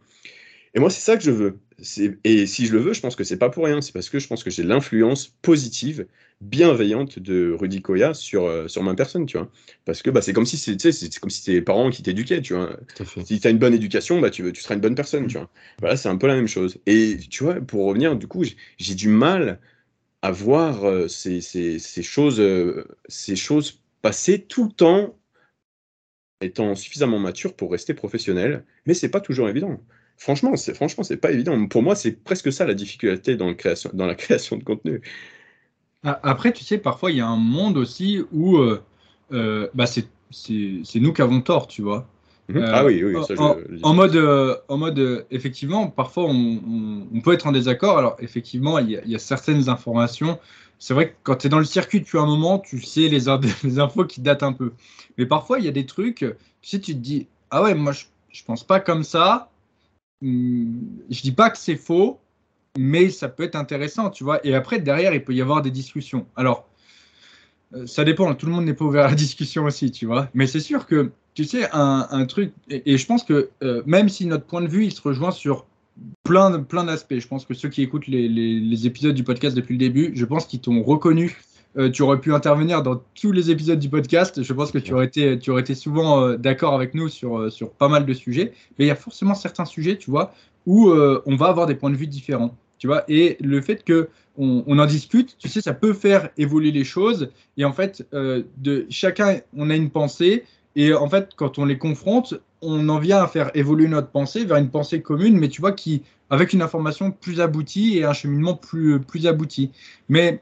Et moi, c'est ça que je veux. Et si je le veux, je pense que c'est pas pour rien. C'est parce que je pense que j'ai l'influence positive, bienveillante de Rudy Koya sur, euh, sur ma personne, tu vois. Parce que bah, c'est comme si c'est comme si tes parents qui t'éduquaient, tu vois. Si tu as une bonne éducation, bah, tu, tu seras une bonne personne, tu vois. Voilà, c'est un peu la même chose. Et tu vois, pour revenir, du coup, j'ai du mal à voir euh, ces, ces, ces, choses, euh, ces choses passer tout le temps étant suffisamment mature pour rester professionnel, mais c'est pas toujours évident. Franchement, c'est franchement c'est pas évident. Pour moi, c'est presque ça la difficulté dans, le création, dans la création de contenu. Après, tu sais, parfois il y a un monde aussi où euh, euh, bah, c'est nous qui avons tort, tu vois. Mhm. Euh, ah oui, oui, ça, en, je, en, mode, en mode, effectivement, parfois on, on, peut être en désaccord. Alors, effectivement, il y, il y a certaines informations. C'est vrai que quand tu es dans le circuit depuis un moment, tu sais les, les, infos qui datent un peu. Mais parfois, il y a des trucs, tu sais, tu te dis, ah ouais, moi je, je pense pas comme ça. Je dis pas que c'est faux, mais ça peut être intéressant, tu vois. Et après, derrière, il peut y avoir des discussions. Alors, euh, ça dépend, tout le monde n'est pas ouvert à la discussion aussi, tu vois. Mais c'est sûr que, tu sais, un, truc, et, je pense que euh, même si notre point de vue, il se rejoint sur plein, plein d'aspects, je pense que ceux qui écoutent les, les, épisodes du podcast depuis le début, je pense qu'ils t'ont reconnu euh, tu aurais pu intervenir dans tous les épisodes du podcast. Je pense que tu aurais été, tu aurais été souvent euh, d'accord avec nous sur, euh, sur pas mal de sujets. Mais il y a forcément certains sujets, tu vois, où on va avoir des points de vue différents. Tu vois, et le fait que on, en discute, tu sais, ça peut faire évoluer les choses. Et en fait, de chacun, on a une pensée. Et en fait, quand on les confronte, on en vient à faire évoluer notre pensée vers une pensée commune, mais tu vois, qui, avec une information plus aboutie et un cheminement plus, plus abouti. Mais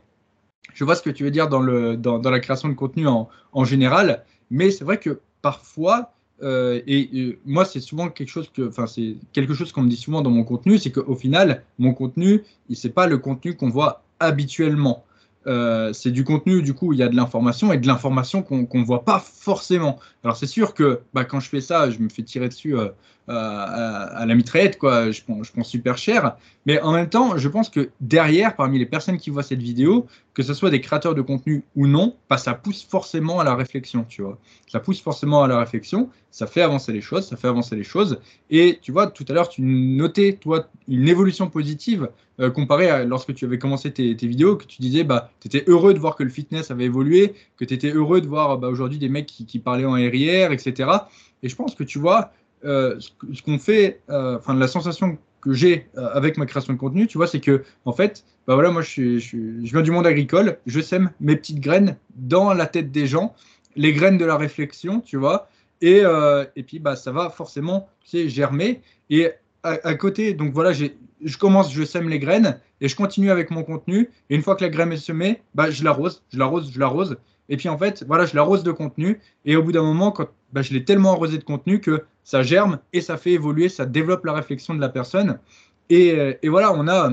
je vois ce que tu veux dire dans, le, dans, dans la création de contenu en, en général, mais c'est vrai que parfois, euh, et, moi c'est souvent quelque chose que, enfin c'est quelque chose qu'on me dit souvent dans mon contenu, c'est qu'au final, mon contenu, c'est pas le contenu qu'on voit habituellement. Euh, c'est du contenu, du coup, il y a de l'information et de l'information qu'on ne voit pas forcément. Alors, c'est sûr que bah, quand je fais ça, je me fais tirer dessus euh, à, la mitraillette, quoi. Je pense, je pense super cher. Mais en même temps, je pense que derrière, parmi les personnes qui voient cette vidéo, que ce soit des créateurs de contenu ou non, bah, ça pousse forcément à la réflexion, tu vois. Ça pousse forcément à la réflexion, ça fait avancer les choses, ça fait avancer les choses. Et tu vois, tout à l'heure, tu notais, toi, une évolution positive euh, comparé à lorsque tu avais commencé tes, vidéos, que tu disais, bah, tu étais heureux de voir que le fitness avait évolué, que tu étais heureux de voir bah, aujourd'hui des mecs qui, qui parlaient en RIR, etc. Et je pense que tu vois, euh, ce qu'on fait, euh, enfin la sensation que j'ai euh, avec ma création de contenu, tu vois, c'est que en fait, bah voilà, moi je, je, viens du monde agricole, je sème mes petites graines dans la tête des gens, les graines de la réflexion, tu vois, et, et puis bah ça va forcément, tu germer. Et à, côté, donc voilà, je commence, je sème les graines et je continue avec mon contenu. Et une fois que la graine est semée, bah je l'arrose, je l'arrose, je l'arrose. Et puis en fait, voilà, je l'arrose de contenu. Et au bout d'un moment, quand bah, je l'ai tellement arrosé de contenu que ça germe et ça fait évoluer, ça développe la réflexion de la personne. Et, euh, voilà, on a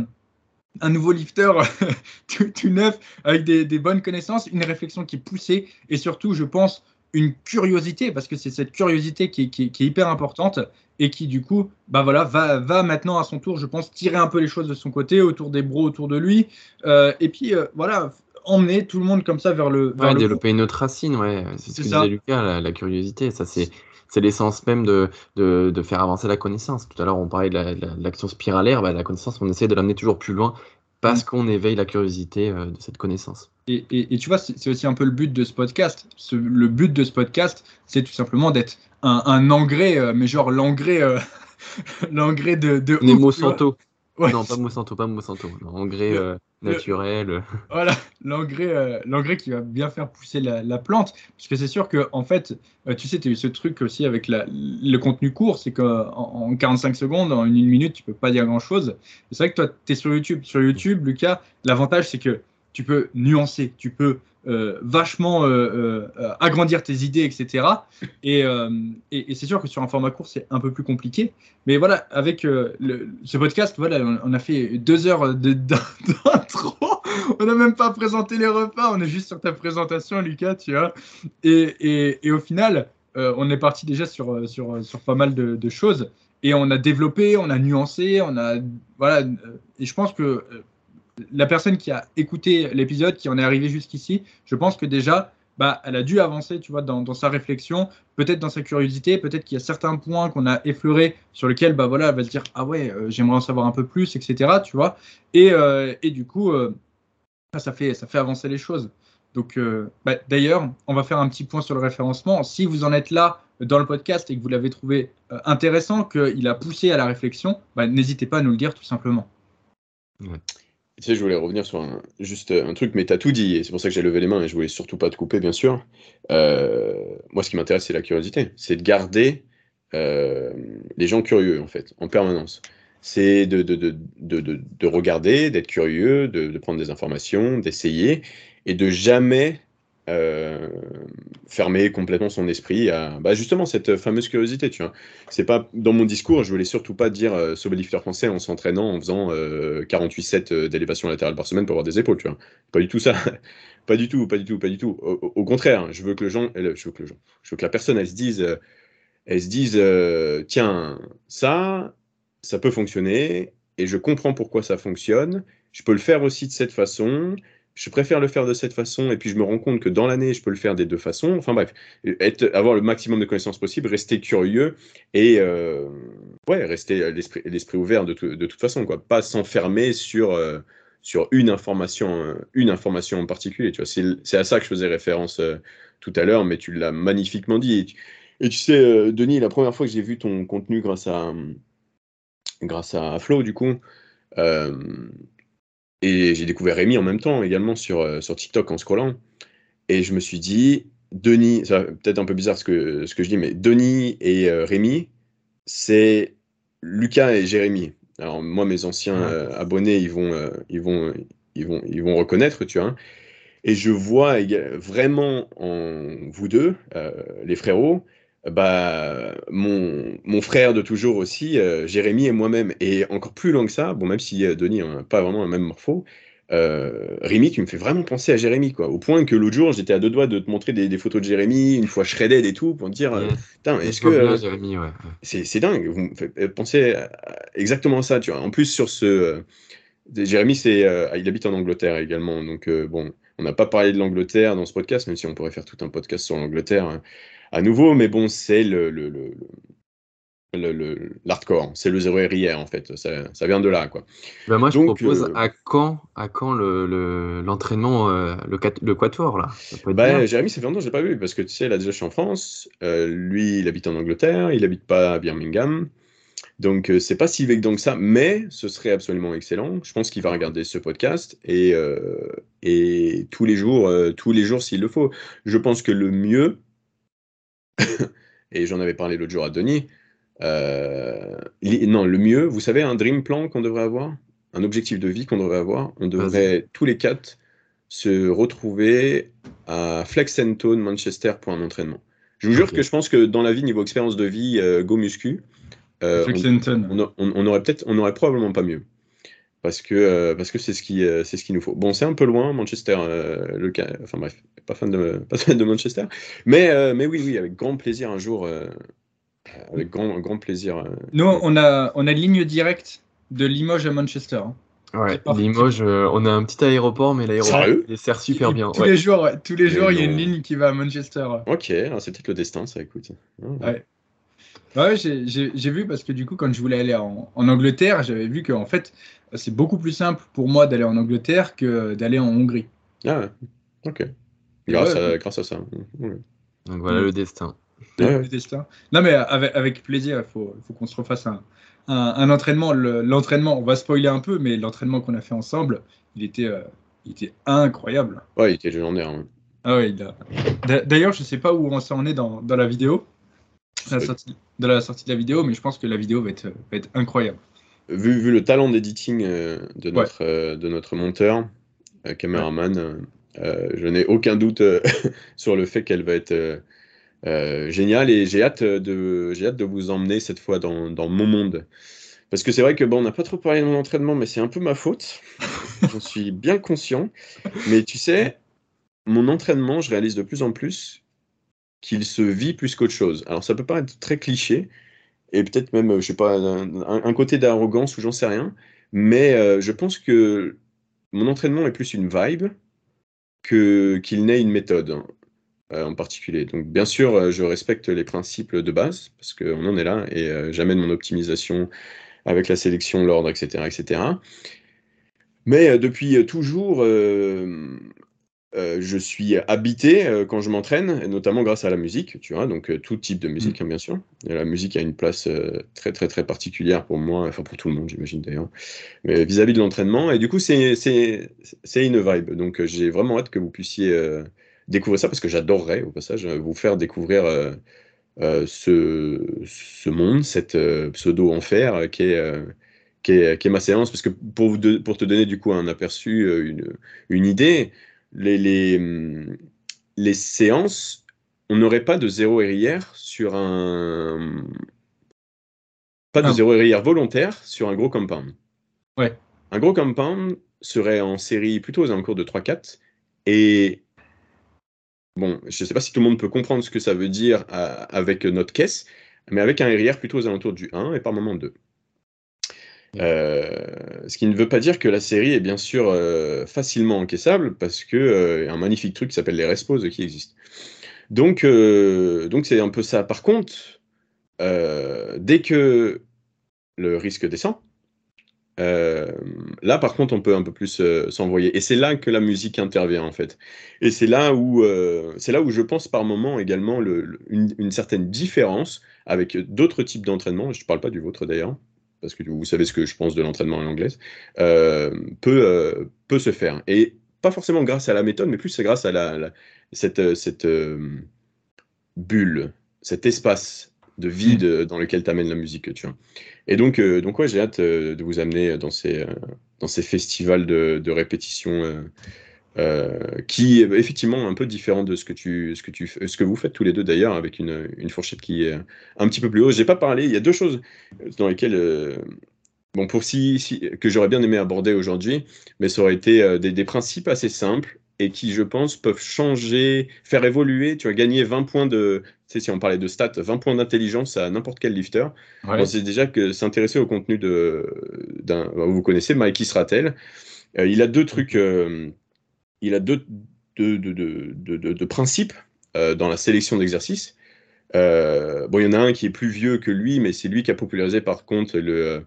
un nouveau lifter tout, neuf avec des, bonnes connaissances, une réflexion qui est poussée et surtout, je pense, une curiosité, parce que c'est cette curiosité qui, est hyper importante et qui, du coup, bah voilà, va, va maintenant à son tour, je pense, tirer un peu les choses de son côté, autour des bros, autour de lui. Euh, et puis, euh, voilà, emmener tout le monde comme ça vers le. Vers développer une autre racine, ouais. C'est ce que disait Lucas, la, curiosité. Ça, c'est. C'est l'essence même de, de, faire avancer la connaissance. Tout à l'heure, on parlait de l'action spiralaire. Bah, la connaissance, on essaie de l'amener toujours plus loin parce mm. qu'on éveille la curiosité de cette connaissance. Et, et, tu vois, c'est aussi un peu le but de ce podcast. le but de ce podcast, c'est tout simplement d'être un, un, engrais, euh, mais genre l'engrais, euh, l'engrais de, de Nemo Santo. Non, pas Monsanto, pas Monsanto. engrais euh, naturel. Voilà, l'engrais, l'engrais qui va bien faire pousser la, la plante. Parce que c'est sûr que, en fait, tu sais, tu as eu ce truc aussi avec la, le contenu court, c'est qu'en en 45 secondes, en une minute, tu peux pas dire grand chose. C'est vrai que toi, tu es sur YouTube. Sur YouTube, Lucas, l'avantage, c'est que tu peux nuancer, tu peux euh, vachement euh, euh, agrandir tes idées, etc. Et, c'est sûr que sur un format court, c'est un peu plus compliqué. Mais voilà, avec ce podcast, voilà, on, a fait deux heures d'intro. on n'a même pas présenté les repas, on est juste sur ta présentation, Lucas, tu vois. Et, au final, on est parti déjà sur, sur, sur pas mal de, de, choses. Et on a développé, on a nuancé, on a. Voilà. Et je pense que la personne qui a écouté l'épisode, qui en est arrivée jusqu'ici, je pense que déjà, bah, elle a dû avancer, tu vois, dans, sa réflexion, peut-être dans sa curiosité, peut-être qu'il y a certains points qu'on a effleurés sur lesquels, bah voilà, elle va se dire, ah ouais, euh, j'aimerais en savoir un peu plus, etc., tu vois. Et, euh, du coup, euh, ça, fait, ça fait avancer les choses. Donc, bah, d'ailleurs, on va faire un petit point sur le référencement. Si vous en êtes là dans le podcast et que vous l'avez trouvé intéressant, qu'il a poussé à la réflexion, bah, n'hésitez pas à nous le dire tout simplement. Tu sais, je voulais revenir sur un, juste un truc, mais tu as tout dit, et c'est pour ça que j'ai levé les mains, et je voulais surtout pas te couper, bien sûr. Euh, moi, ce qui m'intéresse, c'est la curiosité. C'est de garder euh, les gens curieux, en fait, en permanence. C'est de, de, de, de, regarder, d'être curieux, de, prendre des informations, d'essayer, et de jamais euh, fermer complètement son esprit à bah, justement cette fameuse curiosité. Tu vois, c'est pas dans mon discours, je voulais surtout pas dire euh, sauver les français en s'entraînant en faisant 48 sets d'élévation latérale par semaine pour avoir des épaules. Tu vois, pas du tout ça. pas du tout, pas du tout, pas du tout. Au, contraire, je veux que le gens, je veux que le gens, je veux que la personne, elle se dise, elle se dise, euh, tiens, ça, ça peut fonctionner et je comprends pourquoi ça fonctionne. Je peux le faire aussi de cette façon je préfère le faire de cette façon, et puis je me rends compte que dans l'année, je peux le faire des deux façons. Enfin bref, être, avoir le maximum de connaissances possible, rester curieux et euh, ouais, rester l'esprit ouvert de, de, toute façon, quoi. Pas s'enfermer sur, euh, sur une, information, une information en particulier. Tu vois, c'est à ça que je faisais référence euh, tout à l'heure, mais tu l'as magnifiquement dit. Et tu, sais, Denis, la première fois que j'ai vu ton contenu grâce à, grâce à Flo, du coup, et j'ai découvert Rémi en même temps également sur, euh, sur TikTok en scrollant. Et je me suis dit, Denis, c'est peut-être un peu bizarre ce que, ce que je dis, mais Denis et euh, Rémi, c'est Lucas et Jérémy. Alors moi, mes anciens euh, abonnés, ils vont, ils, vont, ils, vont, ils vont reconnaître, tu vois. Et je vois vraiment en vous deux, les frérots, bah, mon, mon, frère de toujours aussi, euh, Jérémy et moi-même. Et encore plus loin que ça, bon, même si euh, Denis n'a pas vraiment un même morpho, euh, Rémi, tu me fais vraiment penser à Jérémy, quoi. Au point que l'autre jour, j'étais à deux doigts de te montrer des, photos de Jérémy, une fois shredded et tout, pour te dire, putain, est-ce que. C'est dingue, vous me faites penser exactement à ça, tu vois. En plus, sur ce. Jérémy, c'est, il habite en Angleterre également, donc bon, on n'a pas parlé de l'Angleterre dans ce podcast, même si on pourrait faire tout un podcast sur l'Angleterre. À nouveau, mais bon, c'est le, le, le, l'hardcore, c'est le 0 RIR en fait, ça, ça, vient de là quoi. Ben moi je propose euh, à quand, à quand le, l'entraînement, euh, le, le quatuor là? Bah, Jérémy, ça fait longtemps que je l'ai pas vu parce que tu sais, là déjà je suis en France, euh, lui il habite en Angleterre, il habite pas à Birmingham, donc c'est pas si évident que ça, mais ce serait absolument excellent. Je pense qu'il va regarder ce podcast et, et tous les jours, tous les jours s'il le faut. Je pense que le mieux et j'en avais parlé l'autre jour à Denis. Euh, non, le mieux, vous savez, un dream plan qu'on devrait avoir, un objectif de vie qu'on devrait avoir, on devrait tous les quatre se retrouver à Flex Tone Manchester pour un entraînement. Je vous jure que je pense que dans la vie, niveau expérience de vie, euh, go muscu, euh, on, on, aurait peut-être, on aurait probablement pas mieux. Parce que parce que c'est ce qui c'est ce qu'il nous faut. Bon, c'est un peu loin Manchester le enfin bref, pas fan de pas fan de Manchester, mais mais oui oui avec grand plaisir un jour avec grand grand plaisir. Nous on a on a une ligne directe de Limoges à Manchester. Hein. Ouais, Limoges, on a un petit aéroport, mais l'aéroport il sert super bien. Tous les jours, tous les jours, il y a une ligne qui va à Manchester. Ok, ah, c'est peut-être le destin, ça, écoute. Ouais. Ouais, j'ai vu parce que du coup, quand je voulais aller en, Angleterre, j'avais vu qu'en fait, c'est beaucoup plus simple pour moi d'aller en Angleterre que d'aller en Hongrie. Ah ouais, ok. Grâce, à, grâce à, ça. Donc voilà le destin. Le destin. Non, mais avec, avec plaisir, il faut, faut qu'on se refasse un, un, entraînement. L'entraînement, on va spoiler un peu, mais l'entraînement qu'on a fait ensemble, il était, euh, il était incroyable. Ouais, il était légendaire. Hein. Ah ouais, D'ailleurs, je sais pas où on s'en est dans, dans la vidéo la sortie, de la sortie de la vidéo, mais je pense que la vidéo va être, va être incroyable. Vu, vu le talent d'éditing euh, de, notre, euh, de notre monteur, euh, caméraman, je n'ai aucun doute sur le fait qu'elle va être géniale et j'ai hâte, de, hâte de vous emmener cette fois dans, dans mon monde. Parce que c'est vrai que bon, on n'a pas trop parlé de mon entraînement, mais c'est un peu ma faute. J'en suis bien conscient. Mais tu sais, mon entraînement, je réalise de plus en plus qu'il se vit plus qu'autre chose. Alors ça peut paraître très cliché, et peut-être même, je sais pas, un, côté d'arrogance ou j'en sais rien, mais euh, je pense que mon entraînement est plus une vibe que qu'il n'est une méthode hein, euh, en particulier. Donc bien sûr, euh, je respecte les principes de base, parce qu'on en est là, et j'amène mon optimisation avec la sélection, l'ordre, etc., etc. Mais depuis toujours, euh, je suis habité euh, quand je m'entraîne, notamment grâce à la musique, tu vois, donc euh, tout type de musique, mmh. hein, bien sûr. la musique a une place très, très, très particulière pour moi, enfin pour tout le monde, j'imagine d'ailleurs, mais vis-à-vis de l'entraînement. Et du coup, c'est une vibe. Donc, j'ai vraiment hâte que vous puissiez découvrir ça, parce que j'adorerais, au passage, vous faire découvrir ce, ce, monde, cette pseudo-enfer qui est. Qui est, qui est, ma séance, parce que pour, vous pour te donner du coup un aperçu, une, une idée, les, les, hum, les séances, on n'aurait pas de zéro RIR sur un. Pas de ah. zéro RIR volontaire sur un gros compound. Ouais. Un gros compound serait en série plutôt aux alentours de 3-4. Et bon, je ne sais pas si tout le monde peut comprendre ce que ça veut dire euh, avec notre caisse, mais avec un RIR plutôt aux alentours du 1 et par moment 2. Euh, ce qui ne veut pas dire que la série est bien sûr euh, facilement encaissable, parce qu'il euh, y a un magnifique truc qui s'appelle les resposes qui existe. Donc, donc c'est un peu ça. Par contre, dès que le risque descend, là, par contre, on peut un peu plus s'envoyer. Et c'est là que la musique intervient, en fait. Et c'est là où, c'est là où je pense par moment également le, une, une, certaine différence avec d'autres types d'entraînement. Je ne parle pas du vôtre d'ailleurs parce que vous savez ce que je pense de l'entraînement en anglaise, euh, peut, euh, peut se faire. Et pas forcément grâce à la méthode, mais plus c'est grâce à la, cette, euh, cette bulle, cet espace de vide mm. dans lequel tu amènes la musique. Tu vois. Et donc, donc ouais, j'ai hâte de vous amener dans ces, dans ces festivals de, de répétition euh, qui est effectivement un peu différent de ce que, tu, ce que, tu, ce que vous faites tous les deux d'ailleurs, avec une, une, fourchette qui est un petit peu plus haute. J'ai pas parlé, il y a deux choses dans lesquelles, euh, bon, pour si, si que j'aurais bien aimé aborder aujourd'hui, mais ça aurait été euh, des, des, principes assez simples et qui, je pense, peuvent changer, faire évoluer. Tu as gagné 20 points de, tu sais, si on parlait de stats, 20 points d'intelligence à n'importe quel lifter. c'est déjà que s'intéresser au contenu de, d'un, vous connaissez Mikey Sratel. il a deux trucs il a deux, deux, principes euh, dans la sélection d'exercices. Euh, bon, il y en a un qui est plus vieux que lui, mais c'est lui qui a popularisé par contre le.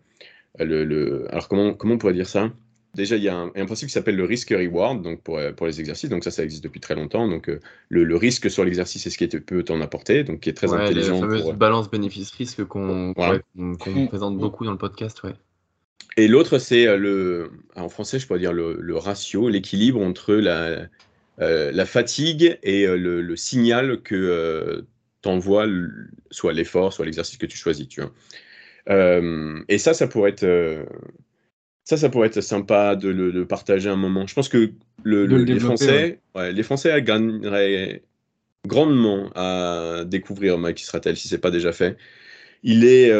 le, alors, comment, comment on pourrait dire ça? Déjà, il y, a un, principe qui s'appelle le risk-reward donc pour, pour les exercices. Donc, ça, ça existe depuis très longtemps. Donc, euh, le, risque sur l'exercice, c'est ce qui peut t'en apporter, donc qui est très intelligent. La fameuse balance bénéfice-risque qu'on présente beaucoup dans le podcast. Ouais. Et l'autre, c'est euh, le, en français, je pourrais dire le, ratio, l'équilibre entre la, euh, la fatigue et euh, le, signal que t'envoie soit l'effort, soit l'exercice que tu choisis. Tu vois. et ça, ça pourrait être. ça, ça pourrait être sympa de le partager un moment. Je pense que les, Français, les Français gagneraient grandement à découvrir Mike Israel si c'est pas déjà fait. Il est,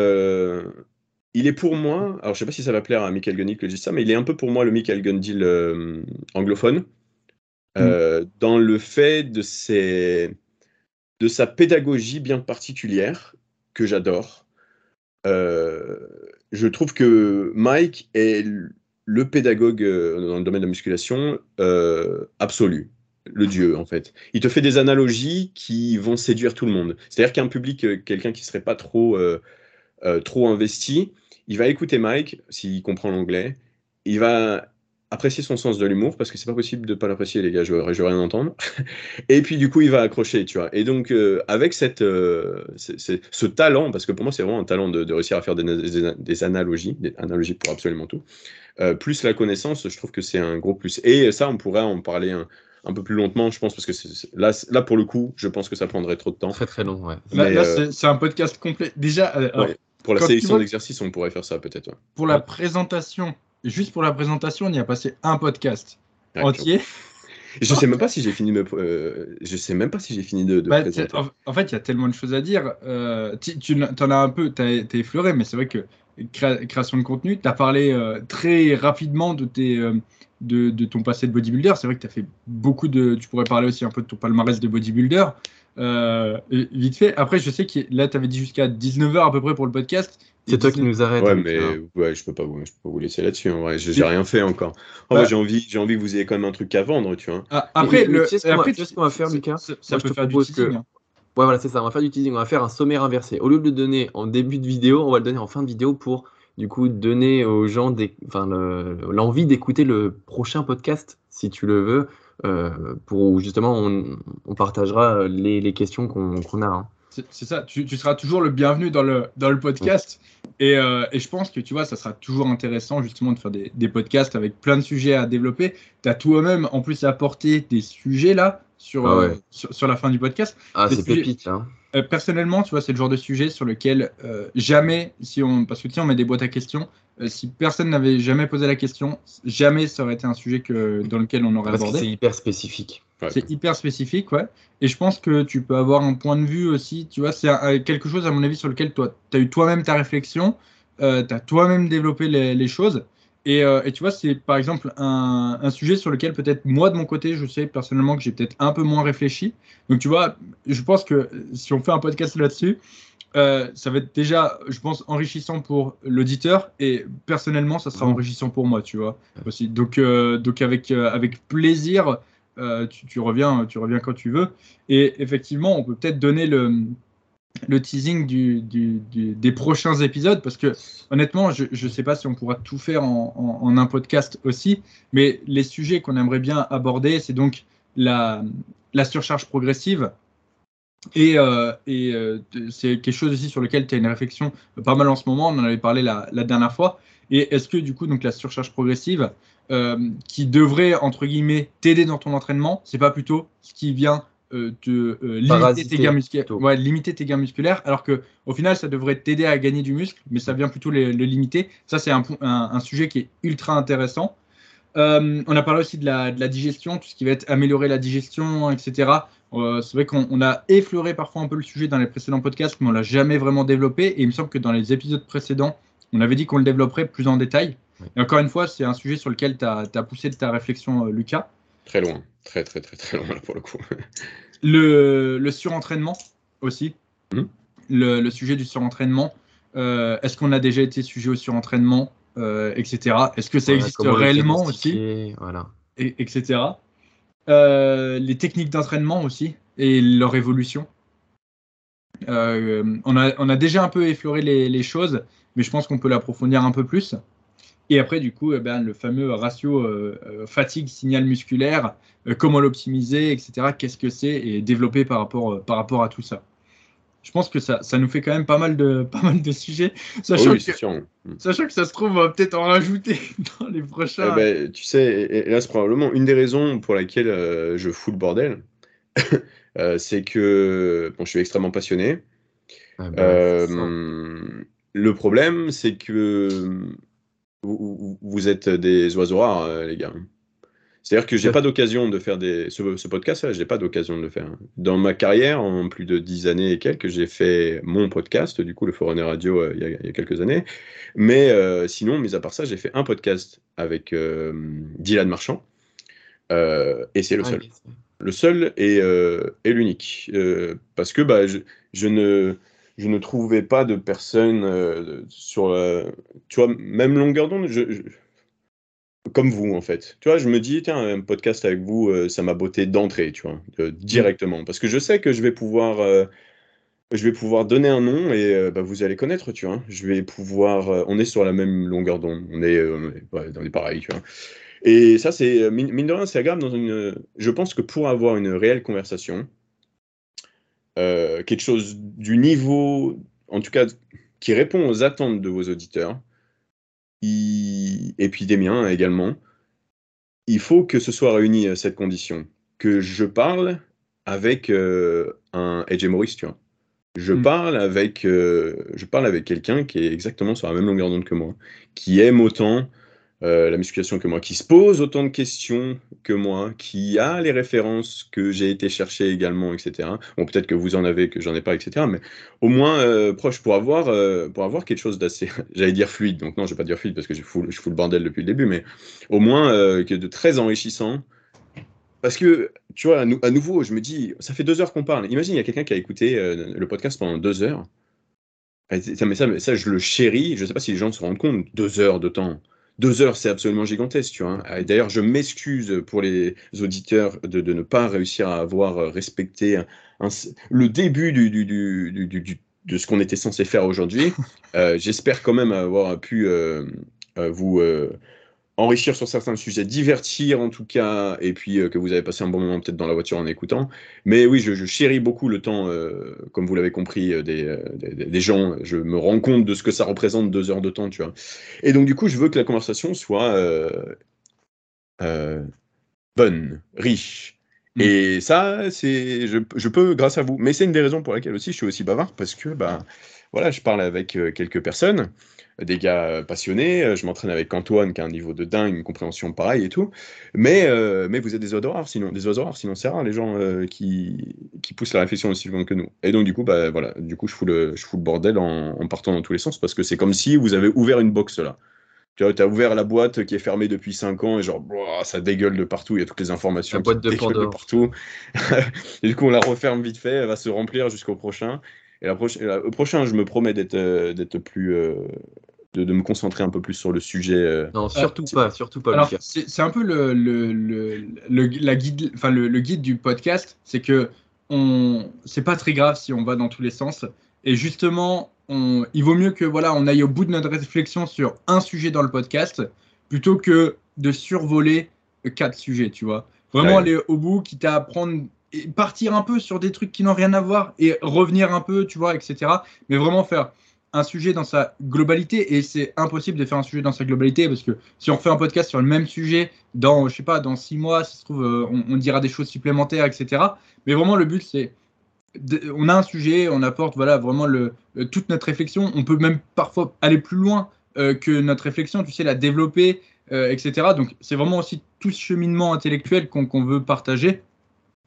il est pour moi, alors je sais pas si ça va plaire à Michael Gundy que je dis ça, mais il est un peu pour moi le Michael Gundy anglophone, mm. dans le fait de, ses, de sa pédagogie bien particulière, que j'adore. je trouve que Mike est le pédagogue dans le domaine de la musculation absolu le dieu en fait. Il te fait des analogies qui vont séduire tout le monde. C'est-à-dire qu'un public, euh, quelqu'un qui serait pas trop, euh, euh, trop investi, il va écouter Mike s'il comprend l'anglais. Il va apprécier son sens de l'humour parce que c'est pas possible de pas l'apprécier les gars, je, je rien entendre. Et puis du coup il va accrocher, tu vois. Et donc avec cette, ce talent, parce que pour moi c'est vraiment un talent de, réussir à faire des, des, analogies, des analogies pour absolument tout. plus la connaissance, je trouve que c'est un gros plus. Et ça on pourrait en parler un, un peu plus lentement, je pense, parce que là, là, pour le coup, je pense que ça prendrait trop de temps. Très très long, ouais. Là, euh, c'est un podcast complet. Déjà, euh, pour la sélection d'exercices, on pourrait faire ça peut-être. Pour la présentation, juste pour la présentation, on y a passé un podcast entier. Je sais même pas si j'ai fini de euh, je sais même pas si j'ai fini de, bah, présenter. En, fait, il y a tellement de choses à dire. tu, tu en as un peu, tu as, effleuré, mais c'est vrai que création de contenu, tu as parlé très rapidement de tes de, ton passé de bodybuilder. C'est vrai que tu as fait beaucoup de. Tu pourrais parler aussi un peu de ton palmarès de bodybuilder. Euh, vite fait. Après, je sais que là, tu avais dit jusqu'à 19h à peu près pour le podcast. C'est toi qui nous arrêtes. Ouais, mais ouais, je peux pas vous, je peux pas vous laisser là-dessus. En vrai, j'ai rien fait encore. Bah j'ai envie, j'ai envie que vous ayez quand même un truc à vendre, tu vois. Ah, après, le, tu sais ce qu'on va, faire, Lucas Ça, peut faire du teasing. Hein. Ouais, voilà, c'est ça. On va faire du teasing. On va faire un sommaire inversé. Au lieu de le donner en début de vidéo, on va le donner en fin de vidéo pour du coup donner aux gens des, enfin, l'envie d'écouter le prochain podcast, si tu le veux, euh, pour justement on, partagera les, les questions qu'on a. Hein. C'est ça, tu, tu, seras toujours le bienvenu dans le, dans le podcast. Et, euh, et, je pense que tu vois, ça sera toujours intéressant justement de faire des, des podcasts avec plein de sujets à développer. Tu as toi-même en plus apporté des sujets là sur, ah euh, sur, sur, la fin du podcast. Ah, c'est pépite. Hein. Euh, personnellement, tu vois, c'est le genre de sujet sur lequel euh, jamais, si on, parce que tiens, on met des boîtes à questions, euh, si personne n'avait jamais posé la question, jamais ça aurait été un sujet que, dans lequel on aurait parce abordé. C'est hyper spécifique. C'est hyper spécifique, ouais. Et je pense que tu peux avoir un point de vue aussi, tu vois, c'est quelque chose, à mon avis, sur lequel tu as eu toi-même ta réflexion, tu as toi-même développé les, les choses. Euh, et, tu vois, c'est par exemple un, sujet sur lequel peut-être moi de mon côté, je sais personnellement que j'ai peut-être un peu moins réfléchi. Donc tu vois, je pense que si on fait un podcast là-dessus, euh, ça va être déjà, je pense, enrichissant pour l'auditeur et personnellement, ça sera enrichissant pour moi, tu vois aussi. Donc, euh, donc avec avec plaisir, tu, tu, reviens, tu reviens quand tu veux. Et effectivement, on peut peut-être donner le le teasing du, des prochains épisodes parce que honnêtement, je ne sais pas si on pourra tout faire en, un podcast aussi, mais les sujets qu'on aimerait bien aborder, c'est donc la, la, surcharge progressive. Et, euh, et euh, c'est quelque chose aussi sur lequel tu as une réflexion pas mal en ce moment, on en avait parlé la, la dernière fois. Et est-ce que du coup, donc la surcharge progressive, euh, qui devrait entre guillemets t'aider dans ton entraînement, c'est pas plutôt ce qui vient euh, euh, limiter, tes gains musculaires, ouais, limiter tes gains musculaires, alors que au final, ça devrait t'aider à gagner du muscle, mais ça vient plutôt le, limiter. Ça, c'est un, un, sujet qui est ultra intéressant. Euh, on a parlé aussi de la, de la, digestion, tout ce qui va être améliorer la digestion, etc. c'est vrai qu'on a effleuré parfois un peu le sujet dans les précédents podcasts, mais on l'a jamais vraiment développé. Et il me semble que dans les épisodes précédents, on avait dit qu'on le développerait plus en détail. Et encore une fois, c'est un sujet sur lequel tu as, as, poussé de ta réflexion, Lucas. Très loin, très très très très loin pour le coup. le, le, surentraînement aussi, hmm. le, le, sujet du surentraînement. Euh, Est-ce qu'on a déjà été sujet au surentraînement, euh, etc. Est-ce que ça existe réellement aussi, voilà. et, etc. Euh, les techniques d'entraînement aussi et leur évolution. Euh, on, a, déjà un peu effleuré les, choses, mais je pense qu'on peut l'approfondir un peu plus. Et après, du coup, eh ben, le fameux ratio euh, euh, fatigue-signal musculaire, comment l'optimiser, etc. Qu'est-ce que c'est et développer par rapport à tout ça. Je pense que ça, ça nous fait quand même pas mal de, pas mal de sujets. Sachant, que, sachant que ça se trouve, on va peut-être en rajouter dans les prochains. Eh ben, tu sais, et là, c'est probablement une des raisons pour laquelle je fous le bordel. c'est que bon, je suis extrêmement passionné. Ah bah, le problème, c'est que vous, êtes des oiseaux rares, euh, les gars. C'est-à-dire que j'ai pas d'occasion de faire des... ce, podcast-là, j'ai pas d'occasion de le faire. Dans ma carrière, en plus de dix années et quelques, j'ai fait mon podcast, du coup, le Forerunner Radio, euh, il, y a, quelques années. Mais euh, sinon, mis à part ça, j'ai fait un podcast avec euh, Dylan Marchand. et c'est le ah seul. Le seul et, et l'unique. parce que bah, je, ne je ne trouvais pas de personne sur tu vois même longueur d'onde je, comme vous en fait. Tu vois, je me dis, tiens, un podcast avec vous, euh, ça m'a botté d'entrée, tu vois, directement. Parce que je sais que je vais pouvoir, euh, je vais pouvoir donner un nom et euh, bah, vous allez connaître, tu vois. Je vais pouvoir, on est sur la même longueur d'onde, on est, on est, pareil, tu vois. Et ça, c'est, mine de rien, c'est agréable dans une. Je pense que pour avoir une réelle conversation, quelque chose du niveau, en tout cas, qui répond aux attentes de vos auditeurs, et puis des miens également, il faut que ce soit réuni à cette condition. Que je parle avec euh, un Edge Maurice, tu vois. Je hmm. parle avec, euh, je parle avec quelqu'un qui est exactement sur la même longueur d'onde que moi, qui aime autant euh, la musculation que moi, qui se pose autant de questions que moi, qui a les références que j'ai été chercher également, etc. Bon, peut-être que vous en avez, que j'en ai pas, etc. Mais au moins euh, proche pour avoir, euh, pour avoir quelque chose d'assez, j'allais dire fluide. Donc non, je vais pas dire fluide parce que je fous, je le bordel depuis le début, mais au moins que de très enrichissant. Parce que, tu vois, à, nouveau, je me dis, ça fait deux heures qu'on parle. Imagine, il y a quelqu'un qui a écouté le podcast pendant deux heures. Ça, mais ça, ça, je le chéris. Je ne sais pas si les gens se rendent compte. Deux heures de temps deux heures, c'est absolument gigantesque. Tu vois. D'ailleurs, je m'excuse pour les auditeurs de, ne pas réussir à avoir respecté le début de ce qu'on était censé faire aujourd'hui. Euh, j'espère quand même avoir pu euh, euh, vous enrichir sur certains sujets, divertir en tout cas, et puis euh, que vous avez passé un bon moment peut-être dans la voiture en écoutant. Mais oui, je, chéris beaucoup le temps, euh, comme vous l'avez compris, euh, des, des, gens. Je me rends compte de ce que ça représente deux heures de temps, tu vois. Et donc du coup, je veux que la conversation soit bonne, riche. Mm. Et ça, c'est, je, je, peux grâce à vous. Mais c'est une des raisons pour lesquelles aussi je suis aussi bavard, parce que bah, voilà, je parle avec quelques personnes des gars euh, passionnés. Euh, je m'entraîne avec Antoine qui a un niveau de dingue, une compréhension pareille et tout. Mais, euh, mais vous êtes des oiseaux rares sinon, des sinon c'est rare les gens qui, qui poussent la réflexion aussi loin que nous. Et donc du coup, bah voilà, du coup je fous le, je fous le bordel en, partant dans tous les sens parce que c'est comme si vous avez ouvert une box là. Tu vois, as ouvert la boîte qui est fermée depuis 5 ans et genre, ça dégueule de partout, il y a toutes les informations. La boîte de Pandore. partout. et du coup, on la referme vite fait, elle va se remplir jusqu'au prochain. Et la prochaine, au prochain, je me promets d'être d'être plus, de, me concentrer un peu plus sur le sujet. Euh. Non, surtout pas, surtout pas. Alors, c'est un peu le, le, le, la guide, enfin, le, guide du podcast, c'est que on, c'est pas très grave si on va dans tous les sens. Et justement, on, il vaut mieux que voilà, on aille au bout de notre réflexion sur un sujet dans le podcast, plutôt que de survoler quatre sujets, tu vois. Vraiment aller au bout, quitte à prendre partir un peu sur des trucs qui n'ont rien à voir et revenir un peu, tu vois, etc. Mais vraiment faire un sujet dans sa globalité et c'est impossible de faire un sujet dans sa globalité parce que si on fait un podcast sur le même sujet dans je sais pas dans six mois ça se trouve euh, on, dira des choses supplémentaires etc mais vraiment le but c'est on a un sujet on apporte voilà vraiment le euh, toute notre réflexion. On peut même parfois aller plus loin euh, que notre réflexion tu sais la développer etc donc c'est vraiment aussi tout ce cheminement intellectuel qu'on veut partager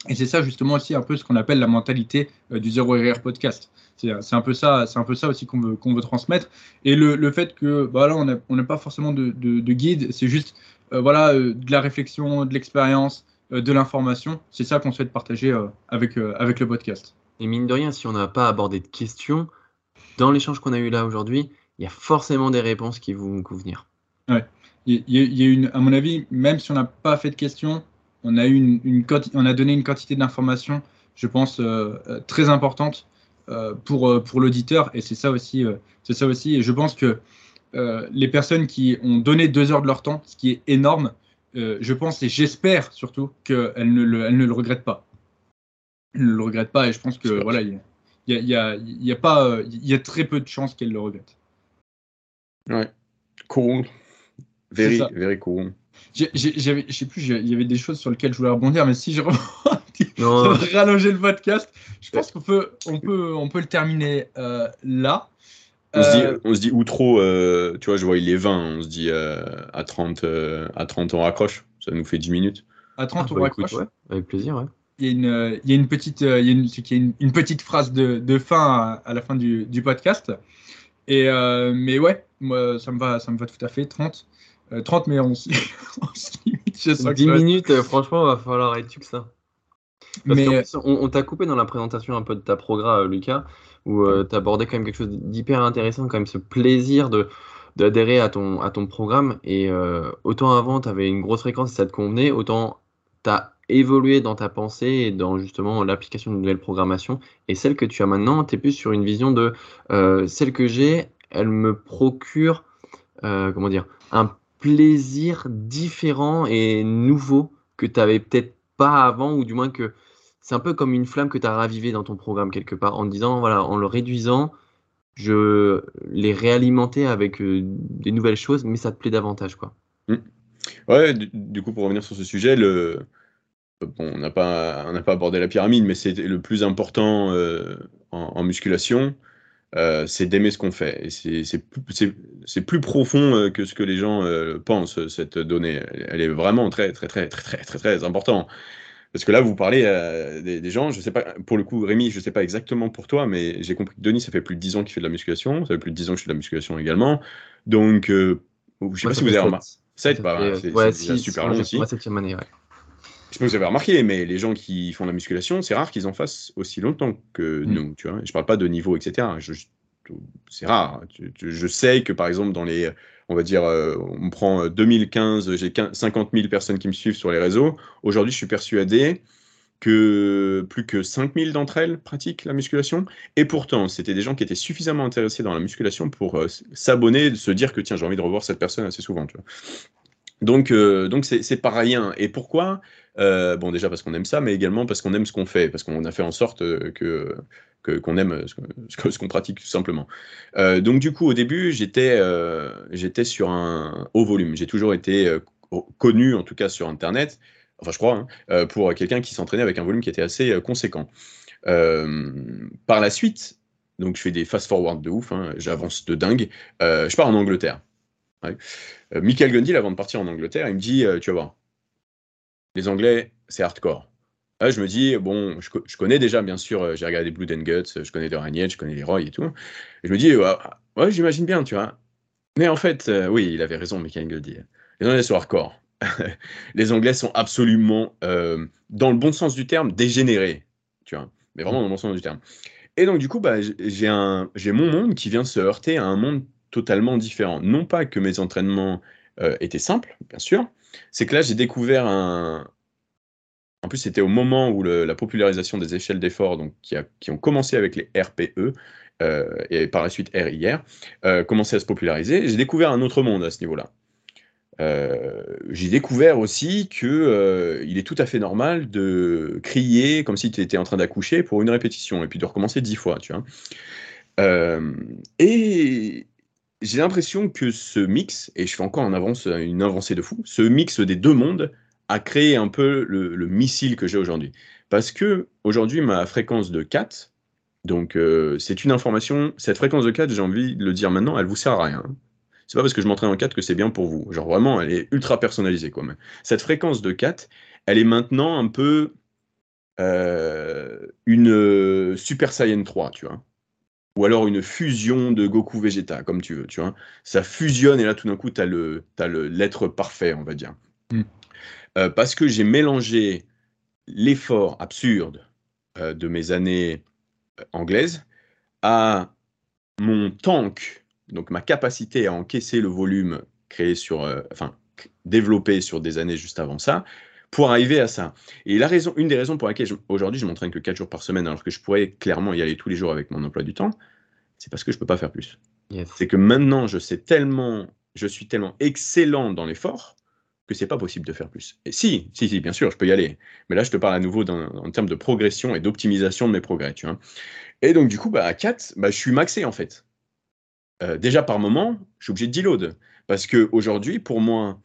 et c'est ça justement aussi un peu ce qu'on appelle la mentalité du zéro RR podcast c'est un peu ça, c'est un peu ça aussi qu'on veut, qu'on veut transmettre. Et le, le fait que bah là, on n'a pas forcément de, de, guide, c'est juste euh, voilà, euh, de la réflexion, de l'expérience, euh, de l'information. C'est ça qu'on souhaite partager avec, avec le podcast. Et mine de rien, si on n'a pas abordé de questions, dans l'échange qu'on a eu là aujourd'hui, il y a forcément des réponses qui vont convenir. Ouais. Il y, a une, à mon avis, même si on n'a pas fait de questions, on a, une, une, on a donné une quantité d'informations, je pense, très importante euh, pour, euh, pour l'auditeur. Et c'est ça aussi. Euh, c'est ça aussi. Et je pense que les personnes qui ont donné deux heures de leur temps, ce qui est énorme, je pense et j'espère surtout qu'elles ne, le, elles ne le regrettent pas. Elles ne le regrettent pas. Et je pense que voilà, il y y a, pas, il y a très peu de chances qu'elles le regrettent. Ouais. Cool. Very, very cool. J'avais, je sais plus, il y avait des choses sur lesquelles je voulais rebondir, mais si je rallonger le podcast. Je pense qu'on peut, on peut, on peut le terminer euh, là. On, se dit, euh, on se dit outro, euh, tu vois, je vois il est 20, on se dit à, 30, à 30 on raccroche. Ça nous fait 10 minutes. À 30, ah, on bah, avec plaisir, ouais. Il y, a une, il y a une petite, il y a une, une, une petite phrase de, de fin à, la fin du, du podcast. Et, mais ouais, moi, ça me va, ça me va tout à fait. 30. 30, mais on, on se limite. 10 minutes, franchement, il va falloir être que ça. mais... on, t'a coupé dans la présentation un peu de ta programme, Lucas, où tu abordais quand même quelque chose d'hyper intéressant, quand même ce plaisir de d'adhérer à ton, à ton programme. Et euh, autant avant, tu avais une grosse fréquence et ça te convenait, autant tu as évolué dans ta pensée et dans justement l'application d'une nouvelle programmation. Et celle que tu as maintenant, tu es plus sur une vision de euh, celle que j'ai, elle me procure, euh, comment dire, un plaisir différent et nouveau que tu n'avais peut-être pas avant, ou du moins que c'est un peu comme une flamme que tu as ravivée dans ton programme quelque part, en disant, voilà, en le réduisant, je les réalimentais avec euh, des nouvelles choses, mais ça te plaît davantage, quoi. Mmh. Ouais, du, coup, pour revenir sur ce sujet, le... bon, on n'a pas, pas abordé la pyramide, mais c'est le plus important euh, en, musculation, euh, c'est d'aimer ce qu'on fait. Et c'est plus, plus profond que ce que les gens pensent, cette donnée. Elle, est vraiment très, très, très, très, très, très, très importante. Parce que là, vous parlez euh, des, gens, je sais pas, pour le coup, Rémi, je sais pas exactement pour toi, mais j'ai compris que Denis, ça fait plus de 10 ans qu'il fait de la musculation, ça fait plus de 10 ans que je fais de la musculation également. Donc, euh, je sais pas si vous avez remarqué. 7, bah, c'est ouais, super long aussi. Année, ouais. Je sais pas si vous avez remarqué, mais les gens qui font de la musculation, c'est rare qu'ils en fassent aussi longtemps que mm. nous, tu vois. Je parle pas de niveau, etc. c'est rare. Je sais que, par exemple, dans les on va dire, euh, on prend 2015, euh, j'ai 50 000 personnes qui me suivent sur les réseaux. Aujourd'hui, je suis persuadé que plus que 5000 d'entre elles pratiquent la musculation. Et pourtant, c'était des gens qui étaient suffisamment intéressés dans la musculation pour euh, s'abonner, se dire que tiens, j'ai envie de revoir cette personne assez souvent. Tu vois. Donc, donc c'est pas rien. Et pourquoi? Bon, déjà parce qu'on aime ça, mais également parce qu'on aime ce qu'on fait, parce qu'on a fait en sorte que qu'on aime ce qu'on pratique tout simplement. Euh, donc du coup, au début, j'étais euh, sur un haut volume. J'ai toujours été euh, connu, en tout cas sur Internet, enfin je crois, hein, pour quelqu'un qui s'entraînait avec un volume qui était assez conséquent. par la suite, donc je fais des fast-forward de ouf, hein, j'avance de dingue, je pars en Angleterre. Michael Gundil, avant de partir en Angleterre, il me dit, tu vas voir, les Anglais, c'est hardcore je me dis, bon, je, connais déjà, bien sûr, euh, j'ai regardé Blood and Guts, je connais Dorian je connais Leroy et tout. Et je me dis, ouais, j'imagine bien, tu vois. Mais en fait, euh, oui, il avait raison, Michael Goldie. Les Anglais sont hardcore. les Anglais sont absolument, euh, dans le bon sens du terme, dégénérés, tu vois. Mais vraiment dans le bon sens du terme. Et donc, du coup, bah, j'ai mon monde qui vient se heurter à un monde totalement différent. Non pas que mes entraînements étaient simples, bien sûr, c'est que là, j'ai découvert un, en plus, c'était au moment où la popularisation des échelles d'effort, donc qui, ont commencé avec les RPE euh, et par la suite RIR, euh, commençait à se populariser. J'ai découvert un autre monde à ce niveau-là. Euh, j'ai découvert aussi que euh, il est tout à fait normal de crier comme si tu étais en train d'accoucher pour une répétition et puis de recommencer dix fois, tu vois. et j'ai l'impression que ce mix, et je fais encore en avance, une avancée de fou, ce mix des deux mondes a créé un peu le, missile que j'ai aujourd'hui. Parce que aujourd'hui, ma fréquence de 4, donc euh, c'est une information, cette fréquence de 4, j'ai envie de le dire maintenant, elle vous sert à rien. C'est pas parce que je m'entraîne en 4 que c'est bien pour vous. Genre vraiment, elle est ultra personnalisée. Quoi. Cette fréquence de 4, elle est maintenant un peu euh, une euh, Super Saiyan 3, tu vois. Ou alors une fusion de Goku Vegeta, comme tu veux, tu vois. Ça fusionne et là tout d'un coup, tu as l'être parfait, on va dire. Mm. Euh, parce que j'ai mélangé l'effort absurde euh, de mes années euh, anglaises à mon tank, donc ma capacité à encaisser le volume créé sur, enfin, développé sur des années juste avant ça, pour arriver à ça. Et la raison, une des raisons pour laquelle aujourd'hui je m'entraîne que 4 jours par semaine, alors que je pourrais clairement y aller tous les jours avec mon emploi du temps, c'est parce que je ne peux pas faire plus. C'est que maintenant, je sais tellement, je suis tellement excellent dans l'effort que c'est pas possible de faire plus. Et si, si, si, bien sûr, je peux y aller. Mais là, je te parle à nouveau en termes de progression et d'optimisation de mes progrès, tu vois. Et donc, du coup, bah, à 4, bah, je suis maxé, en fait. Euh, déjà, par moment, je suis obligé de deload. Parce qu'aujourd'hui, pour moi,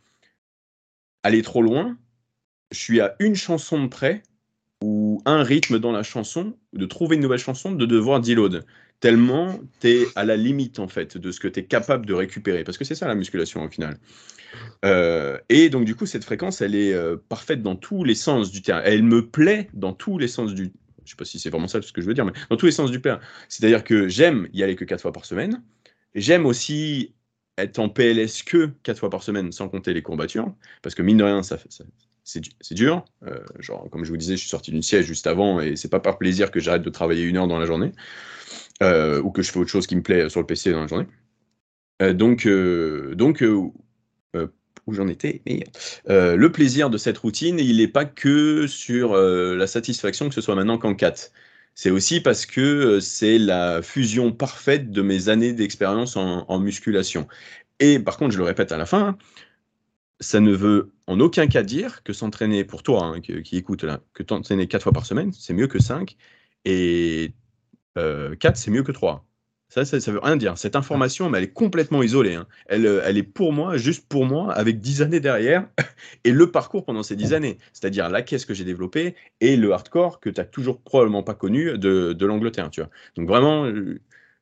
aller trop loin, je suis à une chanson de près ou un rythme dans la chanson, de trouver une nouvelle chanson, de devoir deload. Tellement tu es à la limite en fait de ce que tu es capable de récupérer. Parce que c'est ça la musculation au final. Euh, et donc du coup, cette fréquence, elle est euh, parfaite dans tous les sens du terme. Elle me plaît dans tous les sens du... Je sais pas si c'est vraiment ça ce que je veux dire, mais dans tous les sens du terme. C'est-à-dire que j'aime y aller que quatre fois par semaine. J'aime aussi être en PLS que quatre fois par semaine, sans compter les courbatures. Parce que mine de rien, ça, ça c'est dur. Euh, genre, comme je vous disais, je suis sorti d'une siège juste avant et c'est pas par plaisir que j'arrête de travailler une heure dans la journée euh, ou que je fais autre chose qui me plaît sur le PC dans la journée. Euh, donc, donc où j'en étais Le plaisir de cette routine, il n'est pas que sur la satisfaction que ce soit maintenant qu'en 4. C'est aussi parce que c'est la fusion parfaite de mes années d'expérience en, en, musculation. Et par contre, je le répète à la fin, ça ne veut en aucun cas dire que s'entraîner, pour toi hein, qui, écoute là, que t'entraîner 4 fois par semaine, c'est mieux que 5, et euh, 4, c'est mieux que 3. Ça, ça, ça, veut rien dire. Cette information, mais elle est complètement isolée. Hein. Elle, euh, elle, est pour moi, juste pour moi, avec 10 années derrière, et le parcours pendant ces 10 années. C'est-à-dire la caisse que j'ai développée et le hardcore que tu n'as toujours probablement pas connu de, de l'Angleterre. Tu vois. Donc vraiment,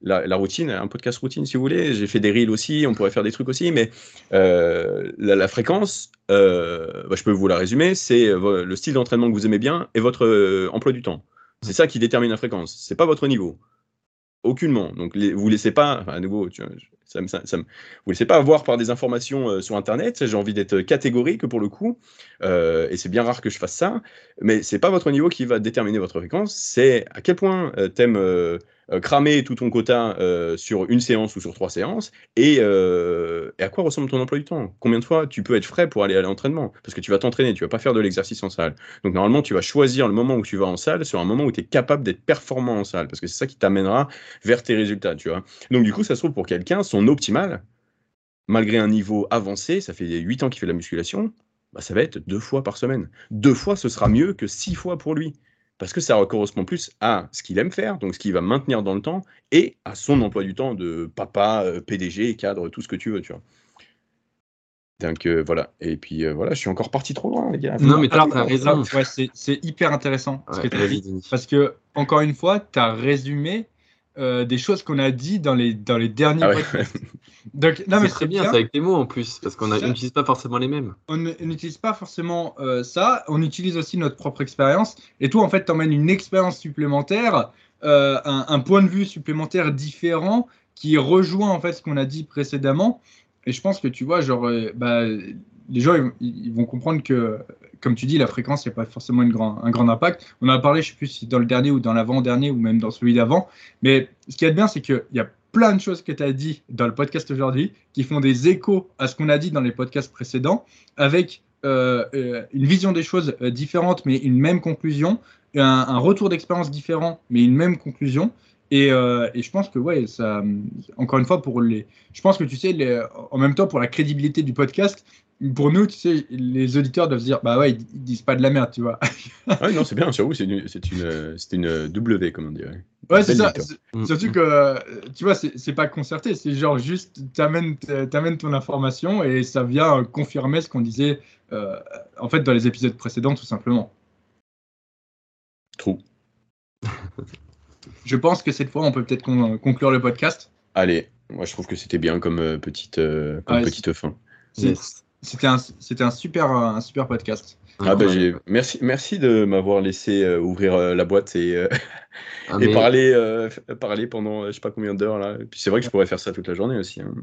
la, routine, un podcast routine si vous voulez. J'ai fait des reels aussi, on pourrait faire des trucs aussi, mais euh, la, fréquence, euh, bah, je peux vous la résumer, c'est euh, le style d'entraînement que vous aimez bien et votre emploi du temps. C'est ça qui détermine la fréquence. C'est pas votre niveau. Aucunement. Donc les, vous laissez pas, à nouveau, tu vois, ça, ça, vous laissez pas avoir par des informations sur Internet. J'ai envie d'être catégorique pour le coup, et c'est bien rare que je fasse ça. Mais c'est pas votre niveau qui va déterminer votre fréquence. C'est à quel point t'aimes cramer tout ton quota euh, sur une séance ou sur trois séances euh, et, à quoi ressemble ton emploi du temps? Combien de fois tu peux être frais pour aller à l'entraînement? Parce que tu vas t'entraîner, tu vas pas faire de l'exercice en salle. Donc normalement, tu vas choisir le moment où tu vas en salle sur un moment où tu es capable d'être performant en salle parce que c'est ça qui t'amènera vers tes résultats, tu vois. Donc du coup, ça se trouve pour quelqu'un, son optimal, malgré un niveau avancé, ça fait 8 ans qu'il fait de la musculation, bah, ça va être deux fois par semaine. Deux fois, ce sera mieux que six fois pour lui parce que ça correspond plus à ce qu'il aime faire, donc ce qu'il va maintenir dans le temps, et à son emploi du temps de papa, euh, PDG, cadre, tout ce que tu veux, tu vois. Donc euh, voilà, et puis euh, voilà, je suis encore parti trop loin, les gars. Non, mais tu as raison. c'est hyper intéressant ce que tu as dit. Parce que, encore une fois, tu as résumé des choses qu'on a dit dans les, dans les derniers ah Donc, non, mais très bien, c'est avec tes mots en plus, parce qu'on n'utilise pas forcément les mêmes. On n'utilise pas forcément euh, ça, on utilise aussi notre propre expérience. Et toi, en fait, tu emmènes une expérience supplémentaire, euh, un, point de vue supplémentaire différent qui rejoint en fait ce qu'on a dit précédemment. Et je pense que tu vois, genre, euh, bah, les gens ils, vont comprendre que, comme tu dis, la fréquence, il a pas forcément une grand, un grand impact. On en a parlé, je ne sais plus si dans le dernier ou dans l'avant-dernier ou même dans celui d'avant. Mais ce qui est bien, c'est qu'il y a plein de choses que tu as dit dans le podcast aujourd'hui qui font des échos à ce qu'on a dit dans les podcasts précédents, avec euh, euh, une vision des choses euh, différente, mais une même conclusion, un, retour d'expérience différent, mais une même conclusion. Et, et, je pense que, ouais, ça, encore une fois, pour les. Je pense que tu sais, les, en même temps, pour la crédibilité du podcast, pour nous, tu sais, les auditeurs doivent se dire, bah ouais, ils, disent pas de la merde, tu vois. ouais, non, c'est bien, j'avoue, c'est une, une, une, W, comme on dirait. Ouais, c'est ça. Mm. Surtout que, tu vois, c'est pas concerté, c'est genre juste, tu amènes, ton information et ça vient confirmer ce qu'on disait, euh, en fait, dans les épisodes précédents, tout simplement. True. Je pense que cette fois, on peut peut-être conclure le podcast. Allez, moi je trouve que c'était bien comme euh, petite, euh, comme petite fin. C'était un, un, super, un super podcast. Ah bah, merci, merci de m'avoir laissé euh, ouvrir euh, la boîte et, euh, ah, et parler, parler pendant je sais pas combien d'heures là. puis c'est vrai que je pourrais faire ça toute la journée aussi. Hein.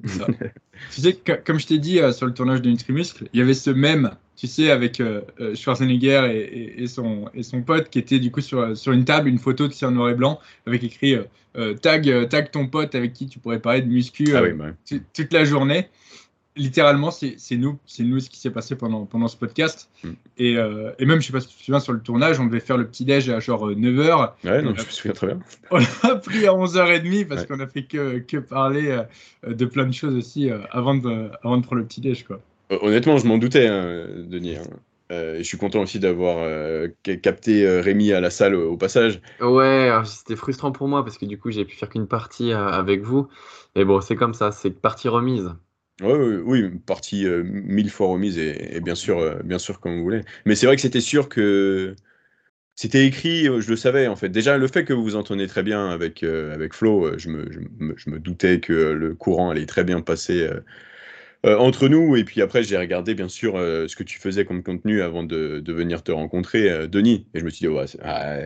tu sais, comme je t'ai dit sur le tournage de Nutrimuscle, il y avait ce même, tu sais, avec Schwarzenegger et, et, son, et son pote qui était du coup sur, sur une table, une photo de en noir et blanc avec écrit tag, tag ton pote avec qui tu pourrais parler de muscu ah bah toute la journée littéralement, c'est nous, c'est nous ce qui s'est passé pendant, pendant ce podcast. Hmm. Et, euh, et, même, je sais pas si tu te souviens, sur le tournage, on devait faire le petit-déj à genre 9h. Euh, ouais, non, je me souviens très bien. On a pris à 11h30 parce qu'on a fait que, que parler euh, de plein de choses aussi avant, de, avant de prendre le petit-déj. Quoi. Honnêtement, je m'en doutais, hein, Denis. Hein. je suis content aussi d'avoir capté Rémi à la salle au, passage. Ouais, c'était frustrant pour moi parce que du coup, j'ai pu faire qu'une partie avec vous. Mais bon, c'est comme ça, c'est partie remise. Oui, oui, partie euh, mille fois remise et, bien sûr, euh, bien sûr comme vous voulez. Mais c'est vrai que c'était sûr que C'était écrit, je le savais en fait. Déjà, le fait que vous vous entendez très bien avec, avec Flo, je me, je, je me, doutais que le courant allait très bien passer entre nous. Et puis après, j'ai regardé bien sûr ce que tu faisais comme contenu avant de, de venir te rencontrer, Denis. Et je me suis dit, ouais, ah,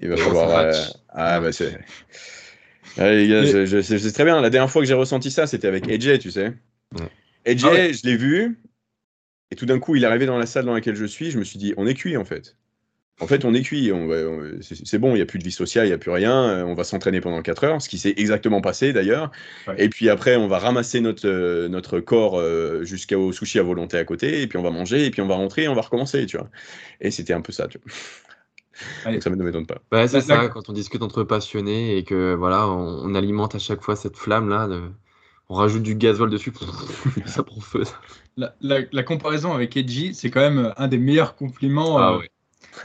il va falloir. ah, bah c'est. c'est très bien. La dernière fois que j'ai ressenti ça, c'était avec AJ, tu sais. Ouais. Ah je l'ai vu. Et tout d'un coup, il est arrivé dans la salle dans laquelle je suis. Je me suis dit, on est cuit en fait. En fait, on est cuit. c'est bon, il n'y a plus de vie sociale, il n'y a plus rien. Euh, on va s'entraîner pendant 4 heures, ce qui s'est exactement passé d'ailleurs. Et puis après, on va ramasser notre, euh, notre corps euh, jusqu'au sushi à volonté à côté. Et puis on va manger. Et puis on va rentrer. Et on va recommencer, tu vois. Et c'était un peu ça, tu vois. Donc ça ne m'étonne pas. Bah, c'est ça, quand on discute entre passionnés et que voilà, on, alimente à chaque fois cette flamme là. De on rajoute du gazole dessus, ça prend feu. La, comparaison avec Edgy, c'est quand même un des meilleurs compliments. Ah, euh,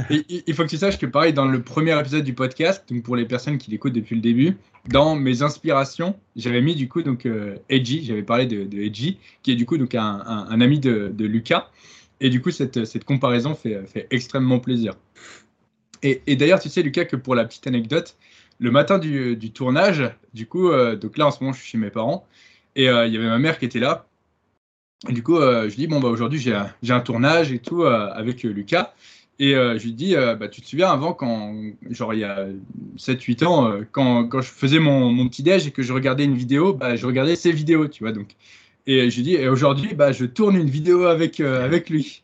il faut que tu saches que pareil, dans le premier épisode du podcast, donc pour les personnes qui l'écoutent depuis le début, dans mes inspirations, j'avais mis du coup donc euh, Edgy, j'avais parlé de, de, Edgy, qui est du coup donc un, ami de, Lucas. Et du coup, cette, cette comparaison fait, fait, extrêmement plaisir. Et, d'ailleurs, tu sais, Lucas, que pour la petite anecdote, le matin du, du tournage, du coup, euh, donc là en ce moment, je suis chez mes parents. Et euh, il y avait ma mère qui était là. Et du coup, euh, je dis, bon, bah, aujourd'hui, j'ai un, tournage et tout avec Lucas. Et je lui dis, bah, tu te souviens avant, quand, genre il y a 7-8 ans, quand, quand, je faisais mon, mon petit-déj et que je regardais une vidéo, bah, je regardais ses vidéos, tu vois. Donc. Et je lui dis, et aujourd'hui, bah, je tourne une vidéo avec, avec lui.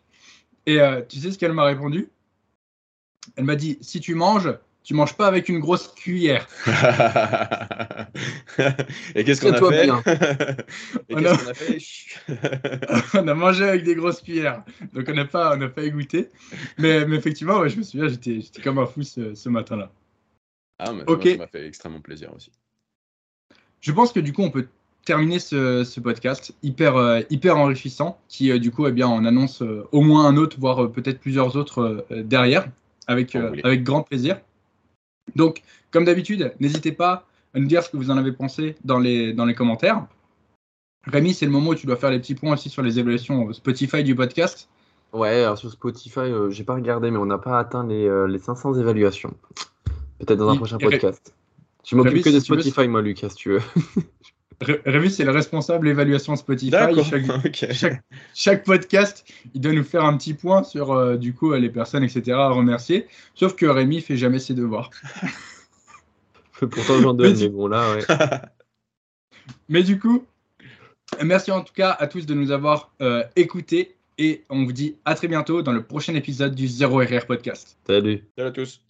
Et tu sais ce qu'elle m'a répondu? Elle m'a dit, si tu manges, tu manges pas avec une grosse cuillère. Et qu'est-ce qu'on a, fait on, a... fait on a mangé avec des grosses cuillères. Donc on n'a pas, on pas égoutté. Mais, mais effectivement, je me souviens, j'étais comme un fou ce, matin-là. Ah, mais ça m'a fait extrêmement plaisir aussi. Je pense que du coup, on peut terminer ce, podcast hyper, euh, hyper enrichissant qui, euh, du coup, eh bien, on annonce euh, au moins un autre, voire peut-être plusieurs autres derrière, avec, avec grand plaisir. Donc, comme d'habitude, n'hésitez pas à nous dire ce que vous en avez pensé dans les, dans les commentaires. Rémi, c'est le moment où tu dois faire les petits points aussi sur les évaluations Spotify du podcast. Ouais, alors sur Spotify, euh, j'ai pas regardé, mais on n'a pas atteint les, euh, les 500 évaluations. Peut-être dans un prochain podcast. Tu m'occupes que de Spotify, moi, Lucas, si tu veux. Rémi, c'est le responsable évaluation Spotify. Chaque, chaque, podcast, il doit nous faire un petit point sur euh, du coup les personnes, etc. à remercier. Sauf que Rémi fait jamais ses devoirs. Pourtant, j'en donne, mais bon, là, ouais. mais du coup, merci en tout cas à tous de nous avoir euh, écoutés et on vous dit à très bientôt dans le prochain épisode du 0RR Podcast. Salut. Salut à tous.